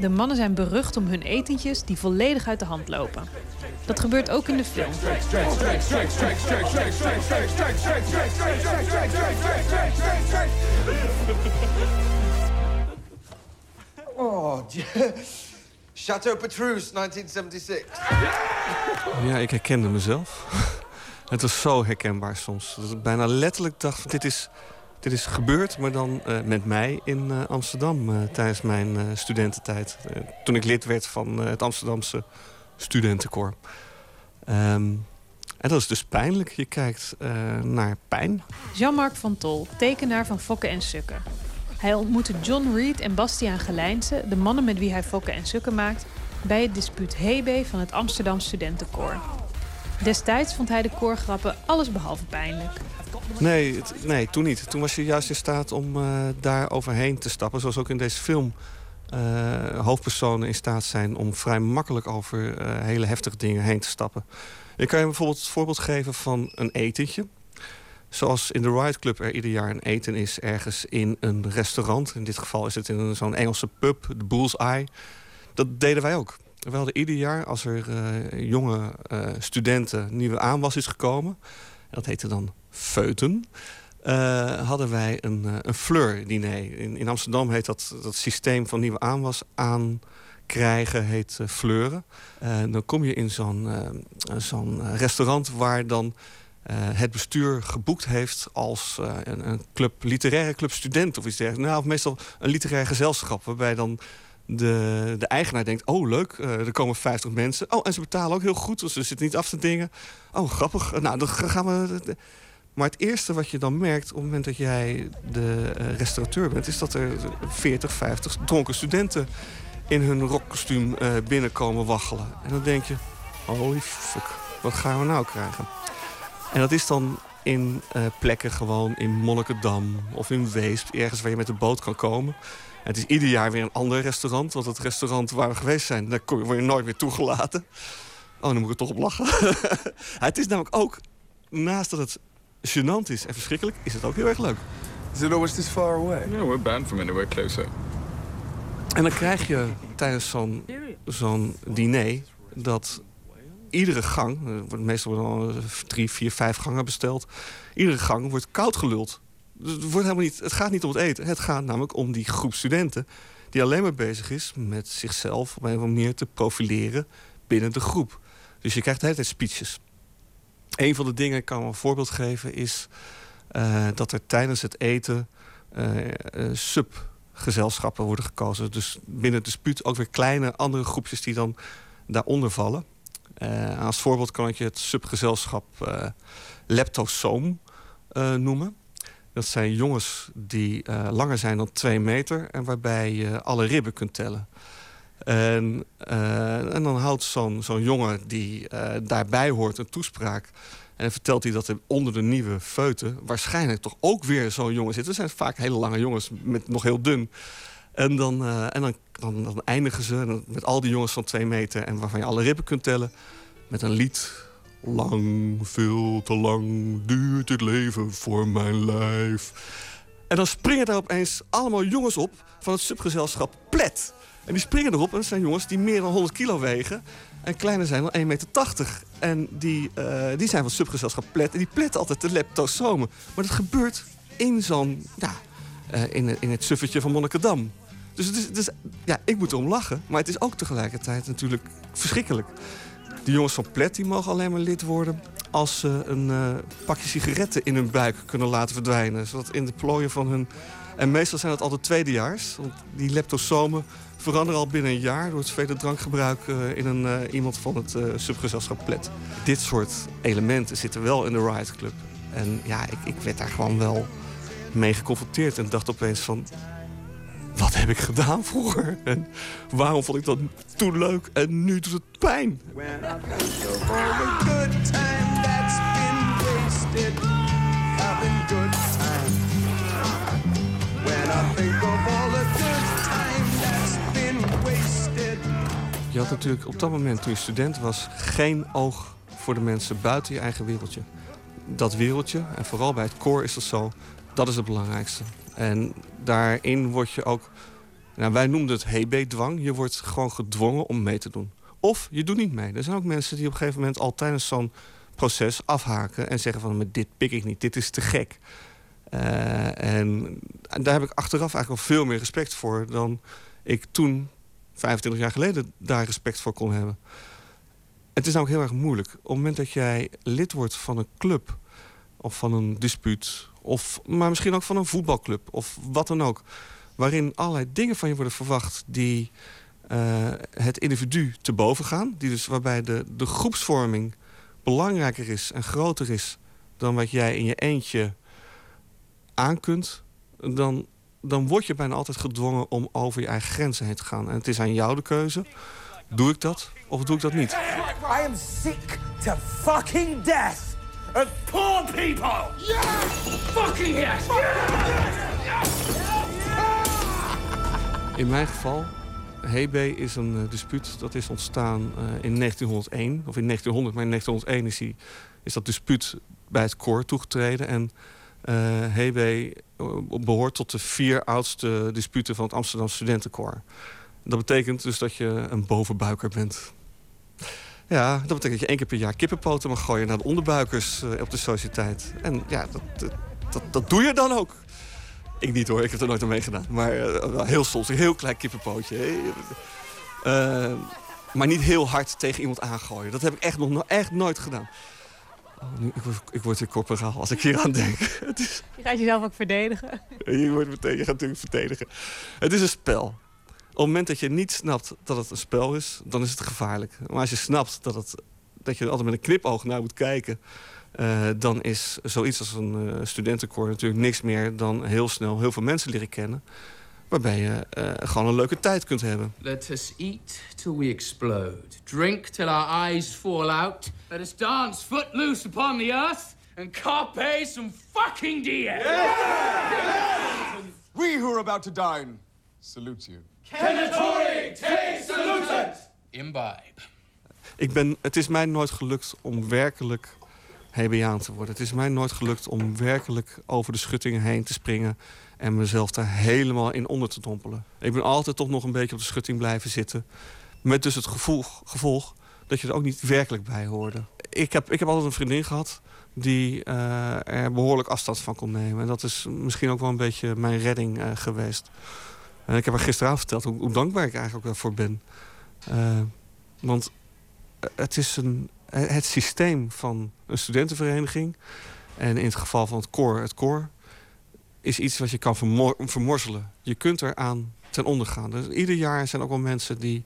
De mannen zijn berucht om hun etentjes die volledig uit de hand lopen. Dat gebeurt ook in de film. Oh, Chateau Petrus, 1976. Ja, ik herkende mezelf. Het was zo herkenbaar soms. Dat ik bijna letterlijk dacht, dit is, dit is gebeurd... maar dan eh, met mij in eh, Amsterdam eh, tijdens mijn eh, studententijd. Toen ik lid werd van eh, het Amsterdamse studentenkoor. Ehm, en dat is dus pijnlijk. Je kijkt eh, naar pijn. Jean-Marc van Tol, tekenaar van Fokke en Sukke. Hij ontmoette John Reed en Bastiaan Gelijnse, de mannen met wie hij Fokke en Sukke maakt, bij het dispuut Hebe van het Amsterdam Studentenkoor. Destijds vond hij de koorgrappen allesbehalve pijnlijk. Nee, nee, toen niet. Toen was je juist in staat om eh, daar overheen te stappen. Zoals ook in deze film eh, hoofdpersonen in staat zijn... om vrij makkelijk over eh, hele heftige dingen heen te stappen. Ik kan je bijvoorbeeld het voorbeeld geven van een etentje. Zoals in de Riot Club er ieder jaar een eten is ergens in een restaurant. In dit geval is het in zo'n Engelse pub, de Bull's Eye. Dat deden wij ook. We hadden ieder jaar, als er eh, jonge eh, studenten nieuwe aanwas is gekomen... dat heette dan feuten... eh, hadden wij een, een fleur-diner. In, in Amsterdam heet dat, dat systeem van nieuwe aanwas aankrijgen, heet eh, fleuren. Eh, dan kom je in zo'n zo'n restaurant waar dan het bestuur geboekt heeft als eh, een, een club, literaire club student of iets dergelijks. Nou, of meestal een literair gezelschap, waarbij dan de, de eigenaar denkt... oh, leuk, eh, er komen 50 mensen. Oh, en ze betalen ook heel goed, dus ze zitten niet af te dingen. Oh, grappig. Nou, dan gaan we... Maar het eerste wat je dan merkt op het moment dat jij de eh, restaurateur bent... is dat er 40, 50 dronken studenten in hun rockkostuum eh, binnenkomen waggelen. En dan denk je, holy fuck, wat gaan we nou krijgen? En dat is dan in eh, plekken gewoon in Monnikendam of in Weesp... ergens waar je met de boot kan komen... En het is ieder jaar weer een ander restaurant. Want het restaurant waar we geweest zijn, daar word je nooit meer toegelaten. Oh, dan moet ik er toch op lachen. het is namelijk ook, naast dat het gênant is en verschrikkelijk... is het ook heel erg leuk. Is it always this far away? No, we're banned from anywhere closer. En dan krijg je tijdens zo'n zo'n diner dat iedere gang... wordt meestal worden al drie, vier, vijf gangen besteld... iedere gang wordt koud geluld. Dus het, wordt helemaal niet, het gaat niet om het eten. Het gaat namelijk om die groep studenten... die alleen maar bezig is met zichzelf op een of andere manier te profileren binnen de groep. Dus je krijgt de hele tijd speeches. Een van de dingen, ik kan een voorbeeld geven... is eh, dat er tijdens het eten eh, eh, subgezelschappen worden gekozen. Dus binnen het dispuut ook weer kleine andere groepjes die dan daaronder vallen. Eh, als voorbeeld kan ik je het subgezelschap eh leptosoom eh, noemen. Dat zijn jongens die langer zijn dan twee meter... en waarbij je alle ribben kunt tellen. En, en dan houdt zo'n zo'n jongen die daarbij hoort een toespraak... en vertelt hij dat er onder de nieuwe feuten... waarschijnlijk toch ook weer zo'n jongen zit. Er zijn vaak hele lange jongens, met nog heel dun. En dan, eh, en dan, dan, dan eindigen ze met al die jongens van twee meter... en waarvan je alle ribben kunt tellen, met een lied... Lang, veel te lang duurt het leven voor mijn lijf. En dan springen daar opeens allemaal jongens op van het subgezelschap Plet. En die springen erop en dat zijn jongens die meer dan 100 kilo wegen... en kleiner zijn dan 1,80 meter. En die, eh, die zijn van het subgezelschap Plet. En die pletten altijd de leptosomen. Maar dat gebeurt in zo'n... Ja, eh, in, in het suffetje van Monnikendam. Dus, het is, ja, ik moet erom lachen. Maar het is ook tegelijkertijd natuurlijk verschrikkelijk. Die jongens van Plet die mogen alleen maar lid worden... als ze een eh, pakje sigaretten in hun buik kunnen laten verdwijnen. Zodat in de plooien van hun... En meestal zijn dat al de tweedejaars. Want die leptosomen veranderen al binnen een jaar... door het vele drankgebruik eh, in een, eh, iemand van het subgezelschap Plet. Dit soort elementen zitten wel in de Riot Club. En ja, ik, ik werd daar gewoon wel mee geconfronteerd. En dacht opeens van... Wat heb ik gedaan vroeger? En waarom vond ik dat toen leuk en nu doet het pijn? Je had natuurlijk op dat moment toen je student was... geen oog voor de mensen buiten je eigen wereldje. Dat wereldje, en vooral bij het koor is dat zo... dat is het belangrijkste. En daarin word je ook... Nou, wij noemden het HB-dwang. Je wordt gewoon gedwongen om mee te doen. Of je doet niet mee. Er zijn ook mensen die op een gegeven moment al tijdens zo'n proces afhaken... en zeggen van, maar dit pik ik niet, dit is te gek. Eh, en daar heb ik achteraf eigenlijk al veel meer respect voor... dan ik toen, 25 jaar geleden, daar respect voor kon hebben. Het is namelijk heel erg moeilijk. Op het moment dat jij lid wordt van een club... of van een dispuut... Of, maar misschien ook van een voetbalclub of wat dan ook... waarin allerlei dingen van je worden verwacht... die eh, het individu te boven gaan. Die dus, waarbij de, de groepsvorming belangrijker is en groter is... dan wat jij in je eentje aan kunt... dan, dan word je bijna altijd gedwongen om over je eigen grenzen heen te gaan. En het is aan jou de keuze. Doe ik dat of doe ik dat niet? I am sick to fucking death of poor people! Yeah! Fucking yes! In mijn geval, Hebe is een eh, dispuut dat is ontstaan eh, in 1901. Of in 1900, maar in 1901 is, die, is dat dispuut bij het koor toegetreden. En eh Hebe eh, behoort tot de vier oudste disputen van het Amsterdam Studentenkoor. Dat betekent dus dat je een bovenbuiker bent. Ja, dat betekent dat je één keer per jaar kippenpoten mag gooien naar de onderbuikers eh, op de sociëteit. En ja, dat, dat, dat, dat doe je dan ook. Ik niet hoor, ik heb er nooit aan meegedaan. Maar eh, heel soms, een heel klein kippenpootje. Eh, maar niet heel hard tegen iemand aangooien. Dat heb ik echt nog no- echt nooit gedaan. Oh, nu, ik, word, ik word weer corporaal als ik hier aan denk. Het is, Je gaat jezelf ook verdedigen. je, wordt meteen, je gaat natuurlijk verdedigen. Het is een spel. Op het moment dat je niet snapt dat het een spel is, dan is het gevaarlijk. Maar als je snapt dat, het, dat je er altijd met een knipoog naar moet kijken... eh, dan is zoiets als een uh, studentenkoor natuurlijk niks meer dan heel snel heel veel mensen leren kennen. Waarbij je uh, gewoon een leuke tijd kunt hebben. Let us eat till we explode. Drink till our eyes fall out. Let us dance footloose upon the earth. And carpe some fucking diem. Yeah! We who are about to dine salute you. Kenatori te salutant. Imbibe. Ik ben, het is mij nooit gelukt om werkelijk Hebiaan te worden. Het is mij nooit gelukt om werkelijk over de schuttingen heen te springen... en mezelf daar helemaal in onder te dompelen. Ik ben altijd toch nog een beetje op de schutting blijven zitten. Met dus het gevolg, gevolg dat je er ook niet werkelijk bij hoorde. Ik heb, ik heb altijd een vriendin gehad die uh, er behoorlijk afstand van kon nemen. En dat is misschien ook wel een beetje mijn redding uh, geweest. En ik heb haar gisteravond verteld hoe, hoe, dankbaar ik eigenlijk ook voor ben. Uh, want het is een, het systeem van een studentenvereniging... en in het geval van het koor, het koor... is iets wat je kan vermor vermorzelen. Je kunt eraan ten onder gaan. Dus ieder jaar zijn ook wel mensen die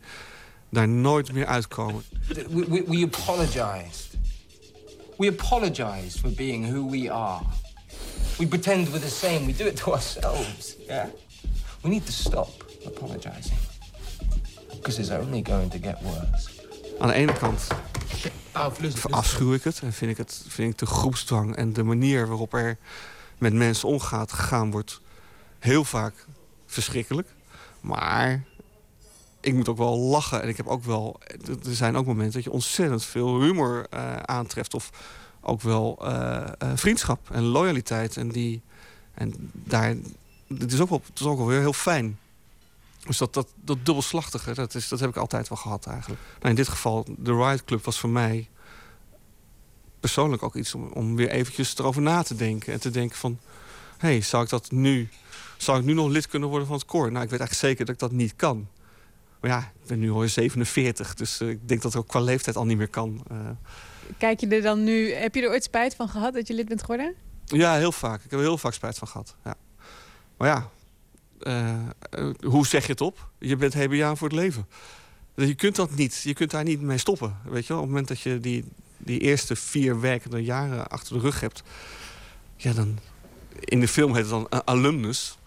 daar nooit meer uitkomen. We, we, we apologized. We apologize for being who we are. We pretend we're the same. We do it to ourselves. We need to stop apologizing. Because it's only going to get worse. Aan de ene kant verafschuw ik het en vind ik, het, vind ik de groepsdwang en de manier waarop er met mensen omgaat gegaan wordt heel vaak verschrikkelijk. Maar ik moet ook wel lachen en ik heb ook wel. Er zijn ook momenten dat je ontzettend veel humor uh, aantreft of ook wel uh, uh, vriendschap en loyaliteit en die en daar. Het is ook wel, het is ook wel weer heel fijn. Dus dat, dat, dat dubbelslachtige, dat, is, dat heb ik altijd wel gehad eigenlijk. Nou, in dit geval, de Riot Club was voor mij persoonlijk ook iets om, om weer eventjes erover na te denken. En te denken van, hé, hey, zou ik dat nu... Zou ik nu nog lid kunnen worden van het koor? Nou, ik weet eigenlijk zeker dat ik dat niet kan. Maar ja, ik ben nu al 47, dus uh, ik denk dat het ook qua leeftijd al niet meer kan. Uh, Kijk je er dan nu... Heb je er ooit spijt van gehad dat je lid bent geworden? Ja, heel vaak. Ik heb er heel vaak spijt van gehad. Ja. Maar ja, uh, hoe zeg je het op? Je bent HBA voor het leven. Dus je kunt dat niet. Je kunt daar niet mee stoppen. Weet je wel? Op het moment dat je die, die eerste vier werkende jaren achter de rug hebt... Ja, dan... In de film heet het dan een alumnus.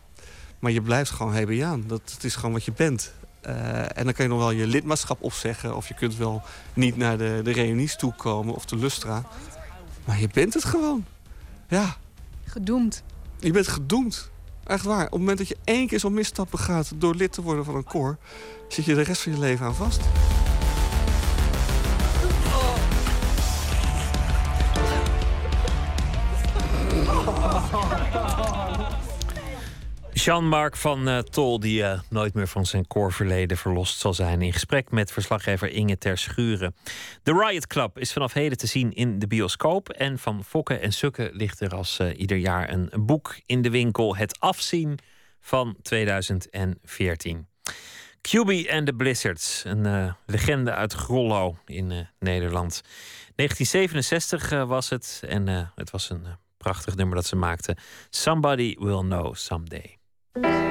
Maar je blijft gewoon HBA. Dat, dat is gewoon wat je bent. Uh, en dan kan je nog wel je lidmaatschap opzeggen... of je kunt wel niet naar de, de reunies toekomen of de Lustra. Maar je bent het gewoon. Ja. Gedoemd. Je bent gedoemd. Echt waar. Op het moment dat je één keer zo'n misstap begaat... door lid te worden van een koor... zit je de rest van je leven aan vast. Jean-Marc van uh, Tol, die uh, nooit meer van zijn koorverleden verlost zal zijn. In gesprek met verslaggever Inge Ter Schuren. The Riot Club is vanaf heden te zien in de bioscoop. En van Fokken en Sukken ligt er als uh, ieder jaar een boek in de winkel. Het afzien van 2014. QB and the Blizzards, een legende uit Grollo in Nederland. 1967 was het en het was een prachtig nummer dat ze maakten. Somebody will know someday. Somebody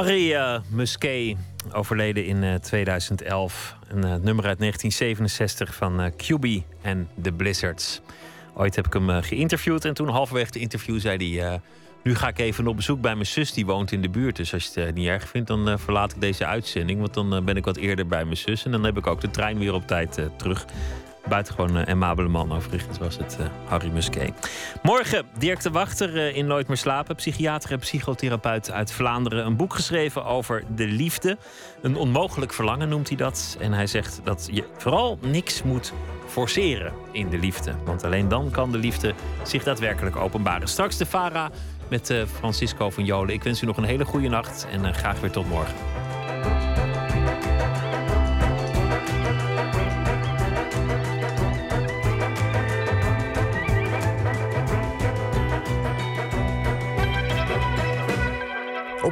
Harry eh, Musquet, overleden in eh, 2011. Een eh, nummer uit 1967 van eh QB en The Blizzards. Ooit heb ik hem geïnterviewd en toen halverwege het interview zei hij... nu ga ik even op bezoek bij mijn zus, die woont in de buurt. Dus als je het niet erg vindt, dan verlaat ik deze uitzending. Want dan ben ik wat eerder bij mijn zus. En dan heb ik ook de trein weer op tijd terug. Buitengewoon uh, amabele man overigens was het eh, Harry Musquet. Morgen Dirk de Wachter eh, in Nooit meer slapen. Psychiater en psychotherapeut uit Vlaanderen. Een boek geschreven over de liefde. Een onmogelijk verlangen noemt hij dat. En hij zegt dat je vooral niks moet forceren in de liefde. Want alleen dan kan de liefde zich daadwerkelijk openbaren. Straks de Vara met eh, Francisco van Jolen. Ik wens u nog een hele goede nacht en eh, graag weer tot morgen.